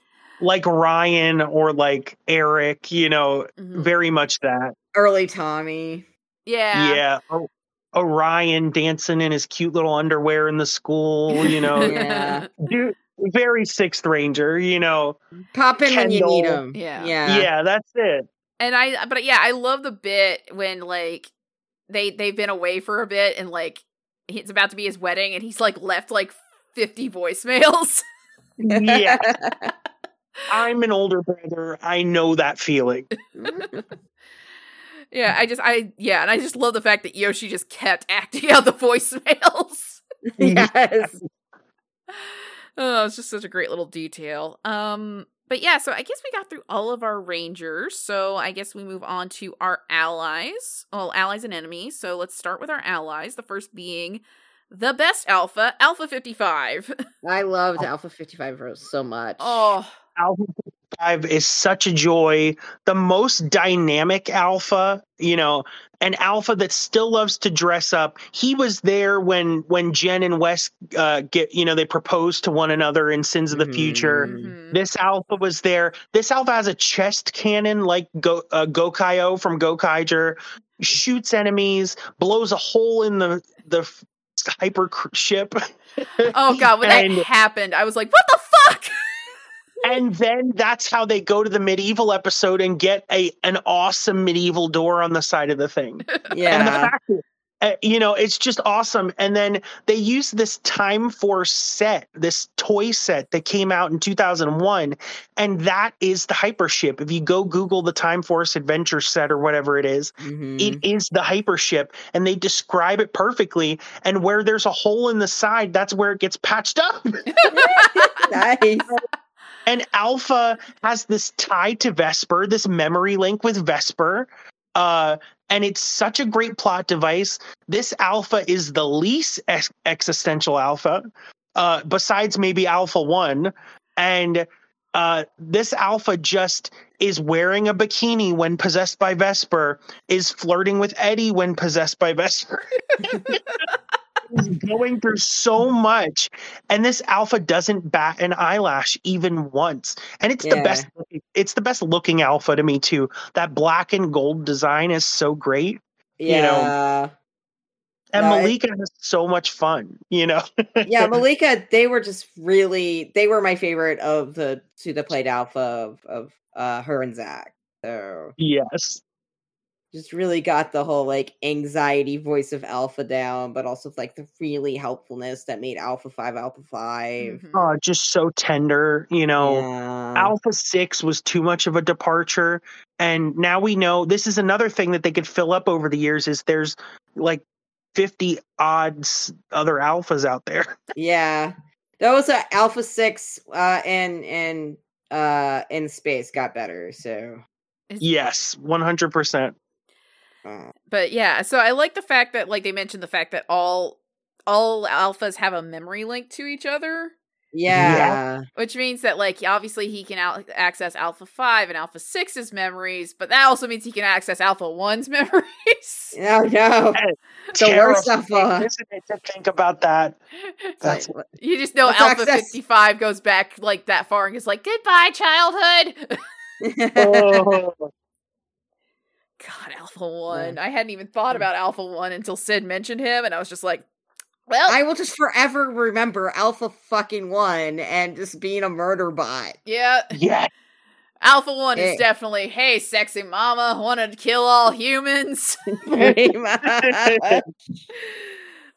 Like Ryan or like Eric, you know, mhm. very much that. Early Tommy. yeah, Yeah. O- Orion dancing in his cute little underwear in the school, you (laughs) know, Yeah. dude, very sixth ranger, you know. Pop in when you need him. Yeah. Yeah. yeah that's it. and I, but yeah, I love the bit when like they they've been away for a bit and like it's about to be his wedding and he's like left like fifty voicemails. (laughs) Yeah. (laughs) I'm an older brother. I know that feeling. yeah, I just I yeah, and I just love the fact that Yoshi just kept (laughs) acting out the voicemails. yes. Oh, it's just such a great little detail. Um, but yeah, so I guess we got through all of our rangers. So I guess we move on to our allies. Well, allies and enemies. So let's start with our allies. The first being the best alpha, Alpha 55. (laughs) I loved oh. Alpha 55 Rose so much. oh, Alpha 5 is such a joy. The most dynamic alpha, you know, an alpha that still loves to dress up. He was there when when Jen and Wes uh, get, you know, they proposed to one another in Sins of the Future. Mhm. mhm. This alpha was there. This alpha has a chest cannon like Go uh, Gokaio from Gokaiger, shoots enemies, blows a hole in the the f- hyper ship. oh god, when (laughs) And- that happened, I was like, what the fuck? And then that's how they go to the medieval episode and get a an awesome medieval door on the side of the thing. (laughs) And the Yeah. fact that uh, you know, it's just awesome. And then they use this Time Force set, this toy set that came out in 2001, and that is the hypership. If you go Google the Time Force Adventure set or whatever it is, Mhm. it is the hypership, and they describe it perfectly. And where there's a hole in the side, that's where it gets patched up. (laughs) (laughs) nice. And Alpha has this tie to Vesper, this memory link with Vesper. Uh, and it's such a great plot device. This Alpha is the least ex- existential Alpha, uh, besides maybe Alpha 1. And uh, this Alpha just is wearing a bikini when possessed by Vesper, is flirting with Eddie when possessed by Vesper. (laughs) He's going through so much and this alpha doesn't bat an eyelash even once. And it's the best it's the best looking alpha to me too. That black and gold design is so great Yeah. You know, and No, it- malika has so much fun you know? Yeah, (laughs) Malika, they were just really they were my favorite of the two that played Alpha of, of uh her and Zach. So yes just really got the whole like anxiety voice of Alpha down, but also like the really helpfulness that made Alpha Five Alpha 5 Mhm. oh just so tender you know Yeah. Alpha 6 was too much of a departure. And now we know this is another thing that they could fill up over the years is there's like 50 odds other alphas out there. (laughs) Yeah. Those uh, Alpha Six uh and and uh in space got better, so Yes, 100%. Uh, But yeah, so I like the fact that like they mentioned the fact that all all alphas have a memory link to each other, yeah. which means that like obviously he can out- access Alpha 5 and Alpha 6's memories, but that also means he can access Alpha 1's (laughs) memories. No, no. (laughs) The worst Terrifying, alpha. isn't it, to think about that. That's Like, you just know Alpha access- 55 goes back like that far and is like, "Goodbye childhood." (laughs) oh, God, Alpha 1. I hadn't even thought about Alpha 1 until Sid mentioned him and I was just like, well, I will just forever remember Alpha fucking One and just being a murder bot. yeah. yeah. (laughs) Alpha One is definitely, hey, sexy mama, want to kill all humans. (laughs) Pretty much. (laughs)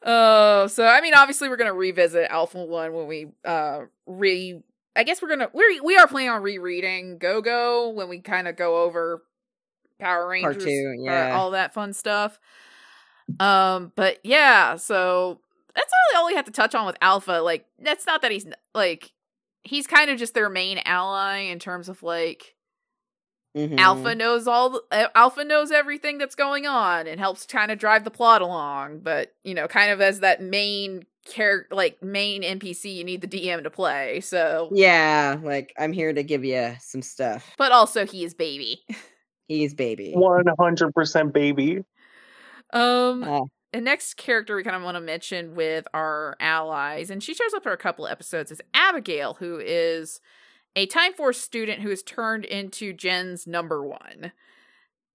Oh, so I mean, obviously, we're gonna revisit Alpha One when we uh re. I guess we're gonna we we are planning on rereading Go Go when we kind of go over Power Rangers, two, or yeah. all that fun stuff. Um, but yeah, so that's really all we have to touch on with Alpha. Like, that's not that he's like he's kind of just their main ally in terms of like Mhm. Alpha knows all uh, Alpha knows everything that's going on and helps kind of drive the plot along, but you know, kind of as that main character like main NPC you need the DM to play. So, Yeah, like I'm here to give you some stuff. but also he is baby. (laughs) He's baby. One hundred percent baby. Um Uh, the next character we kind of want to mention with our allies and she shows up for a couple episodes is Abigail who is a Time Force student who is turned into Jen's number 1.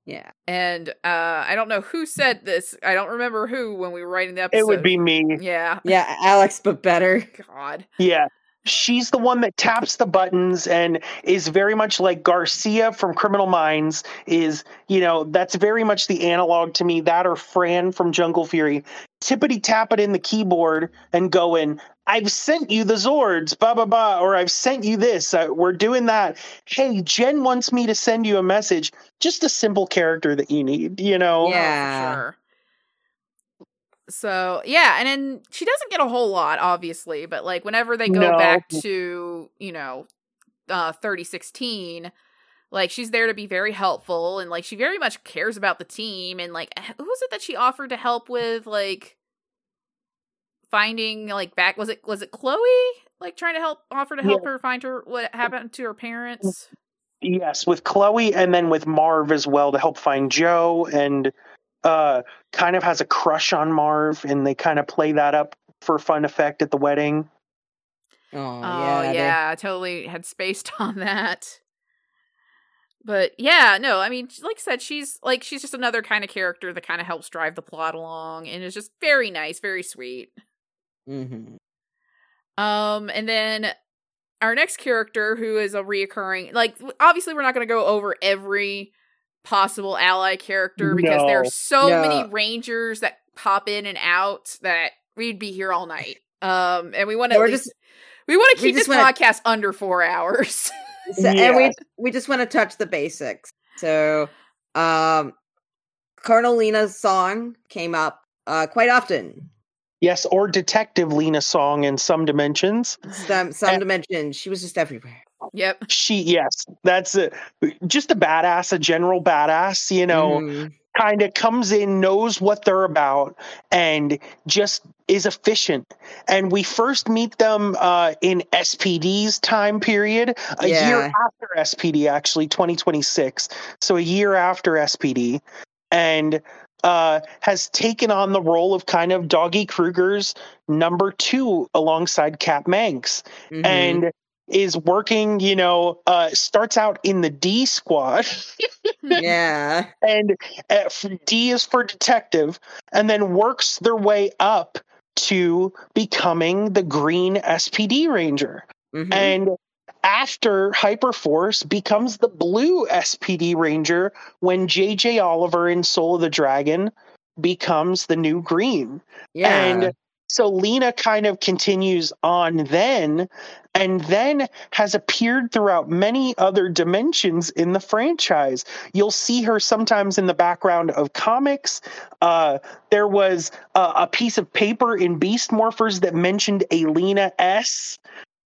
yeah. And uh I don't know who said this. I don't remember who when we were writing the episode. It would be me. Yeah. Yeah, Alex, but better. God. Yeah. She's the one that taps the buttons and is very much like Garcia from Criminal Minds is, you know, that's very much the analog to me. That or Fran from Jungle Fury. Tippity tap it in the keyboard and going, I've sent you the Zords, blah, blah, blah, or I've sent you this. Uh, we're doing that. Hey, Jen wants me to send you a message. Just a simple character that you need, you know? Oh, Yeah. sure. So yeah, and then she doesn't get a whole lot, obviously, but like whenever they go No. back to, you know, uh 3016, like she's there to be very helpful and like she very much cares about the team and like who was it that she offered to help with like finding like back was it was it Chloe? Like trying to help offer to help her find her what happened to her parents? Yes, with Chloe and then with Marv as well to help find Joe and uh kind of has a crush on Marv and they kind of play that up for fun effect at the wedding. Oh, Oh yeah. yeah, they- I totally had spaced (laughs) on that. But yeah, no, I mean, like I said, she's like she's just another kind of character that kind of helps drive the plot along and is just very nice, very sweet. Mhm. Um, and then our next character, who is a reoccurring, like obviously we're not going to go over every possible ally character because No. are so No. many rangers that pop in and out that we'd be here all night. Um, and we want to Yeah, we're just- we want to keep this wanna- podcast under four hours. (laughs) So, and we we just want to touch the basics. So, um, Colonel Lena's song came up uh quite often. Yes, or Detective Lena song in some dimensions. Some some dimension. She was just everywhere. Yep. She yes, that's a, just a badass, a general badass, you know. Mhm. kind of comes in, knows what they're about, and just is efficient. And we first meet them uh, in SPD's time period, a year after SPD, actually, 2026. So a year after SPD. And uh, has taken on the role of kind of Doggie Cruger's number two alongside Kat Manx Mhm. and is working, you know, uh, starts out in the D squad. (laughs) yeah. and uh, f- D is for detective, and then works their way up to becoming the green SPD ranger. Mhm. And after Hyperforce becomes the blue SPD ranger when JJ Oliver in Soul of the Dragon becomes the new green. yeah. And so Lena kind of continues on then, and then has appeared throughout many other dimensions in the franchise. You'll see her sometimes in the background of comics. Uh, there was a, a piece of paper in Beast Morphers that mentioned a Lena S.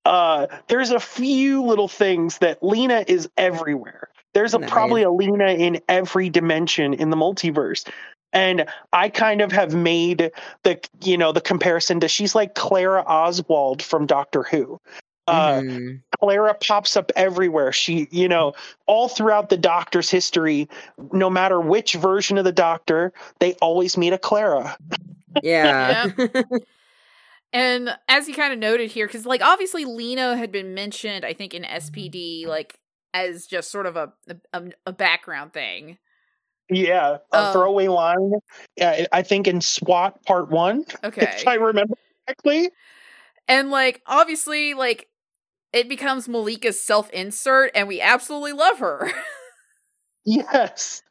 Uh, there's a few little things that Lena is everywhere. There's a, Nice. probably a Lena in every dimension in the multiverse. And I kind of have made the you know the comparison to she's like Clara Oswald from Doctor Who. Uh, Mhm. Clara pops up everywhere. She, you know, all throughout the Doctor's history, no matter which version of the Doctor, they always meet a Clara. yeah. (laughs) (laughs) And as you kind of noted here, because like obviously Lena had been mentioned, I think in SPD, like as just sort of a a, a background thing. Yeah, a Um, throwaway line. Yeah, I think in SWAT Part One, (laughs) Okay. if I remember correctly. And like obviously like it becomes Malika's self insert, and we absolutely love her. (laughs) Yes.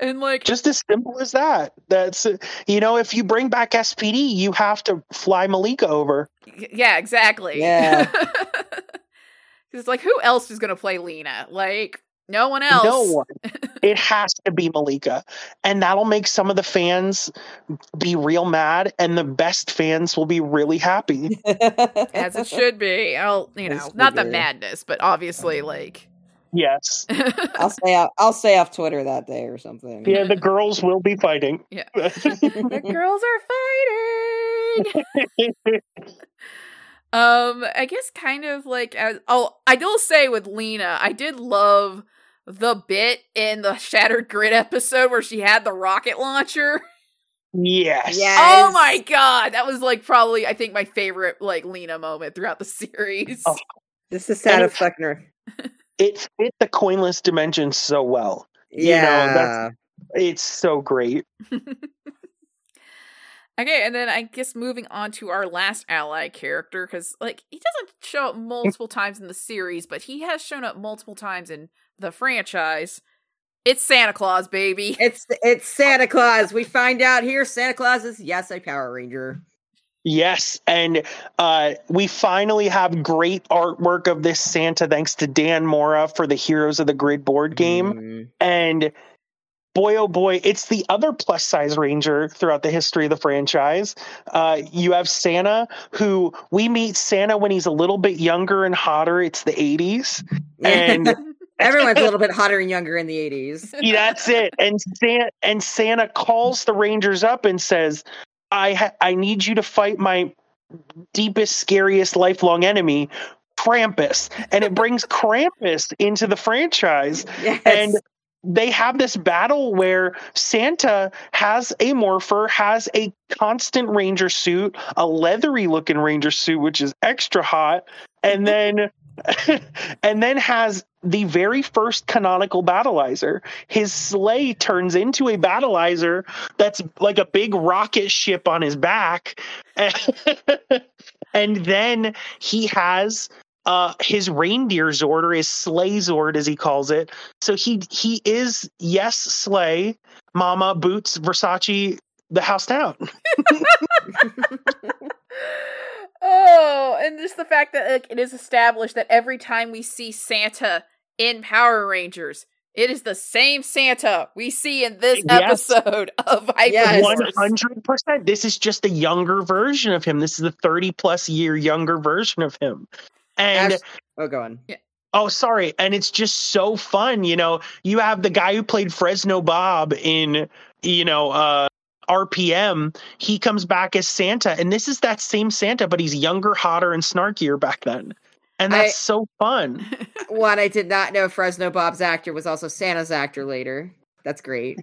and like, Just as simple as that. That's you know, if you bring back SPD, you have to fly Malika over. yeah, exactly. Yeah. (laughs) it's like, who else is gonna play Lena? Like, no one else. No (laughs) one. It has to be Malika. And that'll make some of the fans be real mad and the best fans will be really happy. (laughs) As it should be. I'll, you know, it not the madness, but obviously, like, Yes. (laughs) I'll stay off, I'll say off Twitter that day or something. Yeah, the girls will be fighting. Yeah. the girls are fighting. Um, I guess kind of like as oh, I will say with Lena, I did love the bit in the Shattered Grid episode where she had the rocket launcher. yes. Yes. Oh my god, that was like probably I think my favorite like Lena moment throughout the series. Oh. This is sad And of Fleckner. (laughs) It fit the coinless dimension so well. You know, Yeah. that's- It's so great. (laughs) Okay, and then I guess moving on to our last ally character, because like he doesn't show up multiple times in the series, but he has shown up multiple times in the franchise. It's Santa Claus, baby. (laughs) it's it's Santa Claus. We find out here Santa Claus is yes a Power Ranger. Yes, and uh, we finally have great artwork of this Santa thanks to Dan Mora for the Heroes of the Grid board game. Mm. And boy, oh boy, it's the other plus size Ranger throughout the history of the franchise. Uh, you have Santa, who we meet Santa when he's a little bit younger and hotter. It's the 80s. (laughs) And Everyone's a (laughs) little bit hotter and younger in the 80s. (laughs) Yeah, that's it. And Santa, and Santa calls the Rangers up and says, "I ha- I need you to fight my deepest, scariest, lifelong enemy, Krampus." And it brings (laughs) Krampus into the franchise, Yes. and they have this battle where Santa has a morpher, has a constant Ranger suit, a leathery looking Ranger suit, which is extra hot, and then and then has the very first canonical battlizer. His sleigh turns into a battlizer that's like a big rocket ship on his back. (laughs) and then he has uh his reindeer zord or his sleigh zord as he calls it so he he is yes sleigh mama boots versace the house down (laughs) (laughs) oh, and just the fact that like it is established that every time we see Santa in Power Rangers, it is the same Santa we see in this Yes. episode (laughs) of Hyper Yes. Hundred percent. This is just a younger version of him. This is a thirty-plus year younger version of him. And Ash- oh, go on. oh, sorry. And it's just so fun. You know, you have the guy who played Fresno Bob in, you know, uh, RPM. He comes back as Santa, and this is that same Santa, but he's younger, hotter, and snarkier back then. And that's I- so fun. (laughs) One, I did not know Fresno Bob's actor was also Santa's actor later. That's great.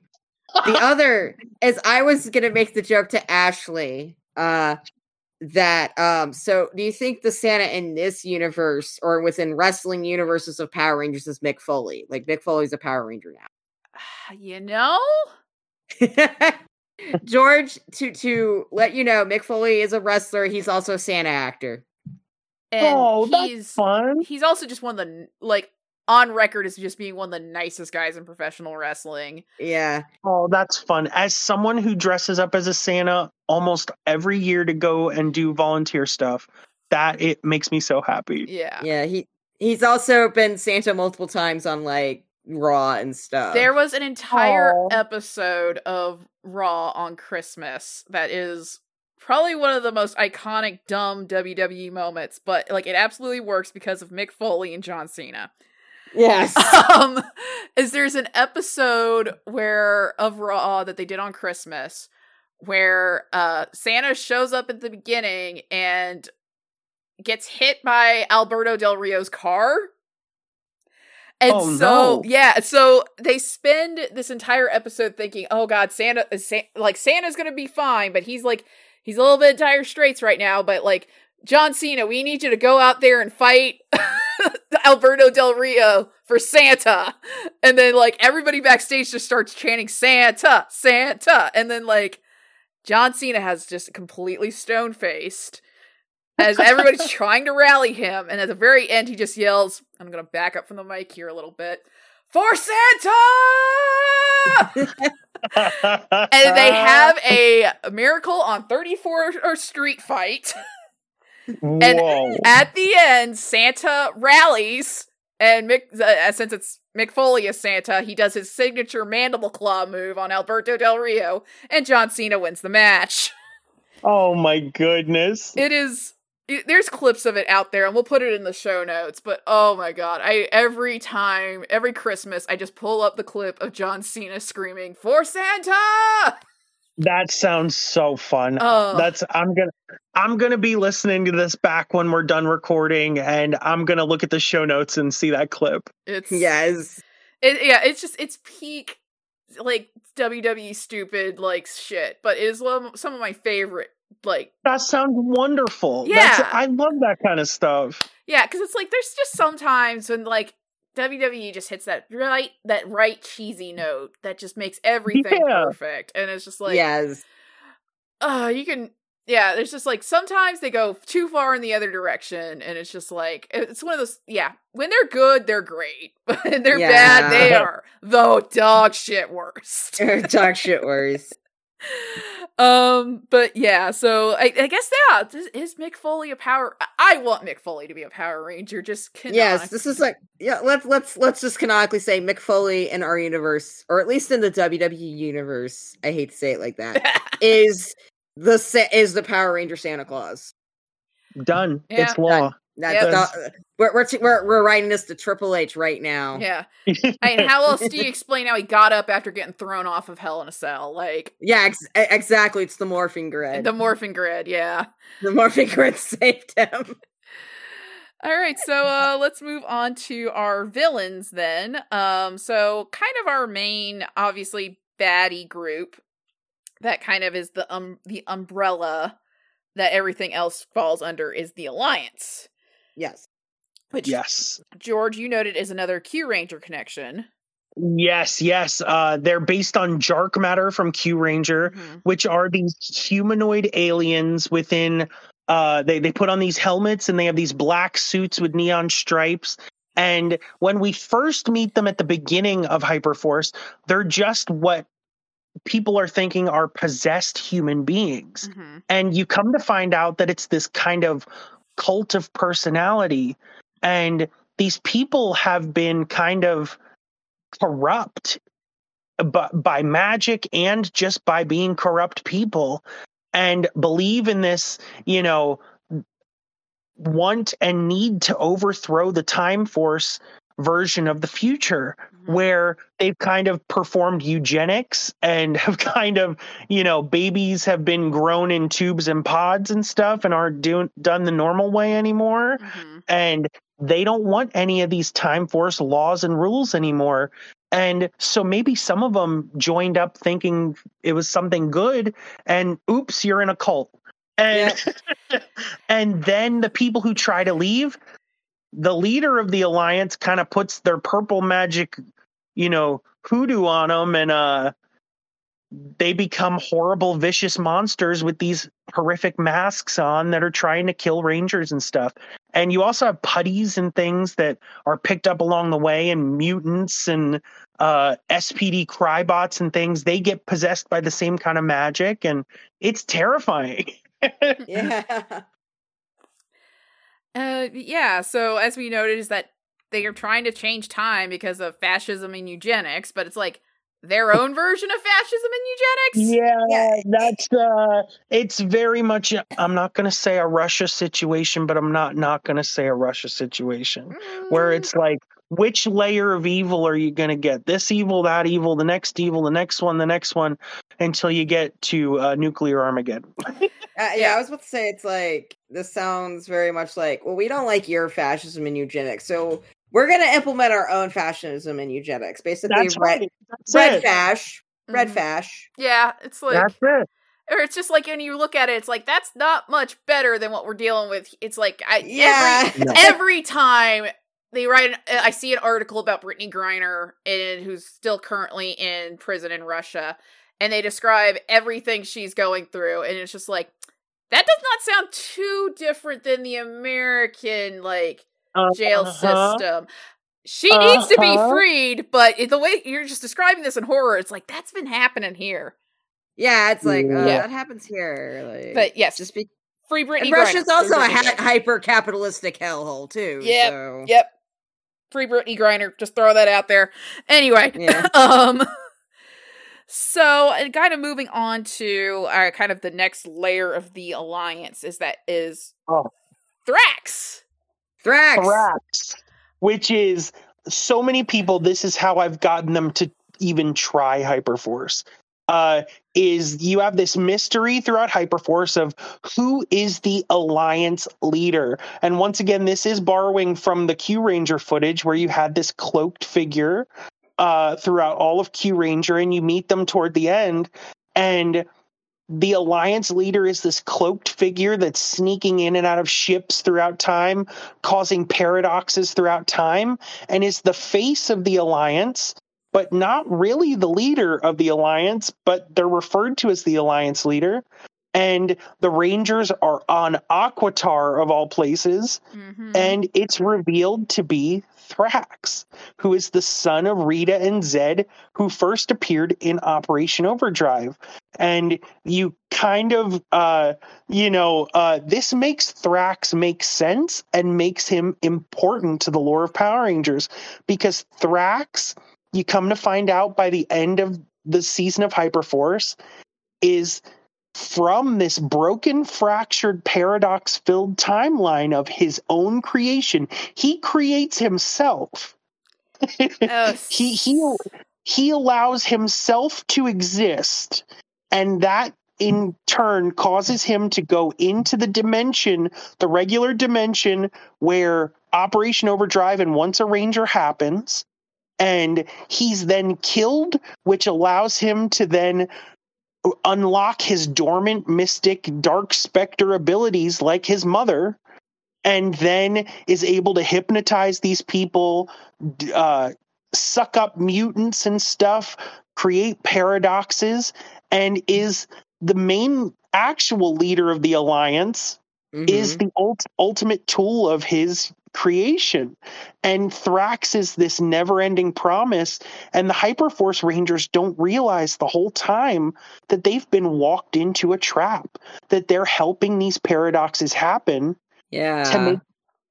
The (laughs) other is I was gonna make the joke to Ashley, uh, that um so do you think the Santa in this universe or within wrestling universes of Power Rangers is Mick Foley? Like Mick Foley's a Power Ranger now (sighs) you know? (laughs) now. George, to to let you know, Mick Foley is a wrestler. He's also a Santa actor. And oh, that's he's fun. he's also just one of the like on record as just being one of the nicest guys in professional wrestling. Yeah. Oh, that's fun. As someone who dresses up as a Santa almost every year to go and do volunteer stuff, that it makes me so happy. Yeah. Yeah, he he's also been Santa multiple times on like Raw and stuff. There was an entire Aw. episode of Raw on Christmas that is probably one of the most iconic dumb WWE moments, but like it absolutely works because of Mick Foley and John Cena. yes. (laughs) um is there's an episode where of Raw that they did on Christmas where uh Santa shows up at the beginning and gets hit by Alberto Del Rio's car. And Oh, so no. yeah, so they spend this entire episode thinking, "Oh god, Santa is Sa- like Santa's to be fine, but he's like he's a little bit in dire straits right now, but like John Cena, we need you to go out there and fight (laughs) Alberto Del Rio for Santa. And then like everybody backstage just starts chanting Santa, Santa. And then like John Cena has just completely stone faced as everybody's (laughs) trying to rally him. And at the very end, he just yells, I'm going to back up from the mic here a little bit. For Santa! and they have a miracle on 34th Street fight. and- Whoa. At the end, Santa rallies, and Mick, uh, since it's Mick Foley as Santa, he does his signature mandible claw move on Alberto Del Rio, and John Cena wins the match. Oh my goodness. It is. It- there's clips of it out there, and we'll put it in the show notes. But oh my god, I every time, every Christmas, I just pull up the clip of John Cena screaming for Santa. That sounds so fun. Oh. That's I'm gonna I'm gonna be listening to this back when we're done recording, and I'm gonna look at the show notes and see that clip. It's yes. It, yeah, it's just it's peak like WWE stupid like shit, but it is one of- some of my favorite like That sounds wonderful. That's, Yeah. I love that kind of stuff. yeah, because it's like there's just sometimes when like WWE just hits that right that right cheesy note that just makes everything Yeah. perfect, and it's just like yes. uh you can yeah there's just like sometimes they go too far in the other direction and it's just like it's one of those yeah when they're good they're great but (laughs) when they're bad they are the dog shit worst dog shit (laughs) worse. Um but yeah so i, I guess yeah is, is mick foley a power I, I want mick foley to be a power ranger just Yes, this is like yeah. Let's let's let's just canonically say Mick Foley in our universe, or at least in the WWE universe. I hate to say it like that. (laughs) is the sa- is the Power Ranger Santa Claus? Done. Yeah. It's law. That's Yep. the, we're we're, we're we're writing this to Triple H right now. yeah (laughs) I mean, how else do you explain how he got up after getting thrown off of hell in a cell like Yeah, ex- exactly. It's the morphing grid. the morphing grid yeah the morphing grid (laughs) saved him. All right, so uh let's move on to our villains then. Um so kind of our main obviously baddie group that kind of is the um the umbrella that everything else falls under is the alliance. Yes. Which Yes. George you noted is another Kyuranger connection. Yes, yes. Uh, they're based on Jark matter from Kyuranger, Mhm. which are these humanoid aliens within. Uh, they they put on these helmets and they have these black suits with neon stripes. And when we first meet them at the beginning of Hyperforce, they're just what people are thinking are possessed human beings. Mhm. and you come to find out that it's this kind of cult of personality. And these people have been kind of corrupt by, by magic and just by being corrupt people. And believe in this you know want and need to overthrow the time force version of the future Mhm. where they've kind of performed eugenics and (laughs) have kind of you know babies have been grown in tubes and pods and stuff and aren't doing done the normal way anymore Mhm. and they don't want any of these time force laws and rules anymore and so maybe some of them joined up thinking it was something good and oops you're in a cult and (laughs) and then the people who try to leave the leader of the alliance kind of puts their purple magic you know hoodoo on them and uh they become horrible vicious monsters with these horrific masks on that are trying to kill rangers and stuff. And you also have putties and things that are picked up along the way and mutants and uh spd Krybots and things. They get possessed by the same kind of magic and it's terrifying. (laughs) Yeah. Uh, yeah. So as we noted, is that they are trying to change time because of fascism and eugenics, but it's like their own version of fascism and eugenics. Yeah, Yeah. that's uh it's very much I'm not going to say a Russia situation, but I'm not not going to say a Russia situation where Mm. it's like which layer of evil are you going to get? This evil, that evil, the next evil, the next one, the next one until you get to uh, nuclear Armageddon. Uh, yeah, Yeah. I was about to say it's like this sounds very much like well, we don't like your fascism and eugenics, so we're gonna implement our own fascism and eugenics. Basically, That's red right. That's red it. fash, red Mhm. fash. Yeah, it's like That's it. or it's just like when you look at it, it's like that's not much better than what we're dealing with. It's like I Yeah. every (laughs) No. every time they write, an, I see an article about Brittney Griner, in, who's still currently in prison in Russia, and they describe everything she's going through, and it's just like That does not sound too different than the American like jail Uh-huh. system. She needs to be Uh-huh. freed, but the way you're just describing this in horror, it's like that's been happening here. Yeah, it's like uh, Yeah. that happens here. Like, But yes, just be. free Brittney. And Russia's Griner. also Free a ha- hyper capitalistic hellhole too. Yep, So. Yep. Free Brittney Griner. Just throw that out there. Anyway. Yeah. (laughs) um so and kind of moving on to uh, kind of the next layer of the alliance is that is Oh. Thrax. Thrax. Thrax, which is so many people. This is how I've gotten them to even try Hyperforce. Uh, is you have this mystery throughout Hyperforce of who is the alliance leader, and once again, this is borrowing from the Kyuranger footage where you had this cloaked figure uh, throughout all of Kyuranger, and you meet them toward the end, and the alliance leader is this cloaked figure that's sneaking in and out of ships throughout time causing paradoxes throughout time and is the face of the alliance but not really the leader of the alliance but they're referred to as the alliance leader and the rangers are on Aquitar of all places Mhm. and it's revealed to be Thrax, who is the son of Rita and Zedd, who first appeared in Operation Overdrive. And you kind of, uh, you know, uh, this makes Thrax make sense and makes him important to the lore of Power Rangers because Thrax, you come to find out by the end of the season of Hyperforce, is from this broken, fractured, paradox filled timeline of his own creation. He creates himself. (laughs) Oh, he he he allows himself to exist and that in turn causes him to go into the dimension the regular dimension where operation overdrive and once a ranger happens and he's then killed which allows him to then unlock his dormant mystic dark specter abilities like his mother and then is able to hypnotize these people uh, suck up mutants and stuff create paradoxes and is the main actual leader of the alliance is Mm-hmm. the ult- ultimate tool of his creation. And Thrax is this never ending promise. And the Hyperforce Rangers don't realize the whole time that they've been walked into a trap, that they're helping these paradoxes happen yeah. to make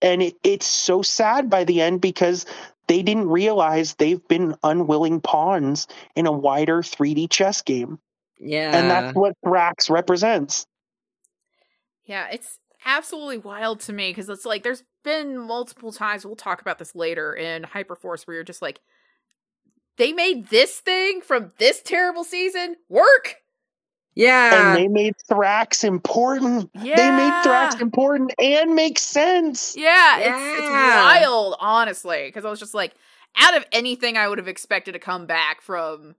and it, it's so sad by the end because they didn't realize they've been unwilling pawns in a wider 3D chess game. yeah. And that's what Thrax represents. Yeah, it's absolutely wild to me because it's like there's been multiple times we'll talk about this later in Hyperforce where you're just like they made this thing from this terrible season work. yeah. and they made Thrax important. Yeah. They made Thrax important and make sense. Yeah, it's it's wild, honestly, because I was just like, out of anything I would have expected to come back from,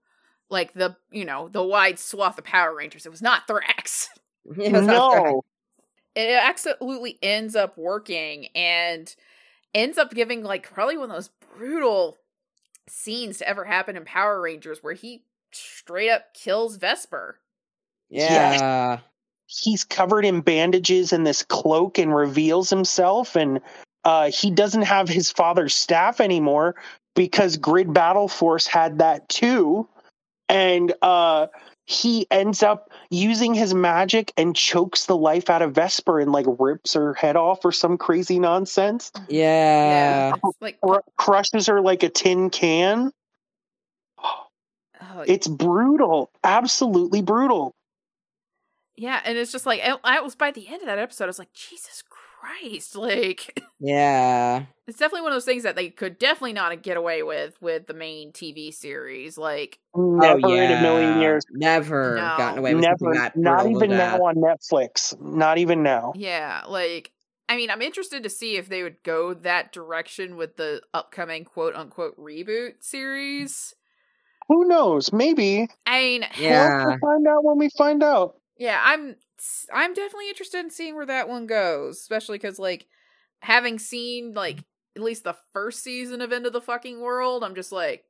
like the you know the wide swath of Power Rangers, it was not Thrax. (laughs) It was not Thrax. No, It absolutely ends up working and ends up giving like probably one of those brutal scenes to ever happen in Power Rangers where he straight up kills Vesper. Yeah. he's covered in bandages and this cloak and reveals himself, and uh, he doesn't have his father's staff anymore because Grid Battle Force had that too, and uh, he ends up using his magic and chokes the life out of Vesper and like rips her head off or some crazy nonsense. Yeah. It's like Cr- uh crushes her like a tin can. oh, It's brutal, absolutely brutal. yeah, and it's just like I, I was by the end of that episode, I was like, Jesus Christ, like (laughs) Yeah. it's definitely one of those things that they could definitely not get away with with the main TV series. Like, Never oh, yeah. in a million years. Never No. gotten away with Never, that not even now on Netflix. Not even now. yeah, like I mean, I'm interested to see if they would go that direction with the upcoming quote unquote reboot series. Who knows? Maybe. I mean, Yeah. We'll find out when we find out. yeah, I'm I'm definitely interested in seeing where that one goes, especially because like having seen like at least the first season of End of the Fucking World, I'm just like,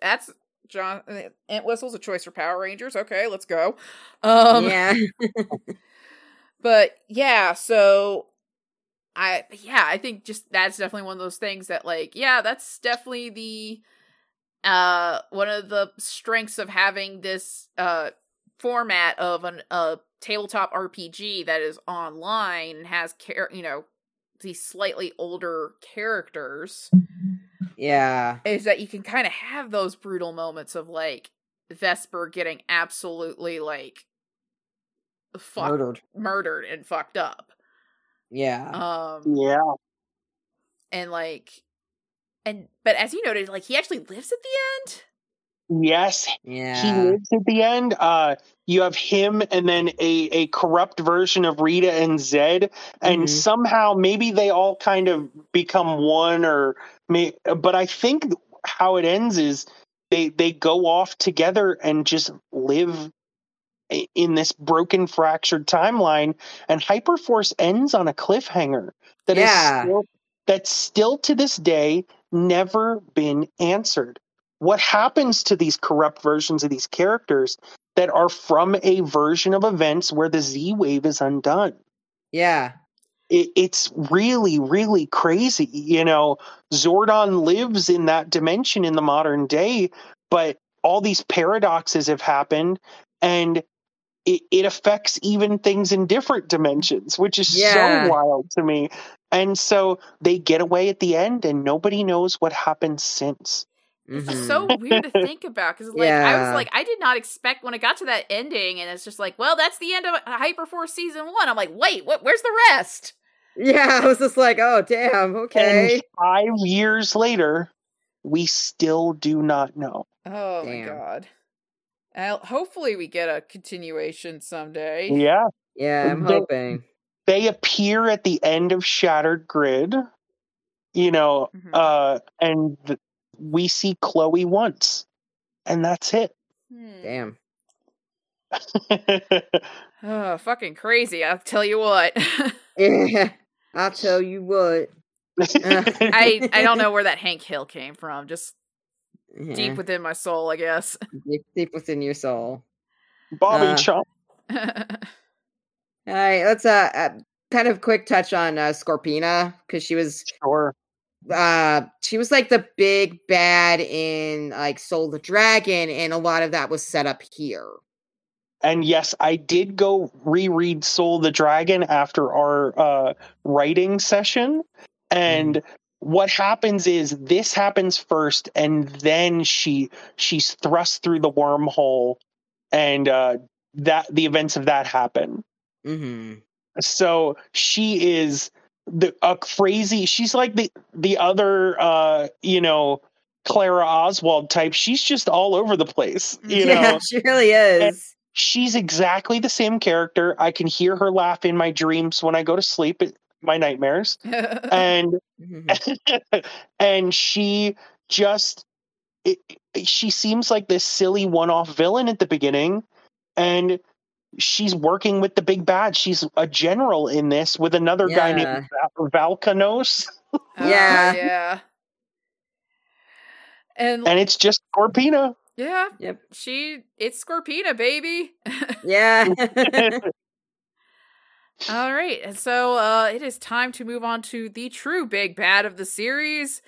that's John Ant Whistle's a choice for Power Rangers. Okay, let's go. Um, yeah. (laughs) but yeah, so I yeah, I think just that's definitely one of those things that like yeah, that's definitely the uh one of the strengths of having this uh format of an a tabletop RPG that is online and has care, you know these slightly older characters Yeah. is that you can kind of have those brutal moments of like Vesper getting absolutely like fuck, Murdered. murdered and fucked up. Yeah. Um Yeah. and like and but as you noted, like he actually lives at the end. Yes, yeah. he lives at the end. Uh, you have him and then a, a corrupt version of Rita and Zedd, and Mhm. somehow maybe they all kind of become one, or may. But I think how it ends is they they go off together and just live in this broken, fractured timeline, and Hyperforce ends on a cliffhanger that is Yeah. still, that's still to this day never been answered what happens to these corrupt versions of these characters that are from a version of events where the Z wave is undone? yeah. It, it's really, really crazy. You know, Zordon lives in that dimension in the modern day, but all these paradoxes have happened and it, it affects even things in different dimensions, which is Yeah. so wild to me. And so they get away at the end and nobody knows what happened since. It's Mhm. so weird to (laughs) think about because, like, I was like, I did not expect when I got to that ending, and it's just like, well, that's the end of Hyperforce season one. I'm like, wait, what? Where's the rest? Yeah, I was just like, oh damn, okay. And five years later, we still do not know. Oh Damn. my god. Uh, hopefully, we get a continuation someday. Yeah. Yeah, I'm They- hoping. They appear at the end of Shattered Grid, you know, Mhm. uh, and th- we see Chloe once, and that's it. Hmm. Damn. (laughs) Oh, fucking crazy! I'll tell you what. Yeah. (laughs) (laughs) I'll tell you what. I I don't know where that Hank Hill came from. Just Yeah. deep within my soul, I guess. deep, deep within your soul. Bobby Uh, Chump. All right, let's uh, uh kind of quick touch on uh Scorpina because she was Sure. Uh she was like the big bad in like Soul the Dragon, and a lot of that was set up here. And yes, I did go reread Soul the Dragon after our uh, writing session. And what happens is this happens first, and then she she's thrust through the wormhole, and uh, that the events of that happen. Mm-hmm. So she is the a crazy. She's like the the other, uh, you know, Clara Oswald type. She's just all over the place. You yeah, know, (laughs) she really is. she's exactly the same character. I can hear her laugh in my dreams when I go to sleep, my nightmares, (laughs) and Mhm. (laughs) and she just it, she seems like this silly one-off villain at the beginning, and she's working with the big bad. She's a general in this with another guy named Val- Valkanos, (laughs) Oh, Yeah. yeah. And, and it's just Scorpina. yeah, Yep. she it's Scorpina, baby. (laughs) Yeah. (laughs) All right, and so uh it is time to move on to the true big bad of the series.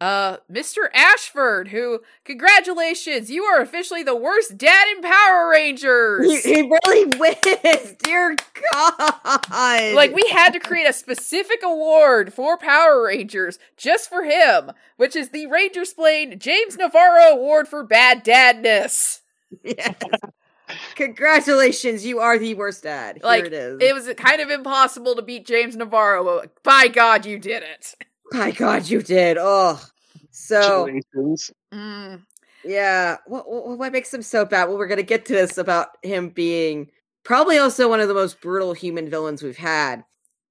Uh Mr. Ashford, who congratulations, you are officially the worst dad in Power Rangers. he, he really (laughs) wins. Dear God. like we had to create a specific award for Power Rangers just for him, which is the Ranger Splain James Navarro Award for Bad Dadness. Yes. (laughs) Congratulations, you are the worst dad. Here Like, it is. It was kind of impossible to beat James Navarro, but by God, you did it. My God, you did. Oh, so Congratulations. Mm. yeah. What, what what makes him so bad? Well, we're gonna get to this about him being probably also one of the most brutal human villains we've had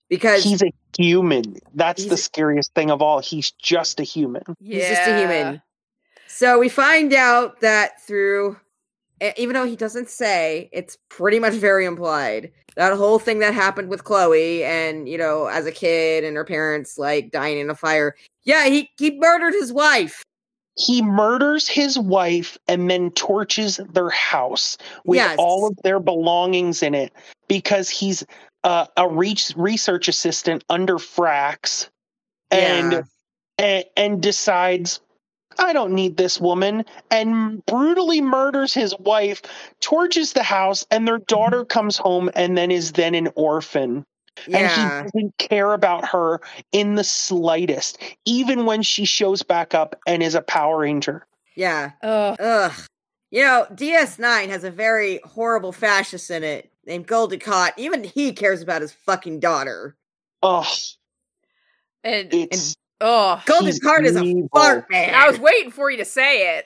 because He's a human. That's the scariest thing of all. He's just a human. Yeah. he's just a human. So we find out that through, even though he doesn't say, it's pretty much very implied. That whole thing that happened with Chloe and, you know, as a kid and her parents like dying in a fire. Yeah, he, he murdered his wife. He murders his wife and then torches their house with Yes. all of their belongings in it because he's uh, a re- research assistant under Frax, and Yeah. and, and decides I don't need this woman and brutally murders his wife, torches the house, and their daughter comes home and then is then an orphan. Yeah. And he doesn't care about her in the slightest, even when she shows back up and is a Power Ranger. Yeah. Ugh. Ugh. You know, DS9 has a very horrible fascist in it named Gul Dukat. Even he cares about his fucking daughter. Oh, And, it's oh, He's Gul Dukat is a evil. fart man. I was waiting for you to say it.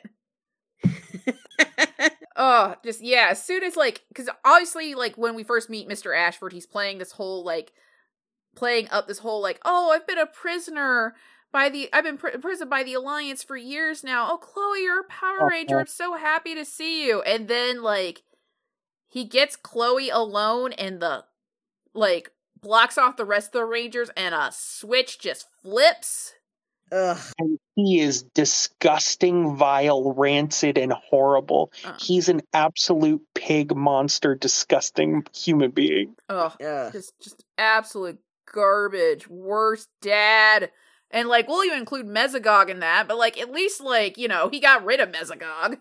(laughs) Oh, just yeah. As soon as like, because obviously, like when we first meet Mister Ashford, he's playing this whole like, playing up this whole like, oh, I've been a prisoner by the, I've been pr- imprisoned by the Alliance for years now. Oh, Chloe, you're a Power uh-huh. Ranger. I'm so happy to see you. And then like, he gets Chloe alone, and the like blocks off the rest of the Rangers, and a switch just flips. Ugh. and he is disgusting, vile, rancid, and horrible. Uh. He's an absolute pig monster, disgusting human being. Oh, yeah. just just absolute garbage worst dad and like we'll even include mesogog in that but like at least like you know he got rid of mesogog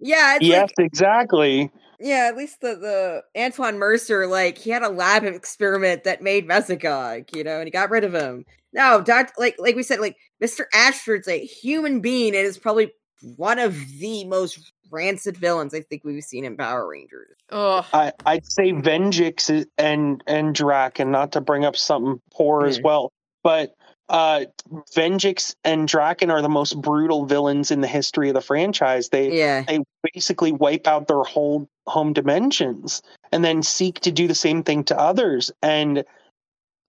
Yeah, it's yes, like exactly. Yeah, at least the the Anton Mercer, like he had a lab experiment that made Mesogog, you know, and he got rid of him. No, Doctor like like we said, like Mr. Ashford's a human being and is probably one of the most rancid villains I think we've seen in Power Rangers. Ugh. I, I'd say Venjix and and Drac, and not to bring up something poor as Mhm. well, but uh, Venjix and Drakkon are the most brutal villains in the history of the franchise. They Yeah. they basically wipe out their whole home dimensions and then seek to do the same thing to others. And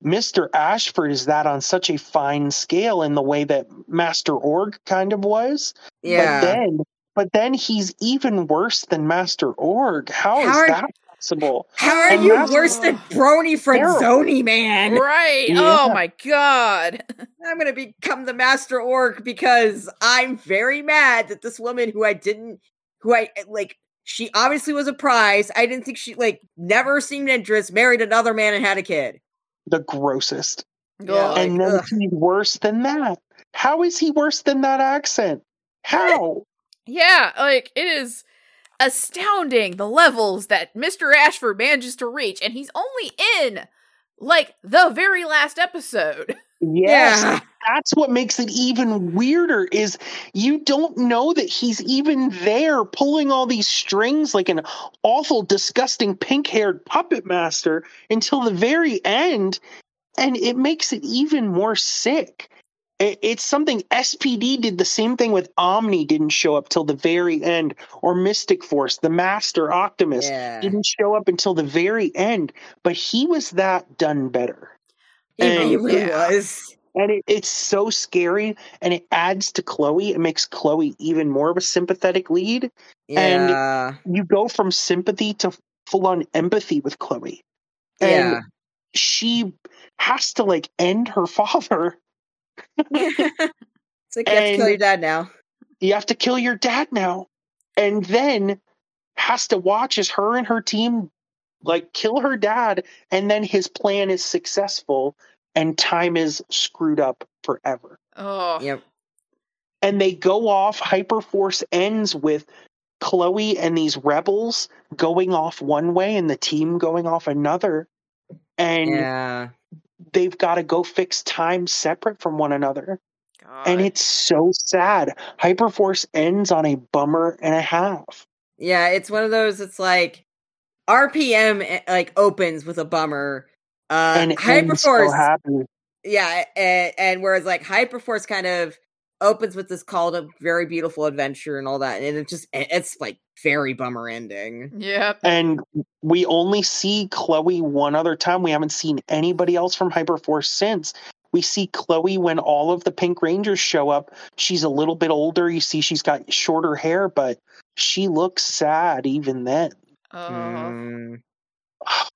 Mr. Ashford is that on such a fine scale in the way that Master Org kind of was. Yeah. But then but then he's even worse than Master Org. How is are- that possible? How are and you Master- worse than Brony Frenzoni, man? right Yeah. oh my god (laughs) I'm gonna become the master Org because I'm very mad that this woman who I didn't who I like she obviously was a prize. I didn't think she like never seemed interest, married another man and had a kid. The grossest. Yeah, Ugh. like, and then ugh. he's worse than that. How is he worse than that accent? How? yeah like it is astounding the levels that mr ashford manages to reach and he's only in like the very last episode (laughs) Yes. Yeah. That's what makes it even weirder is you don't know that he's even there pulling all these strings like an awful disgusting pink-haired puppet master until the very end and it makes it even more sick. It- It's something SPD did the same thing with Omni didn't show up till the very end or Mystic Force, the Master Octomus Yeah. didn't show up until the very end, but he was that done better. He and- really Yeah. was. And it, it's so scary and it adds to Chloe. It makes Chloe even more of a sympathetic lead. And- You go from sympathy to full on empathy with Chloe. And yeah. she has to like end her (laughs) father. (laughs) it's like you have to kill your dad now. You have to kill your dad now. And then has to watch as her and her team like kill her dad. And then his plan is successful and time is screwed up forever. oh Yep. and they go off. Hyperforce ends with Chloe and these rebels going off one way and the team going off another. And Yeah. They've got to go fix time separate from one another. God. And it's so sad. Hyperforce ends on a bummer and a half. Yeah, it's one of those. It's like RPM eh, like opens with a bummer. Uh, and ends so Hyperforce, happy. yeah, and, and whereas like Hyperforce kind of opens with this call to very beautiful adventure and all that, and it just it's like very bummer ending. yep And we only see Chloe one other time. We haven't seen anybody else from Hyperforce since. We see Chloe when all of the Pink Rangers show up. She's a little bit older. You see she's got shorter hair, but she looks sad even then. oh Mm. (sighs)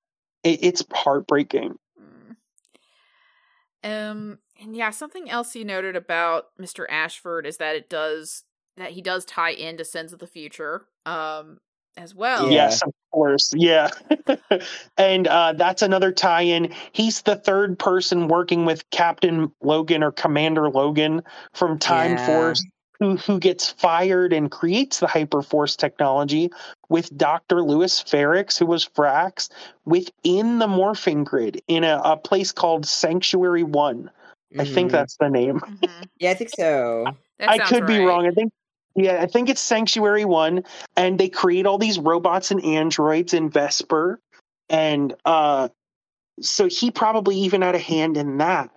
It, it's heartbreaking. Mm. Um, and yeah, something else you noted about Mr. Ashford is that it does that he does tie into Sins of the Future. Um, as well. Yes, of course. Yeah. (laughs) and uh, that's another tie in. He's the third person working with Captain Logan or Commander Logan from Time Yeah. Force who, who gets fired and creates the Hyperforce technology with Dr. Lewis Ferricks, who was Frax, within the morphing grid in a, a place called Sanctuary One. I think Mhm. that's the name. Mhm. Yeah, I think so. I sounds could be wrong. I think yeah, I think it's Sanctuary One, and they create all these robots and androids in Vesper, and uh, so he probably even had a hand in that,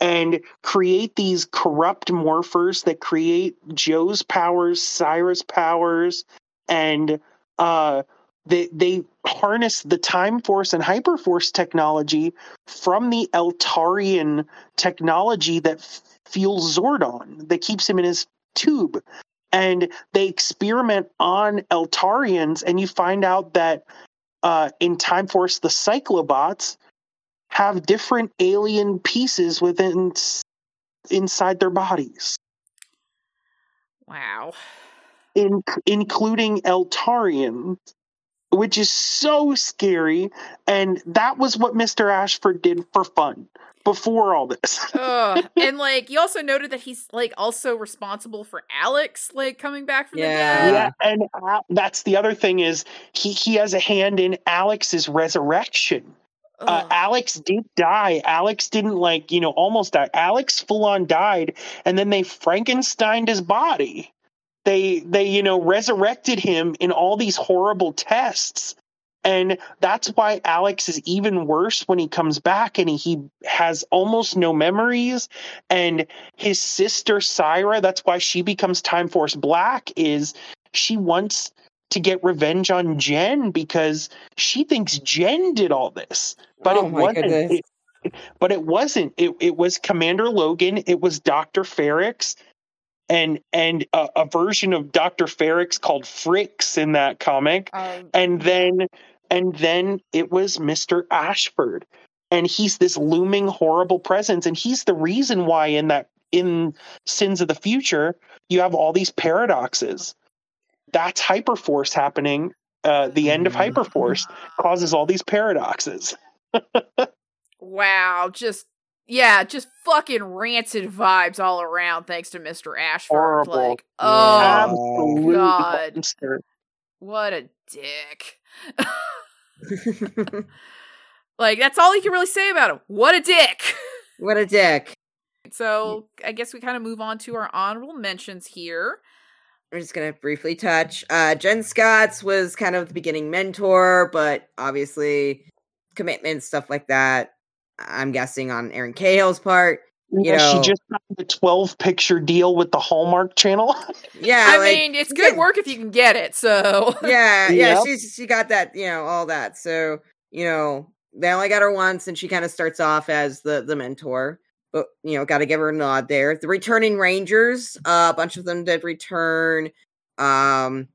and create these corrupt morphers that create Joe's powers, Cyrus powers, and uh, they they harness the Time Force and Hyperforce technology from the Eltarian technology that fuels Zordon, that keeps him in his tube. And they experiment on Eltarians, and you find out that uh, in Time Force, the Cyclobots have different alien pieces within inside their bodies, Wow. in, including Eltarians, which is so scary. And that was what Mister Ashford did for fun before all this. (laughs) Ugh. and like you also noted that he's like also responsible for Alex like coming back from Yeah. the dead. Yeah, and uh, that's the other thing is he he has a hand in Alex's resurrection. Uh, Alex did die. Alex didn't like you know almost die. Alex full on died, and then they Frankensteined his body. They they you know resurrected him in all these horrible tests. And that's why Alex is even worse when he comes back and he, he has almost no memories. And his sister Syra, that's why she becomes Time Force Black, is she wants to get revenge on Jen because she thinks Jen did all this. But oh it wasn't. It- but it wasn't. It it was Commander Logan. It was Doctor Ferricks, and and a, a version of Doctor Ferricks called Frix in that comic Um, and then and then it was Mr. Ashford and he's this looming horrible presence and he's the reason why in that in Sins of the Future you have all these paradoxes that's hyperforce happening uh, the end of Mhm. hyperforce causes all these paradoxes (laughs) wow, just yeah, just fucking rancid vibes all around thanks to Mr. Ashford. Horrible. Like, oh, absolute God. monster. what a dick. (laughs) (laughs) like that's all you can really say about him. What a dick. what a dick. So I guess we kind of move on to our honorable mentions here. I'm just gonna briefly touch. Uh Jen Scotts was kind of the beginning mentor, but obviously commitment stuff like that. I'm guessing on Erin Cahill's part. You Yeah, know- she just got the 12 picture deal with the Hallmark channel (laughs) Yeah, I like, mean, it's good yeah. work if you can get it. So (laughs) yeah, yeah, Yep. she's she got that, you know, all that. So, you know, they only got her once and she kind of starts off as the the mentor. But you know, gotta give her a nod there. The returning Rangers, uh, a bunch of them did return. Um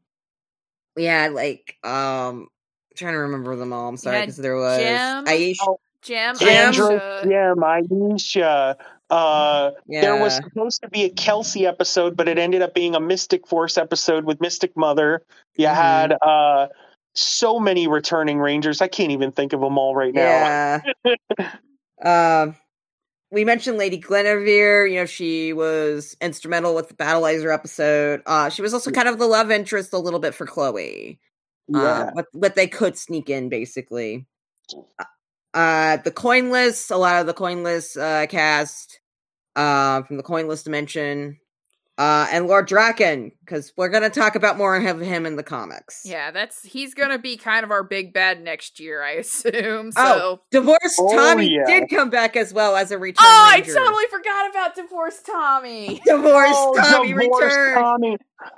yeah, like um trying to remember them all. I'm sorry, because there was Jem. Aisha. Oh, Jim, Jim. Andrew, Aisha, yeah, Aisha. Uh, Yeah. There was supposed to be a Kelsey episode, but it ended up being a Mystic Force episode with Mystic Mother. You Mhm. had uh, so many returning Rangers. I can't even think of them all right now. Yeah. (laughs) um, we mentioned Lady Guinevere. You know, she was instrumental with the Battlizer episode. Uh, she was also kind of the love interest a little bit for Chloe. Yeah. Uh, but but they could sneak in basically. Uh, the coinless, a lot of the coinless uh, cast uh, from the coinless dimension, uh, and Lord Drakkon, because we're gonna talk about more of him in the comics. Yeah, that's he's gonna be kind of our big bad next year, I (laughs) assume. So Oh, Divorced Oh, Tommy yeah. did come back as well as a return. Oh, I totally forgot about divorced Tommy. (laughs) Divorced Oh, Tommy divorced returned. Tommy.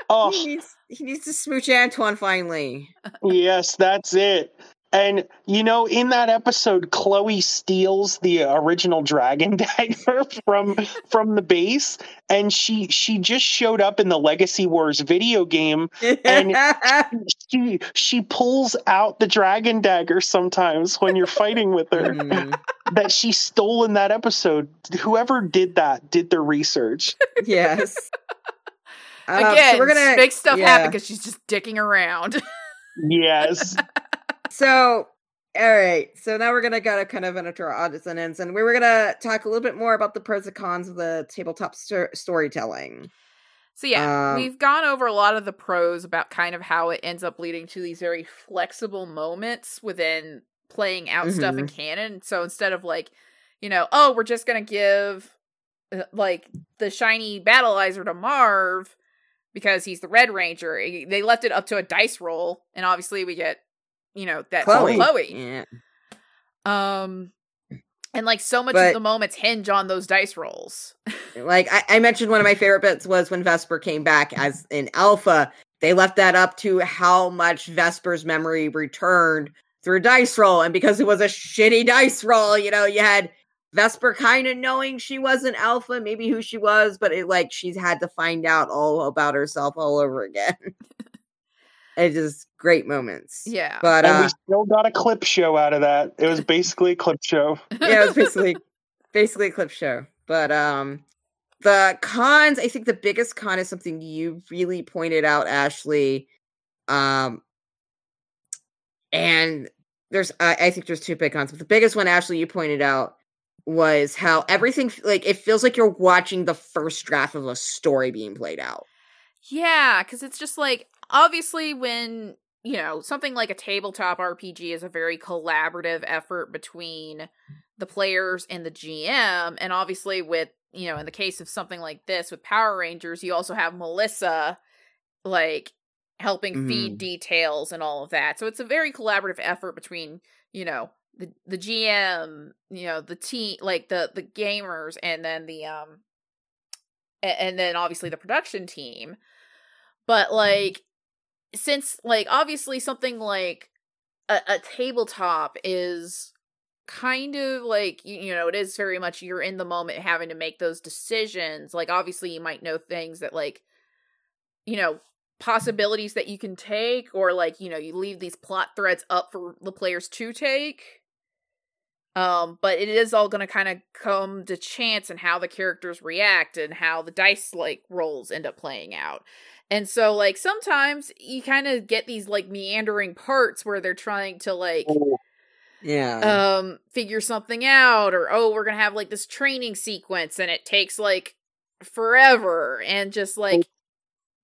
Oh, He needs he needs to smooch Antoine finally. yes, that's it. And you know, in that episode, Chloe steals the original dragon (laughs) dagger from from the base, and she she just showed up in the Legacy Wars video game. And- (laughs) She she pulls out the dragon dagger sometimes when you're fighting with her. (laughs) Mm, that she stole in that episode. Whoever did that did their research. yes. Uh, so Again, we're gonna make stuff yeah. happened because she's just dicking around. Yes. So, all right. So now we're gonna go kind of into our odds and ends, and we were gonna talk a little bit more about the pros and cons of the tabletop sto- storytelling. So yeah, Um, we've gone over a lot of the pros about kind of how it ends up leading to these very flexible moments within playing out stuff in canon. So instead of like, you know, oh, we're just gonna give uh, like the shiny battlizer to Marv because he's the Red Ranger. eh, They left it up to a dice roll, and obviously we get, you know, that Chloe. Chloe. Yeah. Um, and like so much But- of the moments hinge on those dice rolls. (laughs) Like I, I mentioned, one of my favorite bits was when Vesper came back as an Alpha. They left that up to how much Vesper's memory returned through dice roll, and because it was a shitty dice roll, you know, you had Vesper kind of knowing she wasn't Alpha, maybe who she was, but it like she's had to find out all about herself all over again. (laughs) it's just great moments. Yeah. But and uh, we still got a clip show out of that. It was basically a clip show. (laughs) yeah, it was basically basically a clip show. But um the cons, I think the biggest con is something you really pointed out, Ashley. Um and there's I, I think there's two big cons, but the biggest one, Ashley, you pointed out was how everything like it feels like you're watching the first draft of a story being played out. Yeah, because it's just like obviously when you know something like a tabletop RPG is a very collaborative effort between the players and the GM, and obviously with you know in the case of something like this with Power Rangers, you also have Melissa like helping feed details and all of that. So it's a very collaborative effort between you know the the GM, you know the team, like the the gamers, and then the um a- and then obviously the production team. But like since like obviously something like a, a tabletop is kind of like you, you know it is very much you're in the moment having to make those decisions like obviously you might know things that like you know possibilities that you can take or like you know you leave these plot threads up for the players to take. Um but it is all going to kind of come to chance and how the characters react and how the dice like rolls end up playing out and so like sometimes you kind of get these like meandering parts where they're trying to like Yeah. um figure something out or oh we're going to have like this training sequence and it takes like forever and just like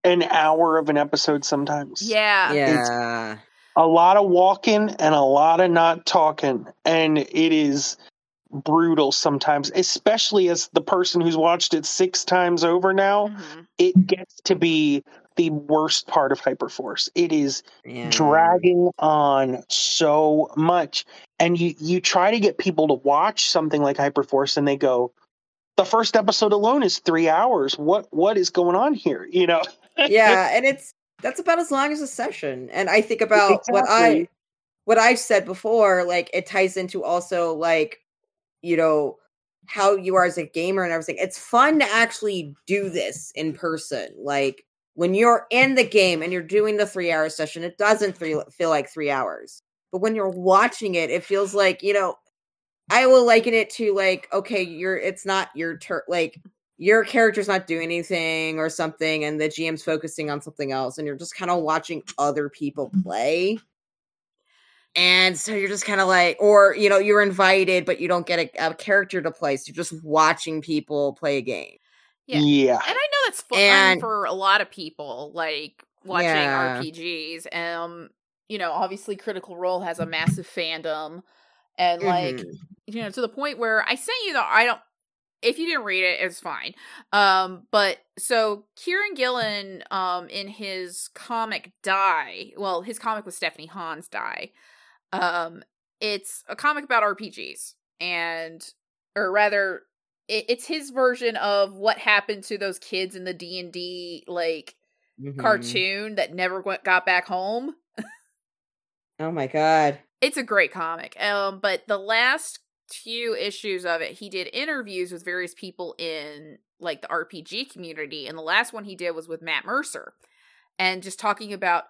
An hour of an episode sometimes. yeah yeah. A lot of walking and a lot of not talking. And it is brutal sometimes, especially as the person who's watched it six times over now. Mhm. It gets to be the worst part of Hyperforce. It is yeah. dragging on so much and you you try to get people to watch something like hyperforce and they go the first episode alone is three hours what what is going on here you know yeah, (laughs) and it's that's about as long as a session. And I think about what I what I've said before, like it ties into also like, you know, how you are as a gamer and everything. It's fun to actually do this in person. Like when you're in the game and you're doing the three hour session, it doesn't feel feel like three hours. But when you're watching it, it feels like, you know, I will liken it to like, okay, you're it's not your turn like your character's not doing anything or something and the GM's focusing on something else and you're just kind of watching other people play. And so you're just kind of like, or you know, you're invited, but you don't get a, a character to play. So you're just watching people play a game. Yeah. yeah And I know that's fun And- for a lot of people, like watching Yeah. RPGs. Um, you know, obviously Critical Role has a massive fandom, and like Mhm. you know, to the point where I sent you the I don't. If you didn't read it, it's fine. Um, but so Kieran Gillen, um, in his comic Die, well, his comic was Stephanie Hans Die, um, it's a comic about RPGs, and or rather, it, it's his version of what happened to those kids in the D and D like Mhm. cartoon that never went, got back home. (laughs) Oh my god. It's a great comic. Um, but the last few issues of it, he did interviews with various people in like the RPG community, and the last one he did was with Matt Mercer, and just talking about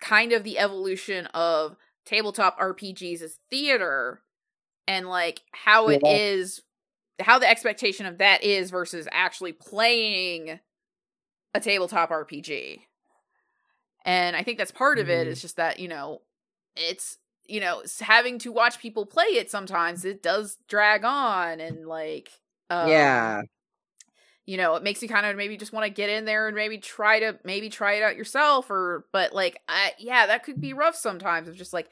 kind of the evolution of tabletop RPGs as theater, and like how it Yeah. is, how the expectation of that is versus actually playing a tabletop RPG. And I think that's part of it. Mhm. It's just that, you know, it's, you know, having to watch people play it sometimes, it does drag on and like, um, yeah. You know, it makes you kind of maybe just want to get in there and maybe try to maybe try it out yourself or but like I yeah, that could be rough sometimes. Of just like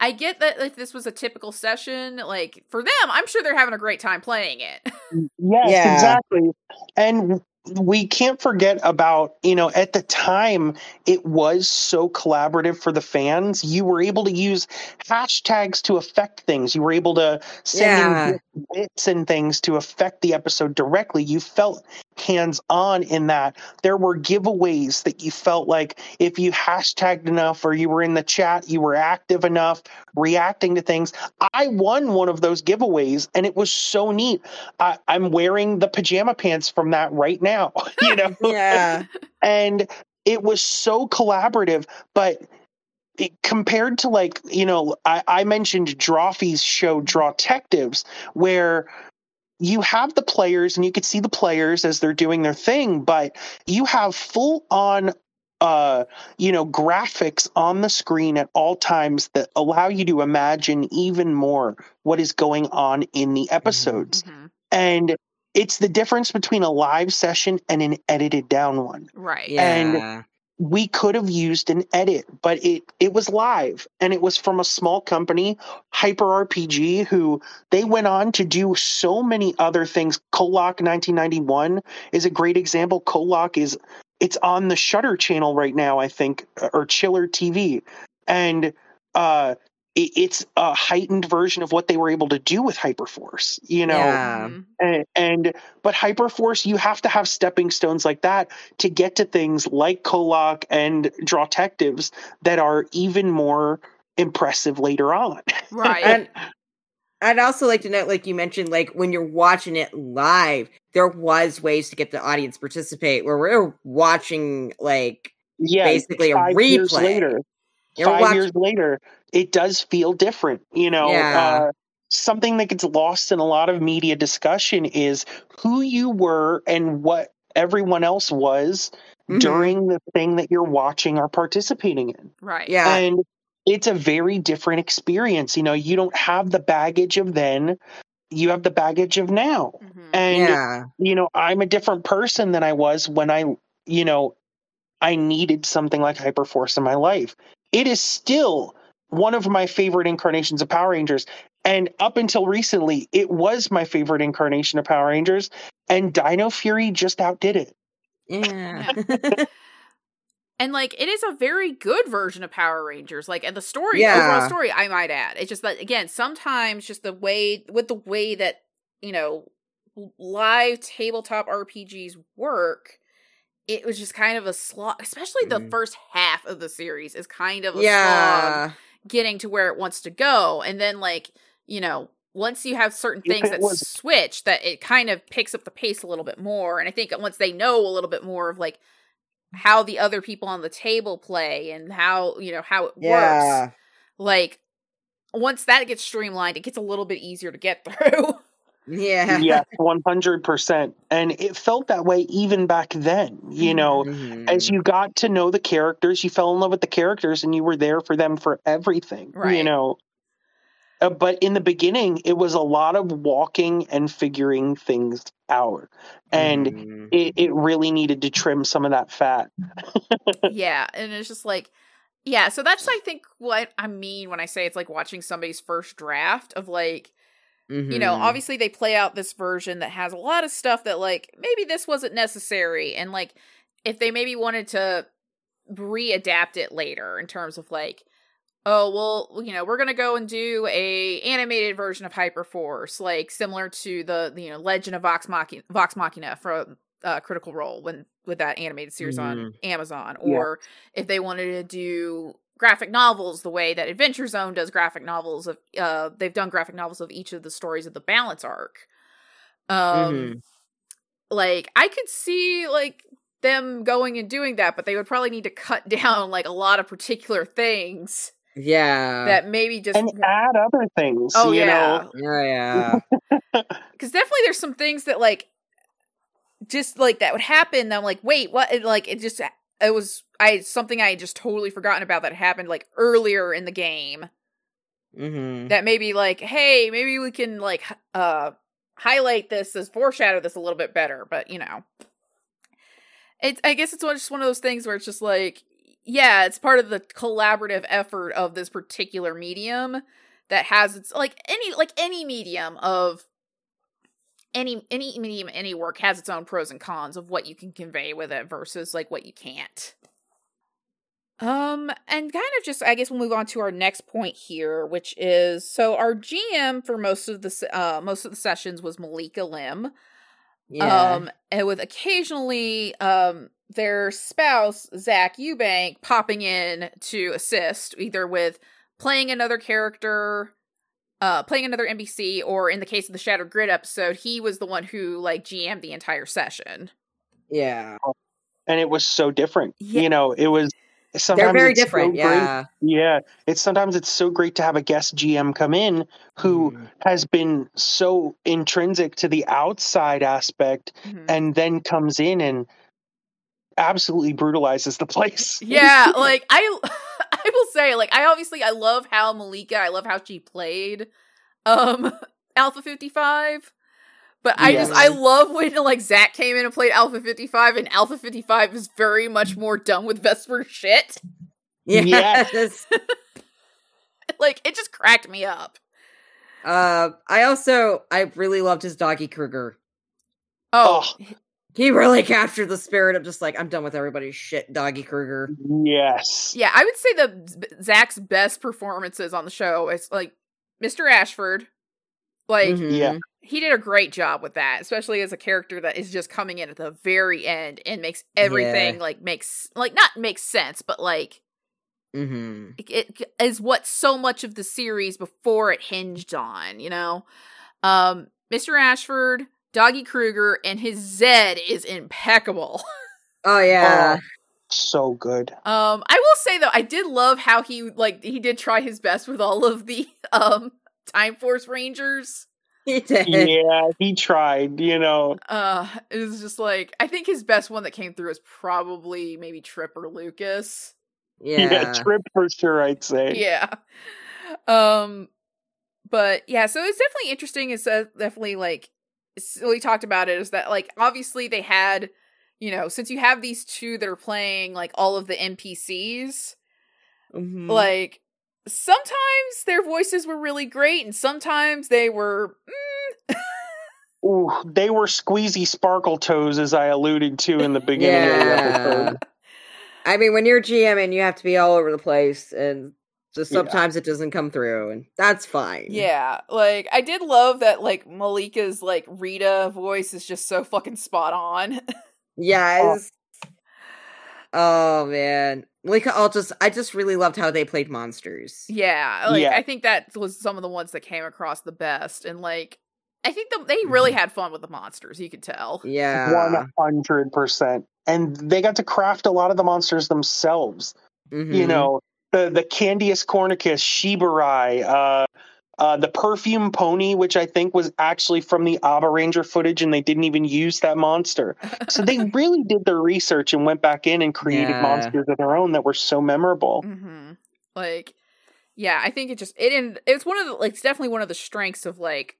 I get that if this was a typical session, like for them, I'm sure they're having a great time playing it. Yes, Yeah. exactly. And we can't forget about, you know, at the time, it was so collaborative for the fans. You were able to use hashtags to affect things. You were able to send Yeah. in bits and things to affect the episode directly. You felt hands on in that. There were giveaways that you felt like if you hashtagged enough or you were in the chat, you were active enough, reacting to things. I won one of those giveaways and it was so neat. I, I'm wearing the pajama pants from that right now, (laughs) you know? Yeah. and it was so collaborative, but it, compared to like, you know, I, I mentioned Drawfee's show Draw Detectives, where you have the players and you could see the players as they're doing their thing, but you have full on uh you know graphics on the screen at all times that allow you to imagine even more what is going on in the episodes Mhm. and it's the difference between a live session and an edited down one Right. Yeah. we could have used an edit, but it it was live and it was from a small company, Hyper RPG, who they went on to do so many other things. Kollok 1991 is a great example. Kollok is it's on the Shudder channel right now, I think, or Chiller TV, and uh, it, it's a heightened version of what they were able to do with Hyperforce. You know, Yeah. Mhm. and, and but hyperforce you have to have stepping stones like that to get to things like kollok and draw detectives that are even more impressive later on (laughs) Right. And I'd also like to note, like you mentioned, like when you're watching it live, there was ways to get the audience participate where we're watching like yeah basically a five years replay. later You're five watch- years later it does feel different you know Yeah. uh, something that gets lost in a lot of media discussion is who you were and what everyone else was Mhm. during the thing that you're watching or participating in right. Yeah. and it's a very different experience you know you don't have the baggage of then you have the baggage of now Mhm. and yeah. you know i'm a different person than i was when i you know i needed something like hyperforce in my life it is still one of my favorite incarnations of power rangers and up until recently it was my favorite incarnation of power rangers and dino fury just outdid it Yeah. (laughs) (laughs) And like it is a very good version of Power Rangers. Like and the story, Yeah. overall story, I might add. It's just that again, sometimes just the way with the way that, you know, live tabletop RPGs work, it was just kind of a slog, especially the Mhm. first half of the series is kind of a slog yeah. Getting to where it wants to go. And then like, you know, once you have certain things that was- switch, that it kind of picks up the pace a little bit more. And I think once they know a little bit more of like how the other people on the table play and how, you know, how it Yeah. works, like once that gets streamlined, it gets a little bit easier to get (laughs) through. Yeah. yes (laughs) 100% and it felt that way even back then you know Mhm. as you got to know the characters you fell in love with the characters and you were there for them for everything you know Uh, but in the beginning it was a lot of walking and figuring things out and Mhm. it, it really needed to trim some of that fat (laughs) yeah, and it's just like yeah, so that's I think what I mean when I say it's like watching somebody's first draft of like you know, Mhm. obviously they play out this version that has a lot of stuff that like maybe this wasn't necessary and like if they maybe wanted to readapt it later in terms of like oh well you know we're gonna go and do a animated version of hyperforce like similar to the you know legend of vox machina, vox machina from uh, critical role when with that animated series on amazon Yeah. or if they wanted to do graphic novels the way that adventure zone does graphic novels of uh they've done graphic novels of each of the stories of the balance arc um Mhm. like i could see like them going and doing that but they would probably need to cut (laughs) down like a lot of particular things Yeah. that maybe just and add other things oh you yeah know yeah. Yeah. (laughs) because definitely there's some things that like just like that would happen and i'm like wait what it, like it just it was I something I had just totally forgotten about that happened like earlier in the game Mm-hmm. that maybe like hey maybe we can like uh highlight this as foreshadow this a little bit better but you know it's i guess it's one- just one of those things where it's just like yeah it's part of the collaborative effort of this particular medium that has its like any like any medium of any any medium any work has its own pros and cons of what you can convey with it versus like what you can't um, and kind of just, I guess we'll move on to our next point here, which is so our GM for most of the uh most of the sessions was Malika Lim. Yeah. Um, and with occasionally um their spouse Zach Eubank popping in to assist, either with playing another character, uh, playing another NPC, or in the case of the Shattered Grid episode, he was the one who like GM'd the entire session. yeah. and it was so different. Yeah. You know, it was sometimes They're very it's so different. great- yeah. Yeah, it's sometimes it's so great to have a guest GM come in who Mhm. has been so intrinsic to the outside aspect Mhm. and then comes in and absolutely brutalizes the place. yeah (laughs) like i (laughs) (laughs) i will say like i obviously i love how malika i love how she played um (laughs) alpha 55 but i just Yes. i love when like zach came in and played alpha 55 and alpha 55 is very much more done with vesper shit Yes. (laughs) like it just cracked me up uh, I also I really loved his Doggie Cruger. oh, He really captured the spirit of just like I'm done with everybody's shit, Doggie Cruger. Yes. yeah i would say the zach's best performances on the show is like mr ashford like Mhm. Yeah. he did a great job with that, especially as a character that is just coming in at the very end and makes everything like makes like not makes sense, but like Mhm. it, it is what so much of the series before it hinged on, you know. Um, Mr. Ashford, Doggie Cruger, and his Zedd is impeccable. (laughs) Oh yeah. So good. Um, I will say though, I did love how he like he did try his best with all of the (laughs) um Time Force Rangers. he did. yeah, he tried, you know. Uh, it was just like I think his best one that came through is probably maybe Trip or Lucas. Yeah. Trip for sure, I'd say. Yeah. Um, but yeah, so it's definitely interesting. It's uh, definitely like so we talked about it is that like obviously they had you know since you have these two that are playing like all of the NPCs Mhm. like sometimes their voices were really great and sometimes they were mm, (laughs) Ooh, they were squeezy sparkle toes, as I alluded to in the beginning of the Yeah. episode. I mean, when you're GMing, you have to be all over the place, and just Yeah. sometimes it doesn't come through, and that's fine. Yeah, like I did love that like Malika's like Rita voice is just so fucking spot on. (laughs) Yes. Oh man, like I'll just I just really loved how they played monsters. yeah, like Yeah. I think that was some of the ones that came across the best and like I think the, they really had fun with the monsters, you could tell. Yeah. One hundred percent. And they got to craft a lot of the monsters themselves. You Mhm. know, the the Candius cornicus, Shibarai, uh, uh, the perfume pony, which I think was actually from the Abaranger footage, and they didn't even use that monster. So they (laughs) really did their research and went back in and created Yeah. monsters of their own that were so memorable. hmm Like, yeah, I think it just it and it's one of the like it's definitely one of the strengths of like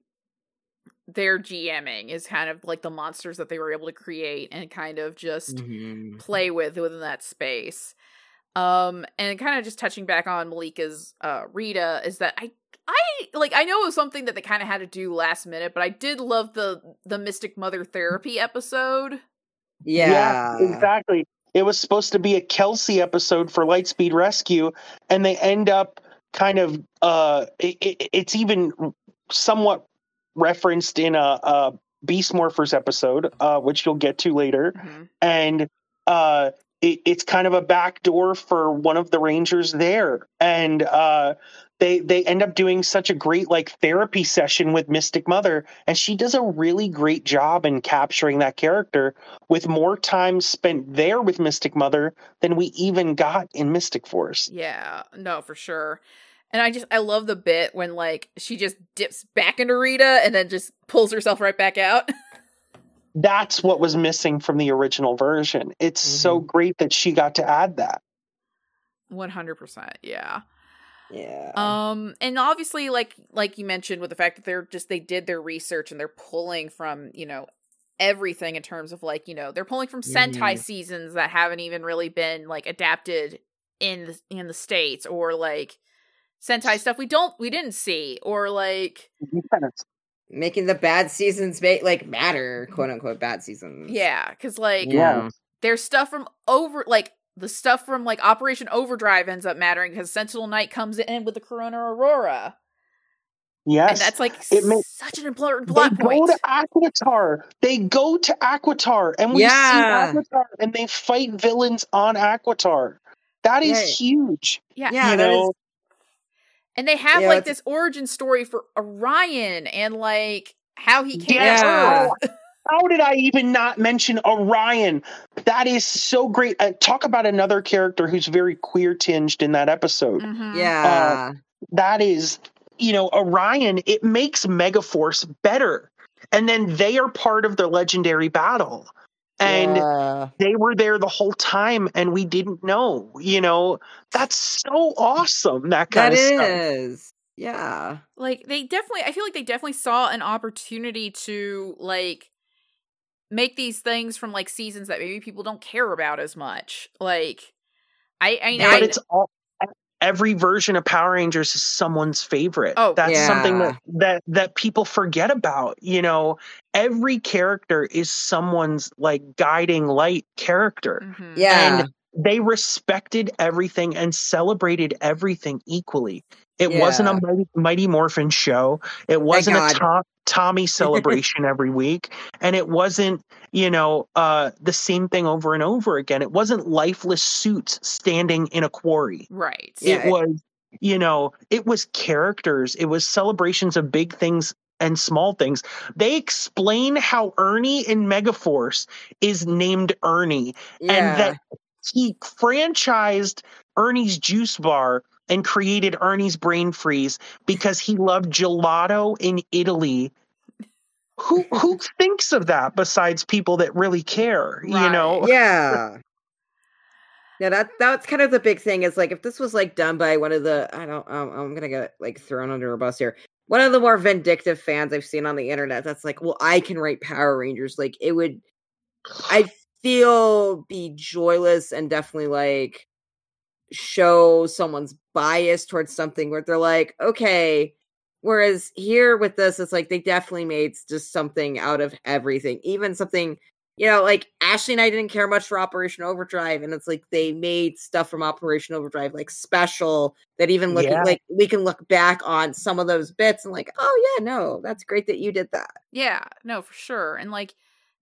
their GMing is kind of like the monsters that they were able to create and kind of just Mhm. play with within that space. Um, and kind of just touching back on Malika's uh Rita is that I I like I know it was something that they kind of had to do last minute, but I did love the the Mystic Mother therapy episode. Yeah. exactly. It was supposed to be a Kelsey episode for Lightspeed Rescue, and they end up kind of. Uh, it, it, it's even somewhat referenced in a, a Beast Morphers episode, uh, which you'll get to later, Mhm. and uh, it, it's kind of a backdoor for one of the Rangers there, and uh, they they end up doing such a great like therapy session with Mystic Mother, and she does a really great job in capturing that character with more time spent there with Mystic Mother than we even got in Mystic Force. Yeah, no, for sure. And I just I love the bit when like she just dips back into Rita and then just pulls herself right back out. (laughs) that's what was missing from the original version. It's so great that she got to add that. One hundred percent. Yeah. Yeah. Um, and obviously, like like you mentioned, with the fact that they're just they did their research and they're pulling from you know everything in terms of like you know they're pulling from Sentai Mhm. seasons that haven't even really been like adapted in the, in the states or like Sentai stuff we don't we didn't see or like Making the bad seasons make like matter, quote unquote bad seasons. yeah, because like Yeah. there's stuff from over like the stuff from like Operation Overdrive ends up mattering because Sentinel Knight comes in with the Corona Aurora. Yes. And that's like It ma- such an important they plot go point. to Aquitar. They go to Aquitar, and we Yeah. see Aquitar, and they fight villains on Aquitar. That is Yeah. huge. yeah. Yeah, you that know, is- And they have Yeah, like this origin story for Orion and like how he came Yes. to Yeah. Earth. (laughs) How did I even not mention Orion? That is so great. Uh, talk about another character who's very queer tinged in that episode. Mhm. Yeah. That is, you know, Orion, it makes Megaforce better. And then they are part of the legendary battle. And Yeah. they were there the whole time and we didn't know. You know, that's so awesome. That kind that of stuff. is. Yeah. Like they definitely I feel like they definitely saw an opportunity to like make these things from like seasons that maybe people don't care about as much. Like I I, Yeah, I but it's all every version of Power Rangers is someone's favorite. Oh, that's something that, that that people forget about. You know, every character is someone's like guiding light character. Mhm. Yeah. And they respected everything and celebrated everything equally. It wasn't a Mighty, Mighty Morphin show. It wasn't a. Tom, Tommy celebration every week, and it wasn't you know uh, the same thing over and over again. It wasn't lifeless suits standing in a quarry. Right. Yeah, it it- was you know it was characters. It was celebrations of big things and small things. They explain how Ernie in Megaforce is named Ernie Yeah. and that he franchised Ernie's juice bar and created Ernie's brain freeze because he loved gelato in Italy. Who who (laughs) thinks of that besides people that really care? You know, (laughs) yeah. Yeah, that that's kind of the big thing is like if this was like done by one of the I don't um, I'm gonna get like thrown under a bus here. One of the more vindictive fans I've seen on the internet that's like, well, I can write Power Rangers. Like it would I feel be joyless and definitely like show someone's bias towards something where they're like, okay. Whereas here with this, it's like they definitely made just something out of everything, even something you know, like Ashley and I didn't care much for Operation Overdrive, and it's like they made stuff from Operation Overdrive like special that even looking Yeah. like we can look back on some of those bits and like, oh yeah, no, that's great that you did that. Yeah, no, for sure. And like,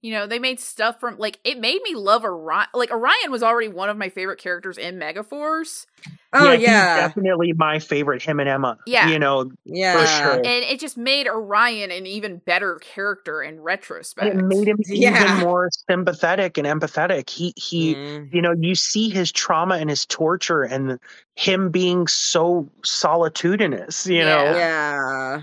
you know, they made stuff from like it made me love Orion. Like Orion was already one of my favorite characters in Megaforce, Oh he's yeah, definitely my favorite. Him and Emma. Yeah. you know, yeah, for sure. and it just made Orion an even better character in retrospect. it made him (laughs) Yeah. even more sympathetic and empathetic. He he. Mm. You know, you see his trauma and his torture, and him being so solitudinous. You know, Yeah.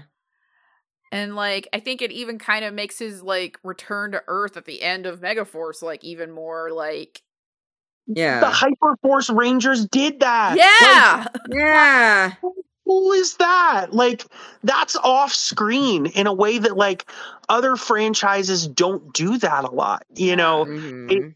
Yeah, And like, I think it even kind of makes his like return to Earth at the end of Megaforce like even more like yeah, the Hyperforce Rangers did that. Like, yeah, (laughs) yeah, how cool is that? Like that's off screen in a way that like other franchises don't do that a lot. You know, Mhm.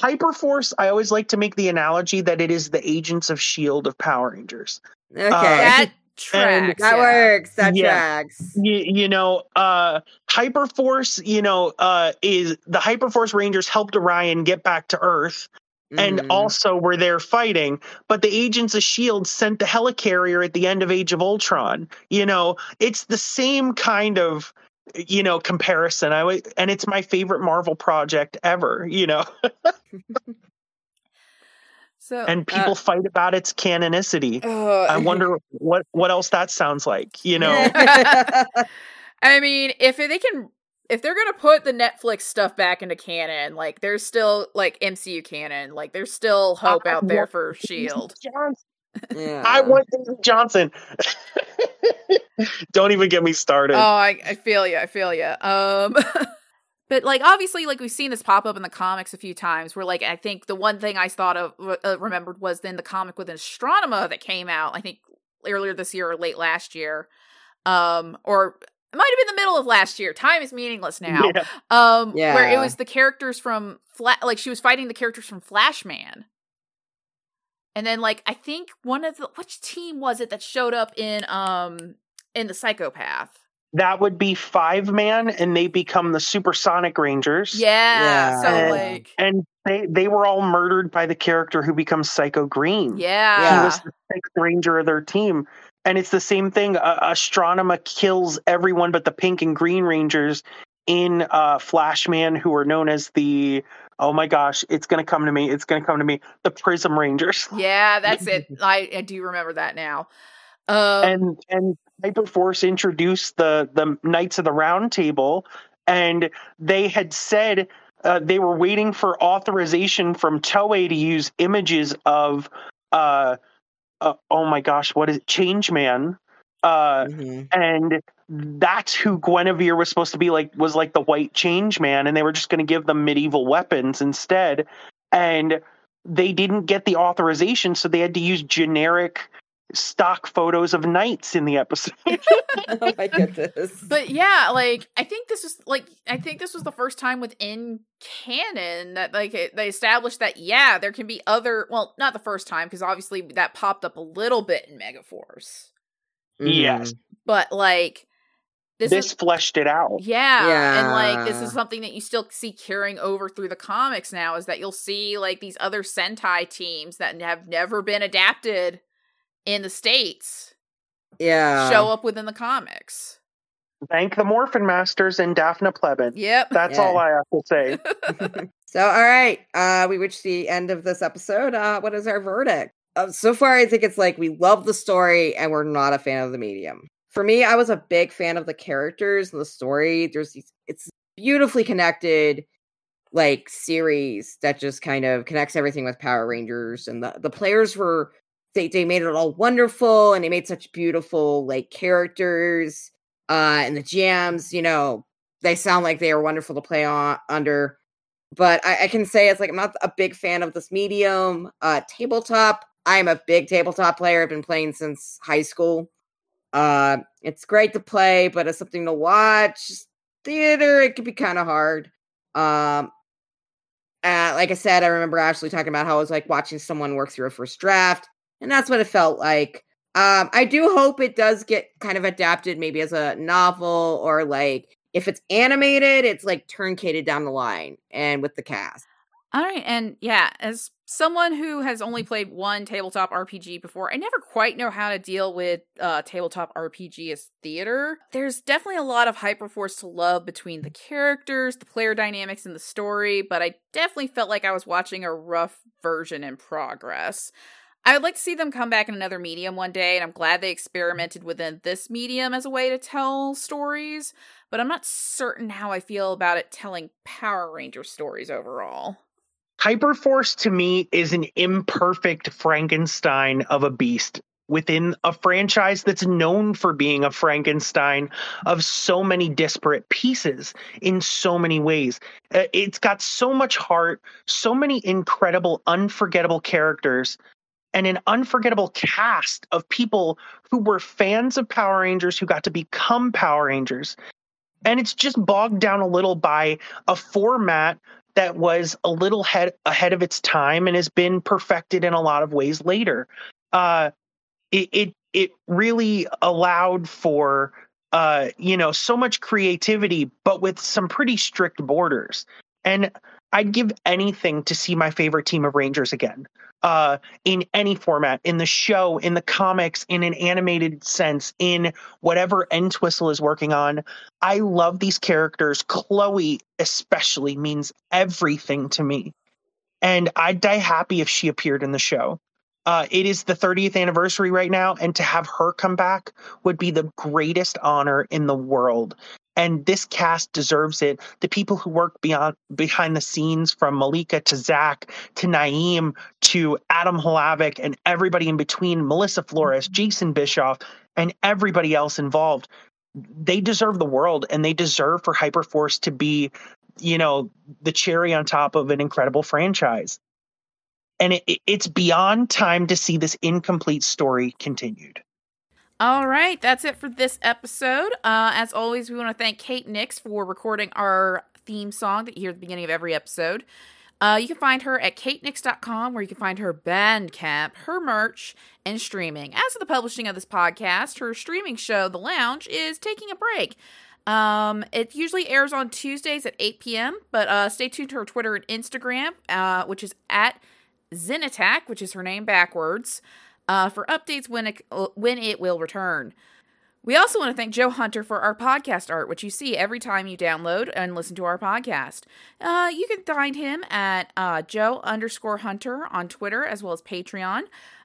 Hyperforce. I always like to make the analogy that it is the Agents of Shield of Power Rangers. okay, that tracks. that yeah. works. That Yeah. tracks. You, you know, uh, Hyperforce. You know, uh, is the Hyperforce Rangers helped Orion get back to Earth. and Mhm. also were there fighting. But the agents of Shield sent the helicarrier at the end of Age of Ultron. You know, it's the same kind of you know comparison. I would, and it's my favorite Marvel project ever. You know, (laughs) So and people fight about its canonicity. uh, I wonder (laughs) what what else that sounds like. You know, (laughs) I mean, if they can, if they're gonna put the Netflix stuff back into canon, like there's still like MCU canon, like there's still hope I out there for Shield. Johnson. yeah. I want Daisy Johnson. (laughs) Don't even get me started. Oh, I, I feel you. I feel you. Um, But like obviously, like we've seen this pop up in the comics a few times. Where like I think the one thing I thought of uh, remembered was then the comic with Astronema that came out. I think earlier this year or late last year, um, or it might have been the middle of last year. Time is meaningless (laughs) now. Yeah. Um, where it was the characters from Fla- like she was fighting the characters from Flashman. And then like I think one of the which team was it that showed up in um in the psychopath? That would be five man, and they become the Supersonic Rangers. Yeah. Yeah. So And- like And they, they were all murdered by the character who becomes Psycho Green. yeah. He was the sixth ranger of their team. And it's the same thing. Uh, Astronema kills everyone but the pink and green rangers in uh, Flashman, who are known as the, oh my gosh, it's going to come to me. It's going to come to me. The Prism Rangers. Yeah, that's it. (laughs) I, I do remember that now. Um and and Hyperforce introduced the the Knights of the Round Table, and they had said uh, they were waiting for authorization from Toei to use images of uh, uh oh my gosh, what is it? Changeman. Uh, Mhm. and that's who Guinevere was supposed to be like was like the white change man and they were just going to give them medieval weapons instead and they didn't get the authorization so they had to use generic stock photos of knights in the episode (laughs) oh my goodness. But yeah, like I think this is like I think this was the first time within canon that like it, they established that yeah, there can be other well, not the first time because obviously that popped up a little bit in Megaforce. Mhm. Yes. But like this, this, is fleshed it out yeah, and like this is something that you still see carrying over through the comics now is that you'll see like these other Sentai teams that have never been adapted in the states Yeah. show up within the comics. thank the morphin masters and daphne plebin Yep. that's Yeah. all i have to say (laughs) (laughs) So, all right, uh, we reached the end of this episode. Uh, what is our verdict? Uh, so far, I think it's like we love the story and we're not a fan of the medium. For me, I was a big fan of the characters and the story. There's these, it's beautifully connected, like series that just kind of connects everything with Power Rangers, and the the players were they they made it all wonderful, and they made such beautiful like characters. Uh, and the GMs, you know, they sound like they are wonderful to play on under but I, I can say it's like I'm not a big fan of this medium. Uh, tabletop, I'm a big tabletop player. I've been playing since high school. Uh, it's great to play, but it's something to watch. Theater, it could be kind of hard. Um, uh, like I said, I remember Ashley talking about how it was like watching someone work through a first draft, and that's what it felt like. Um, I do hope it does get kind of adapted, maybe as a novel or like if it's animated, it's like turncated down the line and with the cast. All right, and yeah, as someone who has only played one tabletop RPG before, I never quite know how to deal with uh, tabletop RPG as theater. There's definitely a lot of Hyperforce to love between the characters, the player dynamics, and the story, but I definitely felt like I was watching a rough version in progress. I would like to see them come back in another medium one day, and I'm glad they experimented within this medium as a way to tell stories, but I'm not certain how I feel about it telling Power Ranger stories overall. Hyperforce to me is an imperfect Frankenstein of a beast within a franchise that's known for being a Frankenstein of so many disparate pieces in so many ways. Uh, It's got so much heart, so many incredible, unforgettable characters, and an unforgettable cast of people who were fans of Power Rangers who got to become Power Rangers. And it's just bogged down a little by a format that was a little head ahead of its time and has been perfected in a lot of ways later. Uh, it it it really allowed for uh, you know so much creativity, but with some pretty strict borders. And I'd give anything to see my favorite team of Rangers again. Uh, in any format, in the show, in the comics, in an animated sense, in whatever Entwistle is working on. I love these characters. Chloe, especially, means everything to me. And I'd die happy if she appeared in the show. Uh, it is the 30th anniversary right now, and to have her come back would be the greatest honor in the world. And this cast deserves it. The people who work beyond behind the scenes, from Malika to Zach to Naeem to Adam Halavik and everybody in between, Melissa Flores, mm-hmm. Jason Bischoff, and everybody else involved, they deserve the world and they deserve for Hyperforce to be you know, the cherry on top of an incredible franchise. And it, it- it's beyond time to see this incomplete story continued. All right, that's it for this episode. Uh, as always, we want to thank Kate Nix for recording our theme song that you hear at the beginning of every episode. Uh, you can find her at katenix.com, where you can find her Bandcamp, her merch, and streaming. As of the publishing of this podcast, her streaming show, The Lounge, is taking a break. Um, it usually airs on Tuesdays at 8 p.m., but uh, stay tuned to her Twitter and Instagram, uh, which is at Zenitac, which is her name backwards, uh, for updates when it, when it will return. We also want to thank Joe Hunter for our podcast art, which you see every time you download and listen to our podcast. Uh, you can find him at uh, Joe underscore Hunter on Twitter as well as Patreon,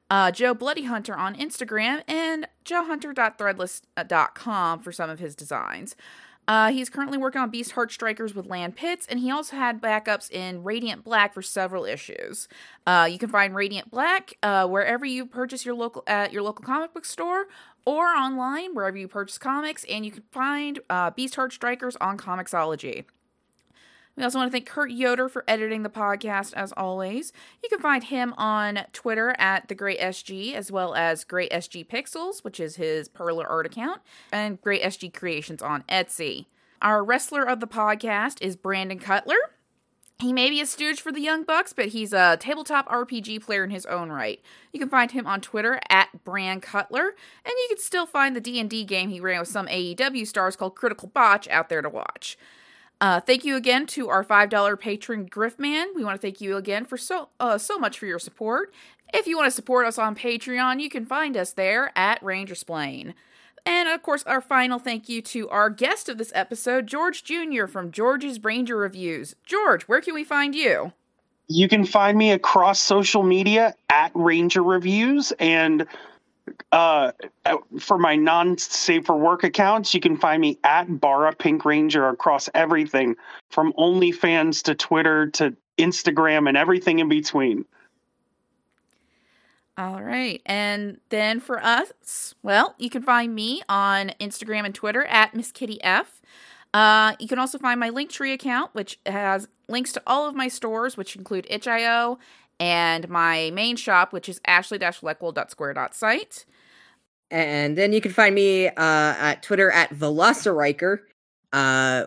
uh, Joe Bloody Hunter on Instagram, and joehunter.threadless.com for some of his designs. Uh, he's currently working on Beast Heart Strikers with Lan Pitts, and he also had backups in Radiant Black for several issues. Uh, you can find Radiant Black uh, wherever you purchase your local at your local comic book store or online wherever you purchase comics, and you can find uh, Beast Heart Strikers on Comixology. We also want to thank Kurt Yoder for editing the podcast as always. You can find him on Twitter at the Great SG as well as Great SG Pixels, which is his Perler art account, and Great SG Creations on Etsy. Our wrestler of the podcast is Brandon Cutler. He may be a stooge for the Young Bucks, but he's a tabletop RPG player in his own right. You can find him on Twitter at Brand Cutler, and you can still find the D&D game he ran with some AEW stars called Critical Botch out there to watch. Uh, thank you again to our $5 patron Griffman. We want to thank you again for so uh, so much for your support. If you want to support us on Patreon, you can find us there at Rangersplain. And of course, our final thank you to our guest of this episode, George Jr. from George's Ranger Reviews. George, where can we find you? You can find me across social media at Ranger Reviews and uh, for my non-safe for work accounts, you can find me at Bara Pink Ranger across everything from OnlyFans to Twitter to Instagram and everything in between. All right. And then for us, well, you can find me on Instagram and Twitter at Miss Kitty F. Uh, you can also find my Linktree account, which has links to all of my stores, which include itch.io and my main shop, which is ashley-leckwell.square.site. And then you can find me uh, at Twitter at Velociriker. Uh,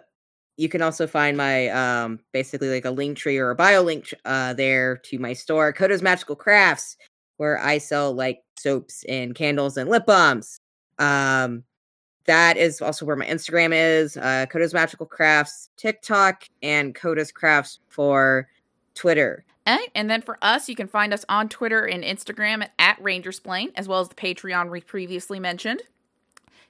you can also find my um, basically like a link tree or a bio link uh, there to my store, Koda's Magical Crafts, where I sell like soaps and candles and lip balms. Um, that is also where my Instagram is, uh, Koda's Magical Crafts, TikTok, and Koda's Crafts for Twitter. And then for us, you can find us on Twitter and Instagram at, at Rangersplain, as well as the Patreon we previously mentioned.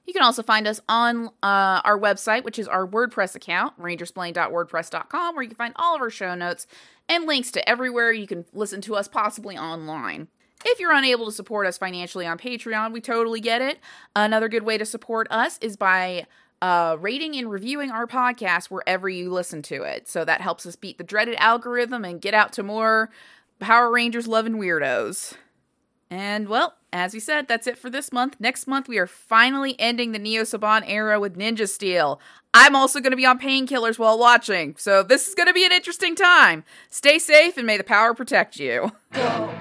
You can also find us on uh, our website, which is our WordPress account, rangersplain.wordpress.com, where you can find all of our show notes and links to everywhere you can listen to us possibly online. If you're unable to support us financially on Patreon, we totally get it. Another good way to support us is by uh, rating and reviewing our podcast wherever you listen to it. So that helps us beat the dreaded algorithm and get out to more Power Rangers loving weirdos. And well, as we said, that's it for this month. Next month, we are finally ending the Neo Saban era with Ninja Steel. I'm also going to be on painkillers while watching, so this is going to be an interesting time. Stay safe and may the power protect you. Go.